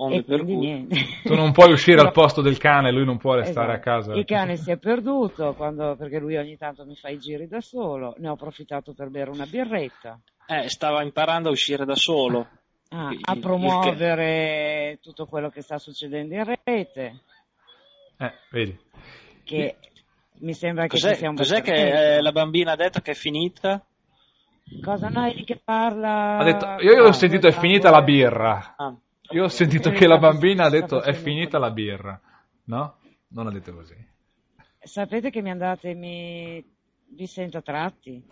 Onde e per quindi cui. niente. Tu non puoi uscire No. al posto del cane, lui non può restare Esatto. a casa. Il cane si è perduto quando- perché lui ogni tanto mi fa i giri da solo, ne ho approfittato per bere una birretta, Eh, stava imparando a uscire da solo. ah, Il- a il- promuovere tutto quello che sta succedendo in rete, Eh, vedi. che mi sembra che Cos'è, ci sia un cos'è che eh, la bambina ha detto che è finita? Cosa no, è lì che parla? Ha detto, io ho Ah, sentito è finita la birra. Ah, Io ho sentito Eh, che la bambina ha detto è finita la birra. No? Non ha detto così. Sapete che mi andate, mi... vi sento a tratti?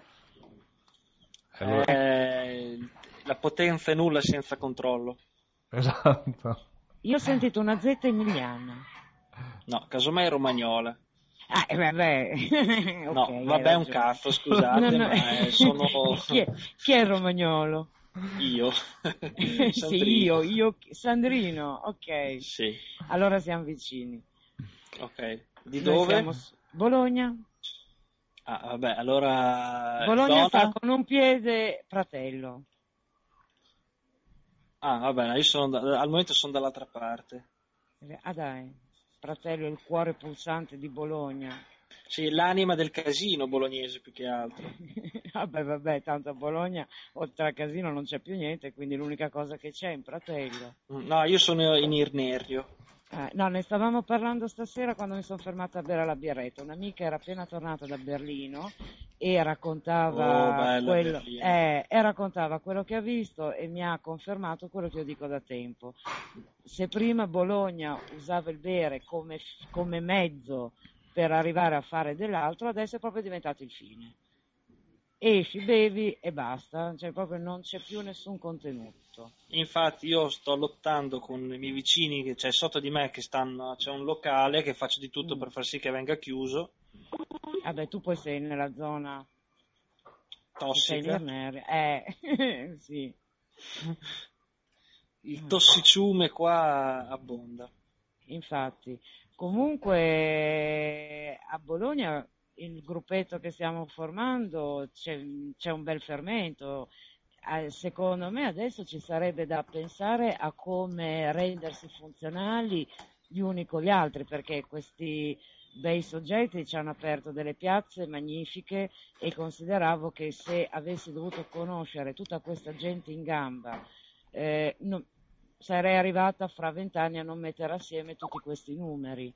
Allora- eh, la potenza è nulla senza controllo. Esatto. Io ho sentito una Z emiliana. No, casomai è romagnola. Ah, eh, vabbè. No, Ok, hai vabbè, un cazzo, scusate, No, no. ma eh, sono chi, è, chi è romagnolo? io. sì, io, io, Sandrino, ok. Sì, Allora siamo vicini. ok. Di Noi dove? siamo Bologna. Ah, vabbè, allora... Bologna zona? sta con un piede fratello. Ah, vabbè, io sono da- al momento sono dall'altra parte. Ah dai, fratello è il cuore pulsante di Bologna. Sì, l'anima del casino bolognese più che altro. vabbè, vabbè, tanto a Bologna oltre al casino non c'è più niente, quindi l'unica cosa che c'è è un fratello. Mm, No, io sono in Irnerio. Eh, no, ne stavamo parlando stasera quando mi sono fermata a bere la birretta. Un'amica era appena tornata da Berlino e raccontava, Oh, quello, eh, e raccontava quello che ha visto e mi ha confermato quello che io dico da tempo. Se prima Bologna usava il bere come, come mezzo per arrivare a fare dell'altro, adesso è proprio diventato il fine. Esci, bevi e basta, cioè proprio non c'è più nessun contenuto. Infatti io sto lottando con i miei vicini che c'è sotto di me che stanno, c'è un locale che faccio di tutto Mm. per far sì che venga chiuso. Vabbè, tu poi sei nella zona Tossica. Eh, sì. Il tossiciume qua abbonda. Infatti, comunque a Bologna il gruppetto che stiamo formando c'è, c'è un bel fermento. Eh, Secondo me adesso ci sarebbe da pensare a come rendersi funzionali gli uni con gli altri, perché questi bei soggetti ci hanno aperto delle piazze magnifiche e consideravo che se avessi dovuto conoscere tutta questa gente in gamba, eh, no- sarei arrivata fra vent'anni a non mettere assieme tutti questi numeri.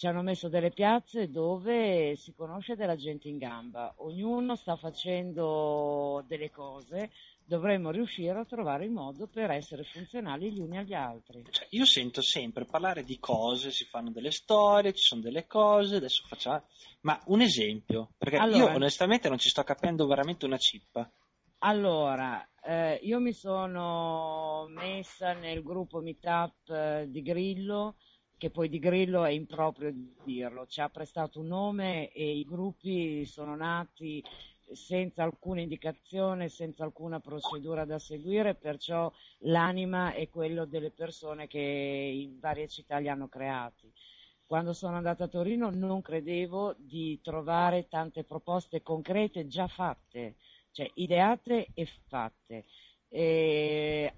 Ci hanno messo delle piazze dove si conosce della gente in gamba, ognuno sta facendo delle cose, dovremmo riuscire a trovare il modo per essere funzionali gli uni agli altri. Cioè, io sento sempre parlare di cose, si fanno delle storie, ci sono delle cose, adesso facciamo... Ma un esempio, perché Allora. io onestamente non ci sto capendo veramente una cippa. Allora, eh, io mi sono messa nel gruppo Meetup eh, di Grillo, che poi di Grillo è improprio dirlo, ci ha prestato un nome e i gruppi sono nati senza alcuna indicazione, senza alcuna procedura da seguire, perciò l'anima è quello delle persone che in varie città li hanno creati. Quando sono andata a Torino non credevo di trovare tante proposte concrete già fatte, cioè ideate e fatte. E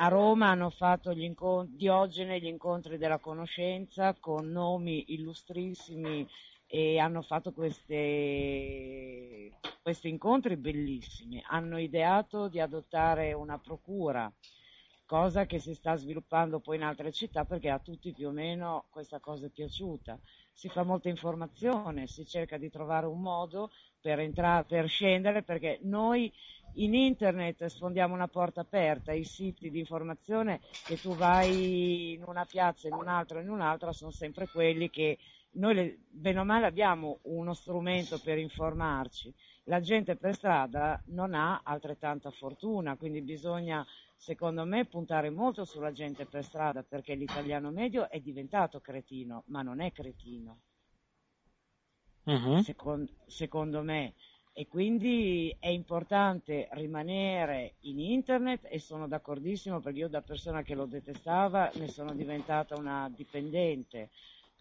a Roma hanno fatto gli incontri, Diogene gli incontri della conoscenza con nomi illustrissimi e hanno fatto queste, questi incontri bellissimi. Hanno ideato di adottare una procura, cosa che si sta sviluppando poi in altre città perché a tutti più o meno questa cosa è piaciuta. Si fa molta informazione, si cerca di trovare un modo per, entrare, per scendere perché noi in internet sfondiamo una porta aperta, i siti di informazione che tu vai in una piazza, in un'altra, in un'altra, sono sempre quelli che noi bene o male abbiamo uno strumento per informarci, la gente per strada non ha altrettanta fortuna, quindi bisogna secondo me puntare molto sulla gente per strada perché l'italiano medio è diventato cretino, ma non è cretino. Mhm. Second- secondo me. E quindi è importante rimanere in internet e sono d'accordissimo perché io da persona che lo detestava ne sono diventata una dipendente.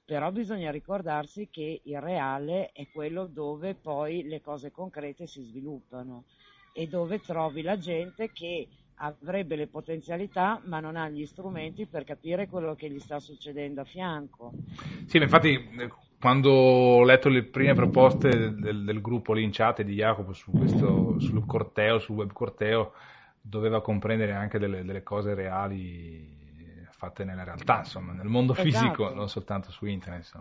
Però bisogna ricordarsi che il reale è quello dove poi le cose concrete si sviluppano e dove trovi la gente che avrebbe le potenzialità ma non ha gli strumenti per capire quello che gli sta succedendo a fianco. Sì, ma infatti eh, quando ho letto le prime proposte del, del gruppo lì in chat di Jacopo su questo, sul corteo, sul web corteo, doveva comprendere anche delle, delle cose reali fatte nella realtà, insomma, nel mondo fisico, Esatto. non soltanto su internet.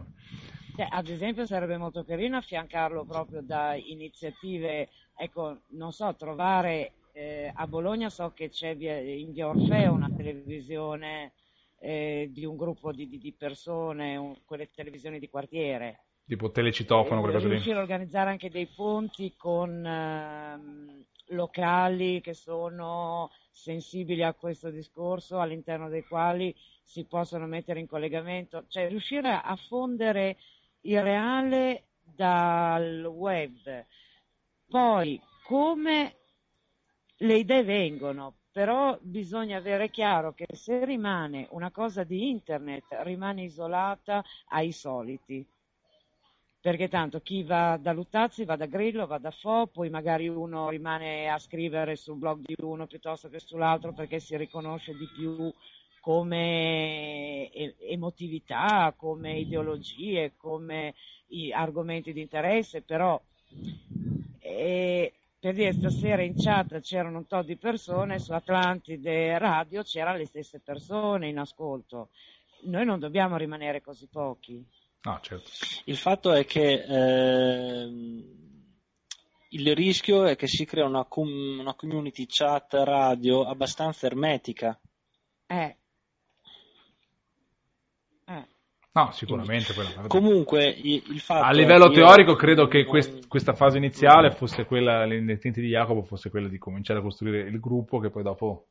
Cioè, ad esempio sarebbe molto carino affiancarlo proprio da iniziative, ecco, non so, trovare eh, a Bologna so che c'è via- in via Orfeo una televisione eh, di un gruppo di, di- di persone, un- quelle televisioni di quartiere. Tipo telecitofono, quelle cose lì. riuscire a organizzare anche dei ponti con ehm, locali che sono sensibili a questo discorso, all'interno dei quali si possono mettere in collegamento, cioè riuscire a fondere il reale dal web. Poi come le idee vengono, però bisogna avere chiaro che se rimane una cosa di internet, rimane isolata ai soliti. Perché tanto chi va da Luttazzi va da Grillo, va da Fo, poi magari uno rimane a scrivere sul blog di uno piuttosto che sull'altro perché si riconosce di più come emotività, come ideologie, come argomenti di interesse, però eh, per dire stasera in chat c'erano un tot di persone, su Atlantide Radio c'erano le stesse persone in ascolto. Noi non dobbiamo rimanere così pochi. No, certo. Il fatto è che ehm, il rischio è che si crea una, com- una community chat radio abbastanza ermetica. Eh. Eh. No, sicuramente. quella- Comunque, i- il fatto A livello che io teorico credo che quest- questa fase iniziale fosse quella, le intenti di Jacopo fosse quella di cominciare a costruire il gruppo che poi dopo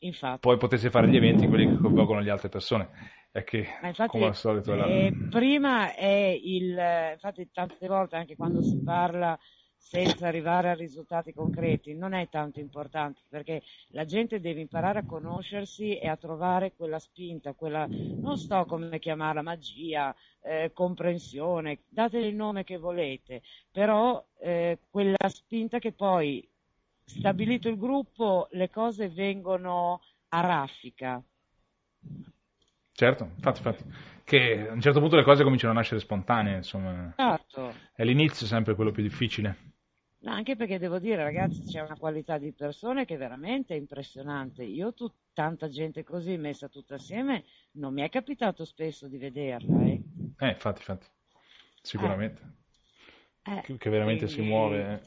Infatti. poi potesse fare gli eventi, quelli che coinvolgono le altre persone. È che, infatti, come al solito, è la- eh, prima è il, infatti tante volte anche quando si parla senza arrivare a risultati concreti non è tanto importante perché la gente deve imparare a conoscersi e a trovare quella spinta, quella, non so come chiamarla, magia, eh, comprensione, datele il nome che volete, però eh, quella spinta che poi stabilito il gruppo le cose vengono a raffica. Certo, infatti, infatti, che a un certo punto le cose cominciano a nascere spontanee, insomma. Esatto. È l'inizio sempre quello più difficile. No, anche perché devo dire, ragazzi, c'è una qualità di persone che è veramente impressionante. Io tu, tanta gente così messa tutta assieme, non mi è capitato spesso di vederla, eh. Eh, infatti, infatti, sicuramente. Eh, Che, che veramente si quindi muove.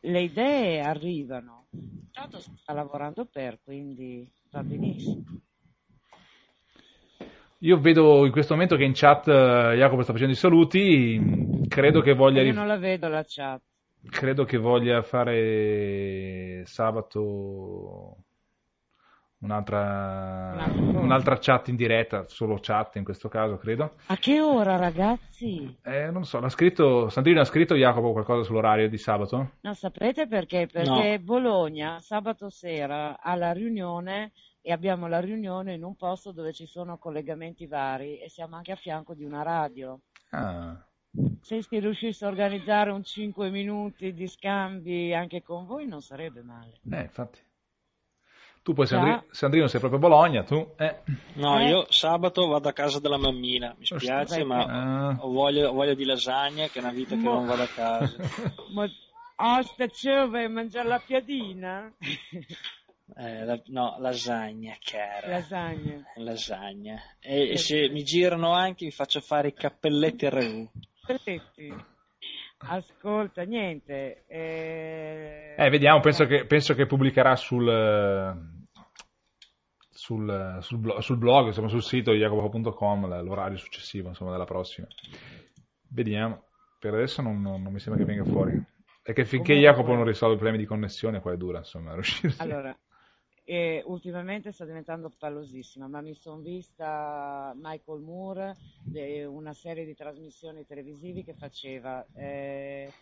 eh. Le idee arrivano. Tanto si sta lavorando per, quindi va benissimo. Io vedo in questo momento che in chat eh, Jacopo sta facendo i saluti, credo che voglia... Io non la vedo la chat. Credo che voglia fare sabato un'altra, un'altra chat in diretta, solo chat in questo caso, credo. A che ora, ragazzi? Eh, non so, l'ha scritto, Sandrino ha scritto Jacopo qualcosa sull'orario di sabato? No, sapete perché? Perché Bologna sabato sera ha la riunione e abbiamo la riunione in un posto dove ci sono collegamenti vari e siamo anche a fianco di una radio. Ah, Se si riuscisse a organizzare un 5 minuti di scambi anche con voi non sarebbe male. eh, infatti. Tu poi. Sandri- Sandrino, sei proprio a Bologna, tu? Eh. No, Eh. io sabato vado a casa della mammina, mi spiace, ma Ah. ho voglia, ho voglia di lasagne, che è una vita che non vado a casa. Ma oh, stasera vai a mangiare la piadina? Eh, la- no, lasagna, cara. Lasagna. Lasagna. E, e se mi girano anche mi faccio fare i cappelletti a Perfetti. Ascolta, niente. Eh, Eh, vediamo, penso che, penso che pubblicherà sul, eh, sul, eh, sul blo- sul blog, insomma, sul sito jacopo.com l'orario successivo, insomma, della prossima. Vediamo. Per adesso non, non- non mi sembra che venga fuori. È che finché Comunque- Jacopo non risolve i problemi di connessione, poi è dura, insomma, riuscirsi. Allora, eh, ultimamente sta diventando pallosissima, ma mi sono vista Michael Moore, una serie di trasmissioni televisivi che faceva eh,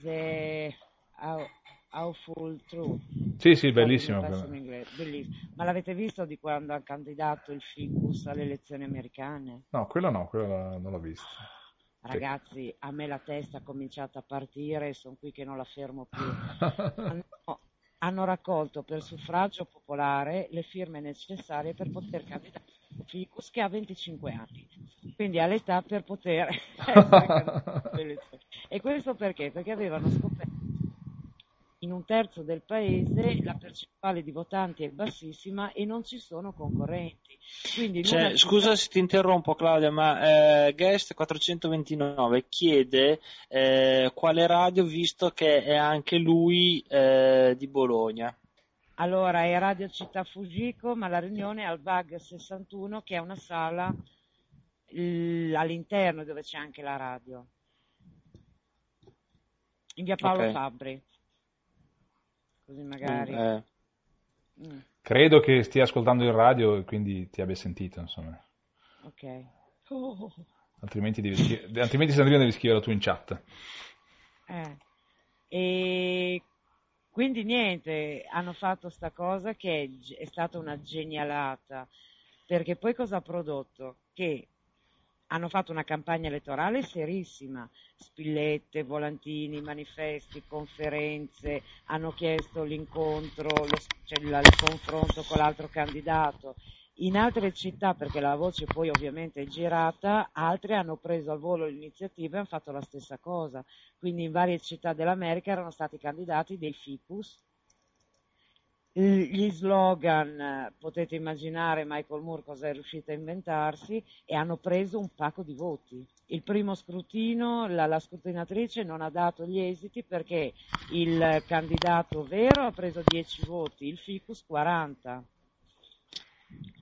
The How- Awful Truth. Sì, sì, bellissimo. Bellissimo. Ma l'avete visto di quando ha candidato il ficus alle elezioni americane? No, quello no, quello no- non l'ho visto. Ragazzi, a me la testa ha cominciato a partire e sono qui che non la fermo più. hanno, hanno raccolto per suffragio popolare le firme necessarie per poter candidare Ficus che ha 25 anni, quindi ha l'età per poter. E questo perché? Perché avevano scoperto in un terzo del paese la percentuale di votanti è bassissima e non ci sono concorrenti. Cioè, città- scusa se ti interrompo Claudia, ma eh, Guest 429 chiede eh, quale radio visto che è anche lui eh, di Bologna. Allora, è Radio Città Fujiko, ma la riunione è al VAG 61, che è una sala l- all'interno dove c'è anche la radio. In via Paolo Ok. Fabbri. Così magari. Eh, Mm, Credo che stia ascoltando il radio e quindi ti abbia sentito, insomma. ok. Oh, Altrimenti, devi scri- altrimenti Sandrino devi scriverlo tu in chat. eh. E quindi niente, hanno fatto sta cosa che è, è stata una genialata, perché poi cosa ha prodotto? Che hanno fatto una campagna elettorale serissima, spillette, volantini, manifesti, conferenze, hanno chiesto l'incontro, lo, cioè il, il confronto con l'altro candidato. In altre città, perché la voce poi ovviamente è girata, altre hanno preso al volo l'iniziativa e hanno fatto la stessa cosa. Quindi in varie città dell'America erano stati candidati dei ficus. Gli slogan, eh, potete immaginare Michael Moore cosa è riuscito a inventarsi e hanno preso un pacco di voti. Il primo scrutino, la, la scrutinatrice non ha dato gli esiti perché il candidato vero ha preso 10 voti, il ficus 40.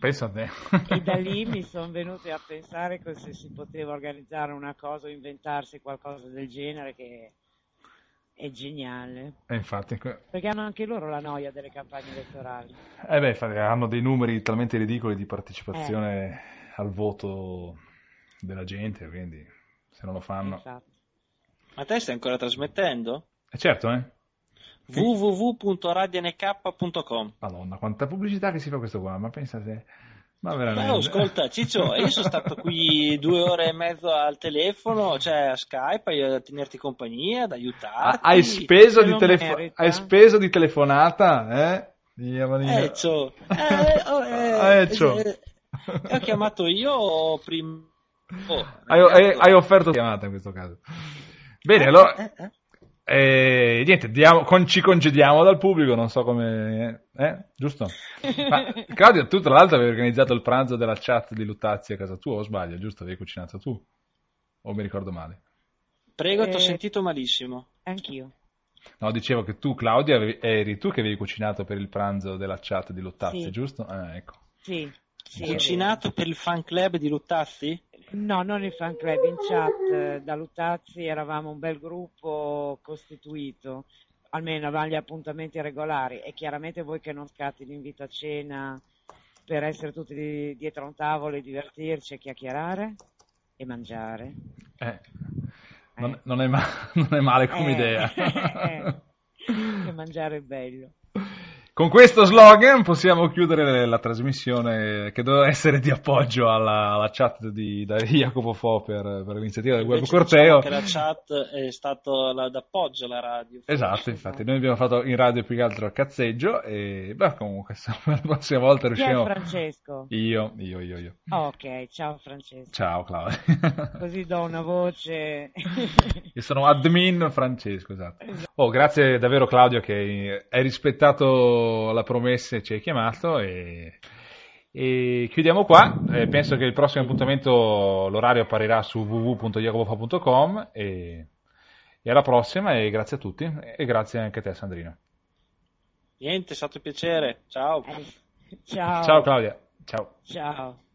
Pensa a te. E da lì mi sono venuti a pensare che se si poteva organizzare una cosa o inventarsi qualcosa del genere che è geniale. E infatti, que- Perché hanno anche loro la noia delle campagne elettorali. eh beh, hanno dei numeri talmente ridicoli di partecipazione al voto della gente, quindi se non lo fanno... Infatti. Ma te stai ancora trasmettendo? Eh certo, eh. www.radiank.com Madonna, quanta pubblicità che si fa questo qua, ma pensate... Ma Oh, veramente... ascolta, Ciccio, io sono stato qui due ore e mezzo al telefono, cioè a Skype, a tenerti compagnia, ad Ah, aiutarti. hai, speso di telefo- hai speso di telefonata, eh? Dio. Eh. Eh, oh, eh, Ah, eh, eh, ho chiamato io prima. Oh, hai, hai- hai offerto la chiamata in questo caso. Bene, allora... eh, eh. Eh, niente, diamo- con- ci congediamo dal pubblico, non so come... Eh? Giusto? Ma, Claudia, tu tra l'altro avevi organizzato il pranzo della chat di Luttazzi a casa tua, o sbaglio, giusto? Avevi cucinato tu? O mi ricordo male? Prego, ti ho Eh, sentito malissimo. Anch'io. No, dicevo che tu, Claudia, avevi- eri tu che avevi cucinato per il pranzo della chat di Luttazzi, Sì. giusto? Ah, ecco. Sì, sì, Cucinato per il fan club di Luttazzi? No, non il fan club, in chat eh, da Lutazzi eravamo un bel gruppo costituito, almeno avevamo gli appuntamenti regolari e chiaramente voi che non scatti l'invito a cena per essere tutti di- dietro a un tavolo e divertirci e chiacchierare e mangiare. Eh, non, non è ma- non è male come Eh, idea. eh, che mangiare è bello. Con questo slogan possiamo chiudere la trasmissione che doveva essere di appoggio alla, alla chat di da Jacopo Fo per, per l'iniziativa del web Invece corteo. diciamo che la chat è stato la- d'appoggio alla radio. Esatto, infatti, noi abbiamo fatto in radio più che altro a cazzeggio e beh, comunque la prossima volta Chi riusciamo. Francesco? Io, io, io, io. Oh, ok, ciao Francesco. Ciao Claudia. Così do una voce. Io sono admin Francesco, esatto. Oh, grazie davvero Claudio che hai rispettato la promessa ci hai chiamato e, e chiudiamo qua. Eh, penso che il prossimo appuntamento, l'orario apparirà su www.jacopofa.com e, e alla prossima e grazie a tutti e grazie anche a te Sandrino. Niente, è stato un piacere. Ciao. Ciao. Ciao Claudia. Ciao. Ciao.